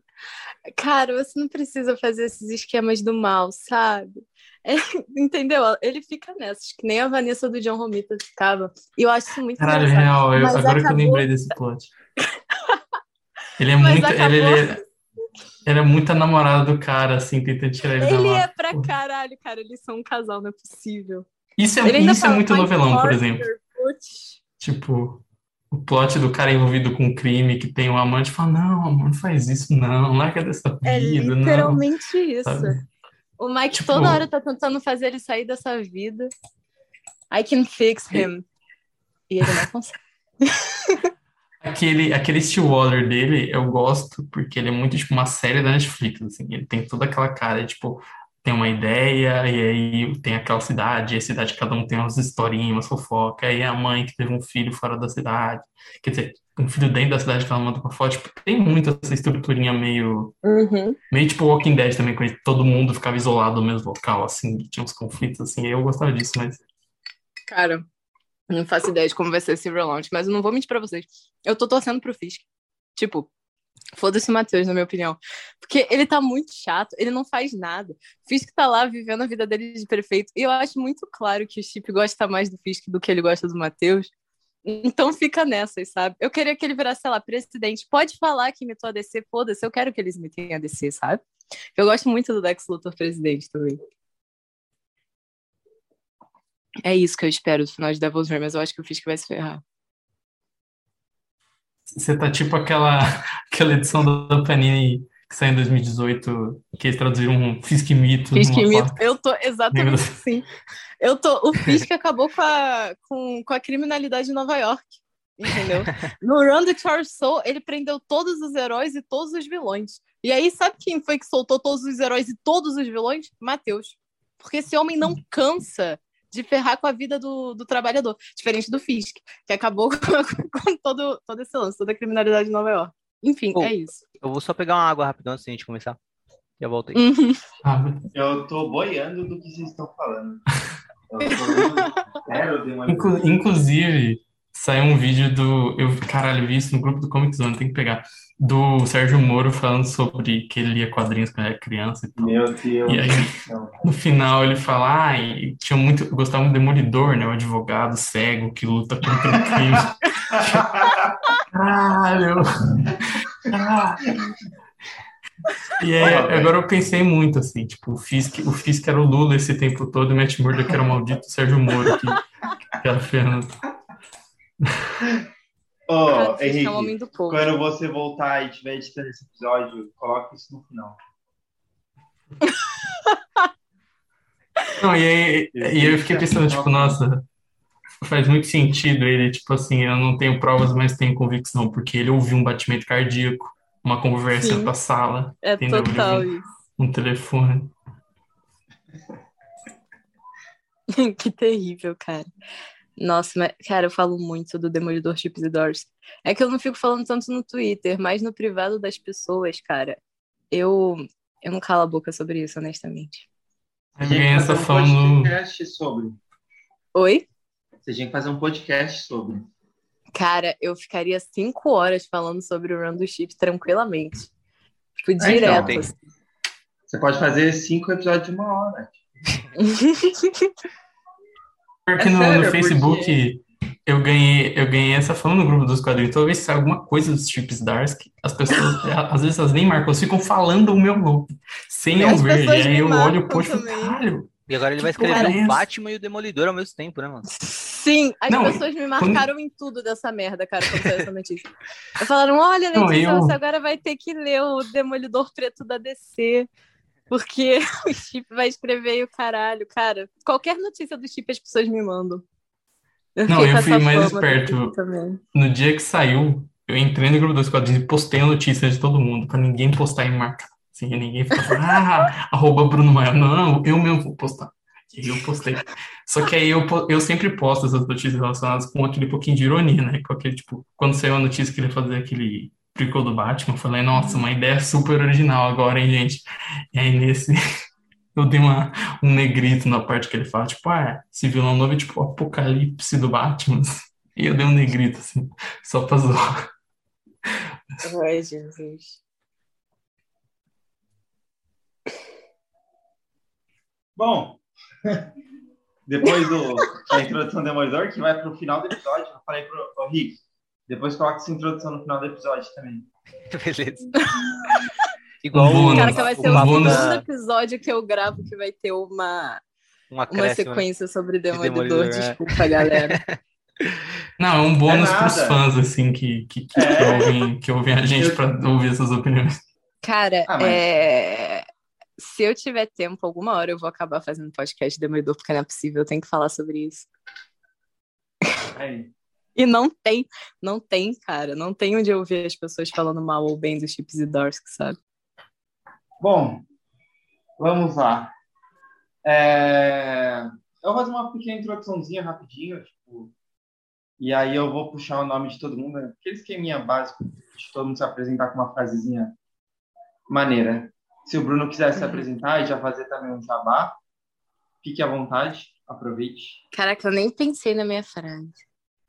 Cara, você não precisa fazer esses esquemas do mal, sabe? É, entendeu? Ele fica nessas, que nem a Vanessa do John Romita ficava. E eu acho isso muito Caralho, engraçado. real, eu- Mas agora que eu acabou- lembrei desse plot. Ele é Mas muito. acabou- Ele, ele, é, ele é muito a namorada do cara, assim, tentando tirar ele da Ele é pra caralho, cara. Eles são um casal, não é possível. Isso é, isso é muito "My novelão, por exemplo. Butch." Tipo, o plot do cara envolvido com crime, que tem um amante, fala: Não, amor, não faz isso, não, larga dessa É vida, não. literalmente isso. Sabe? O Mike Tipo- toda hora tá tentando fazer ele sair dessa vida. I can fix him. E ele não consegue. Aquele, aquele Stillwater dele, eu gosto, porque ele é muito tipo uma série da Netflix, assim. Ele tem toda aquela cara, tipo, tem uma ideia, e aí tem aquela cidade, e a cidade cada um tem umas historinhas, umas fofocas, aí a mãe que teve um filho fora da cidade, quer dizer, um filho dentro da cidade que ela manda pra fora, tipo, tem muito essa estruturinha meio, Uhum. meio tipo Walking Dead também, com todo mundo ficava isolado no mesmo local, assim, tinha uns conflitos, assim, eu gostava disso, mas Cara, não faço ideia de como vai ser esse relaunch, mas eu não vou mentir pra vocês. Eu tô torcendo pro Fisk. Tipo, foda-se o Matheus, na minha opinião. Porque ele tá muito chato, ele não faz nada. Fisk tá lá vivendo a vida dele de perfeito. E eu acho muito claro que o Chip gosta mais do Fisk do que ele gosta do Matheus. Então fica nessas, sabe? Eu queria que ele virasse, sei lá, presidente. Pode falar que imitou a DC, foda-se, eu quero que eles imitem a DC, sabe? Eu gosto muito do Dex Luthor presidente também. É isso que eu espero do final de Devil's Reign, mas eu acho que o Fisk vai se ferrar. Você tá tipo aquela, aquela edição da Panini que saiu em 2018, que eles traduziram um Fisk Mito. Fisk mito. Eu tô exatamente assim. Eu tô. O Fisk acabou com a, com, com a criminalidade de Nova York. Entendeu? No Run the Charles Soul, ele prendeu todos os heróis e todos os vilões. E aí, sabe quem foi que soltou todos os heróis e todos os vilões? Matheus. Porque esse homem não cansa de ferrar com a vida do, do trabalhador, diferente do Fisk, que acabou com, com todo, todo esse lance, toda a criminalidade de Nova York. Enfim, Pô. é isso. Eu vou só pegar uma água rapidão antes da gente começar. Já volto aí. Uhum. Ah, Eu tô boiando do que vocês estão falando. Eu tô... Sério, eu dei uma... Inclu- inclusive, saiu um vídeo do. Eu, caralho, vi isso no grupo do Comic Zone, tem que pegar. Do Sérgio Moro falando sobre que ele lia quadrinhos quando era criança e tal. Meu Deus E aí, no final, ele fala: Ah, e tinha muito. Eu gostava muito do Demolidor, né? O advogado cego que luta contra o crime. Caralho! Ah. E aí, agora eu pensei muito assim, tipo, o Fisk, o Fisk era o Lula esse tempo todo, e o Matt Murdock era o maldito Sérgio Moro que, que era Fernando. Vocês Henrique, são homem do povo. quando você voltar e estiver editando esse episódio, coloque isso no final. Não, e aí, e eu fiquei pensando, tipo, nossa, faz muito sentido ele, tipo assim, eu não tenho provas, mas tenho convicção, porque ele ouviu um batimento cardíaco, uma conversa Sim. pra sala, É entendeu? Total ouviu isso. um telefone. que terrível, cara. Nossa, mas, cara, eu falo muito do Demolidor Chips e Doors. É que eu não fico falando tanto no Twitter, mas no privado das pessoas, cara, eu, eu não calo a boca sobre isso, honestamente. Que ganha fazer essa um fama no. podcast sobre. Oi? Você tinha que fazer um podcast sobre. Cara, eu ficaria cinco horas falando sobre o Run do Chips tranquilamente. Tipo, então, direto. tem- assim. Você pode fazer cinco episódios de uma hora. Porque É no, no sério, Facebook eu ganhei, eu ganhei essa fama no grupo dos quadrinhos. Toda vez que sai alguma coisa dos Chips Dark, as pessoas, às vezes elas nem marcam, elas ficam falando o meu nome, sem eu ver. E aí eu olho o post e caralho. E agora ele vai Que escrever é o essa? Batman e o Demolidor ao mesmo tempo, né, mano? Sim, as Não, pessoas me marcaram em tudo dessa merda, cara, quando saiu essa notícia. Falaram: olha, Não, Letícia, eu- você agora vai ter que ler o Demolidor Preto da DC. Porque o Chip vai escrever e o caralho, cara. Qualquer notícia do Chip as pessoas me mandam. Não, fiquei eu fui mais esperto. No dia que saiu, eu entrei no grupo dos quadrinhos e postei a notícia de todo mundo, pra ninguém postar e marcar. Assim, ninguém falando, ah, arroba Bruno Maia. Não, eu mesmo vou postar. E eu postei. Só que aí eu, eu sempre posto essas notícias relacionadas com aquele pouquinho de ironia, né? Com aquele, tipo, quando saiu a notícia que ele ia fazer aquele prequel do Batman, eu falei, nossa, uma ideia super original agora, hein, gente? E aí nesse, eu dei uma, um negrito na parte que ele fala, tipo, ah, esse vilão novo é tipo o apocalipse do Batman. E eu dei um negrito, assim, só pra zoar. Ai, Jesus. Bom, depois do, da introdução do Demolidor, que vai pro final do episódio, eu falei pro, pro Rick, depois coloca essa introdução no final do episódio também. Beleza. Igual bônus. Cara, que vai ser o Um segundo episódio que eu gravo que vai ter uma, um uma acréscimo. sequência sobre Demolidor. Demolidor, é. Desculpa, galera. Não, é um bônus É pros nada. fãs, assim, que, que, que, É. que ouvem, que ouvem a gente Eu- pra ouvir essas opiniões. Cara, Ah, mas- é, se eu tiver tempo, alguma hora eu vou acabar fazendo podcast de Demolidor, porque não é possível, eu tenho que falar sobre isso. Aí. E não tem, não tem, cara, não tem onde eu ouvir as pessoas falando mal ou bem dos Chips e Dorsky, sabe? Bom, vamos lá. É, Eu vou fazer uma pequena introduçãozinha rapidinho, tipo, e aí eu vou puxar o nome de todo mundo, né? aquele esqueminha básico de todo mundo se apresentar com uma frasezinha maneira. Se o Bruno quiser se apresentar e já fazer também um jabá, fique à vontade, aproveite. Caraca, eu nem pensei na minha frase.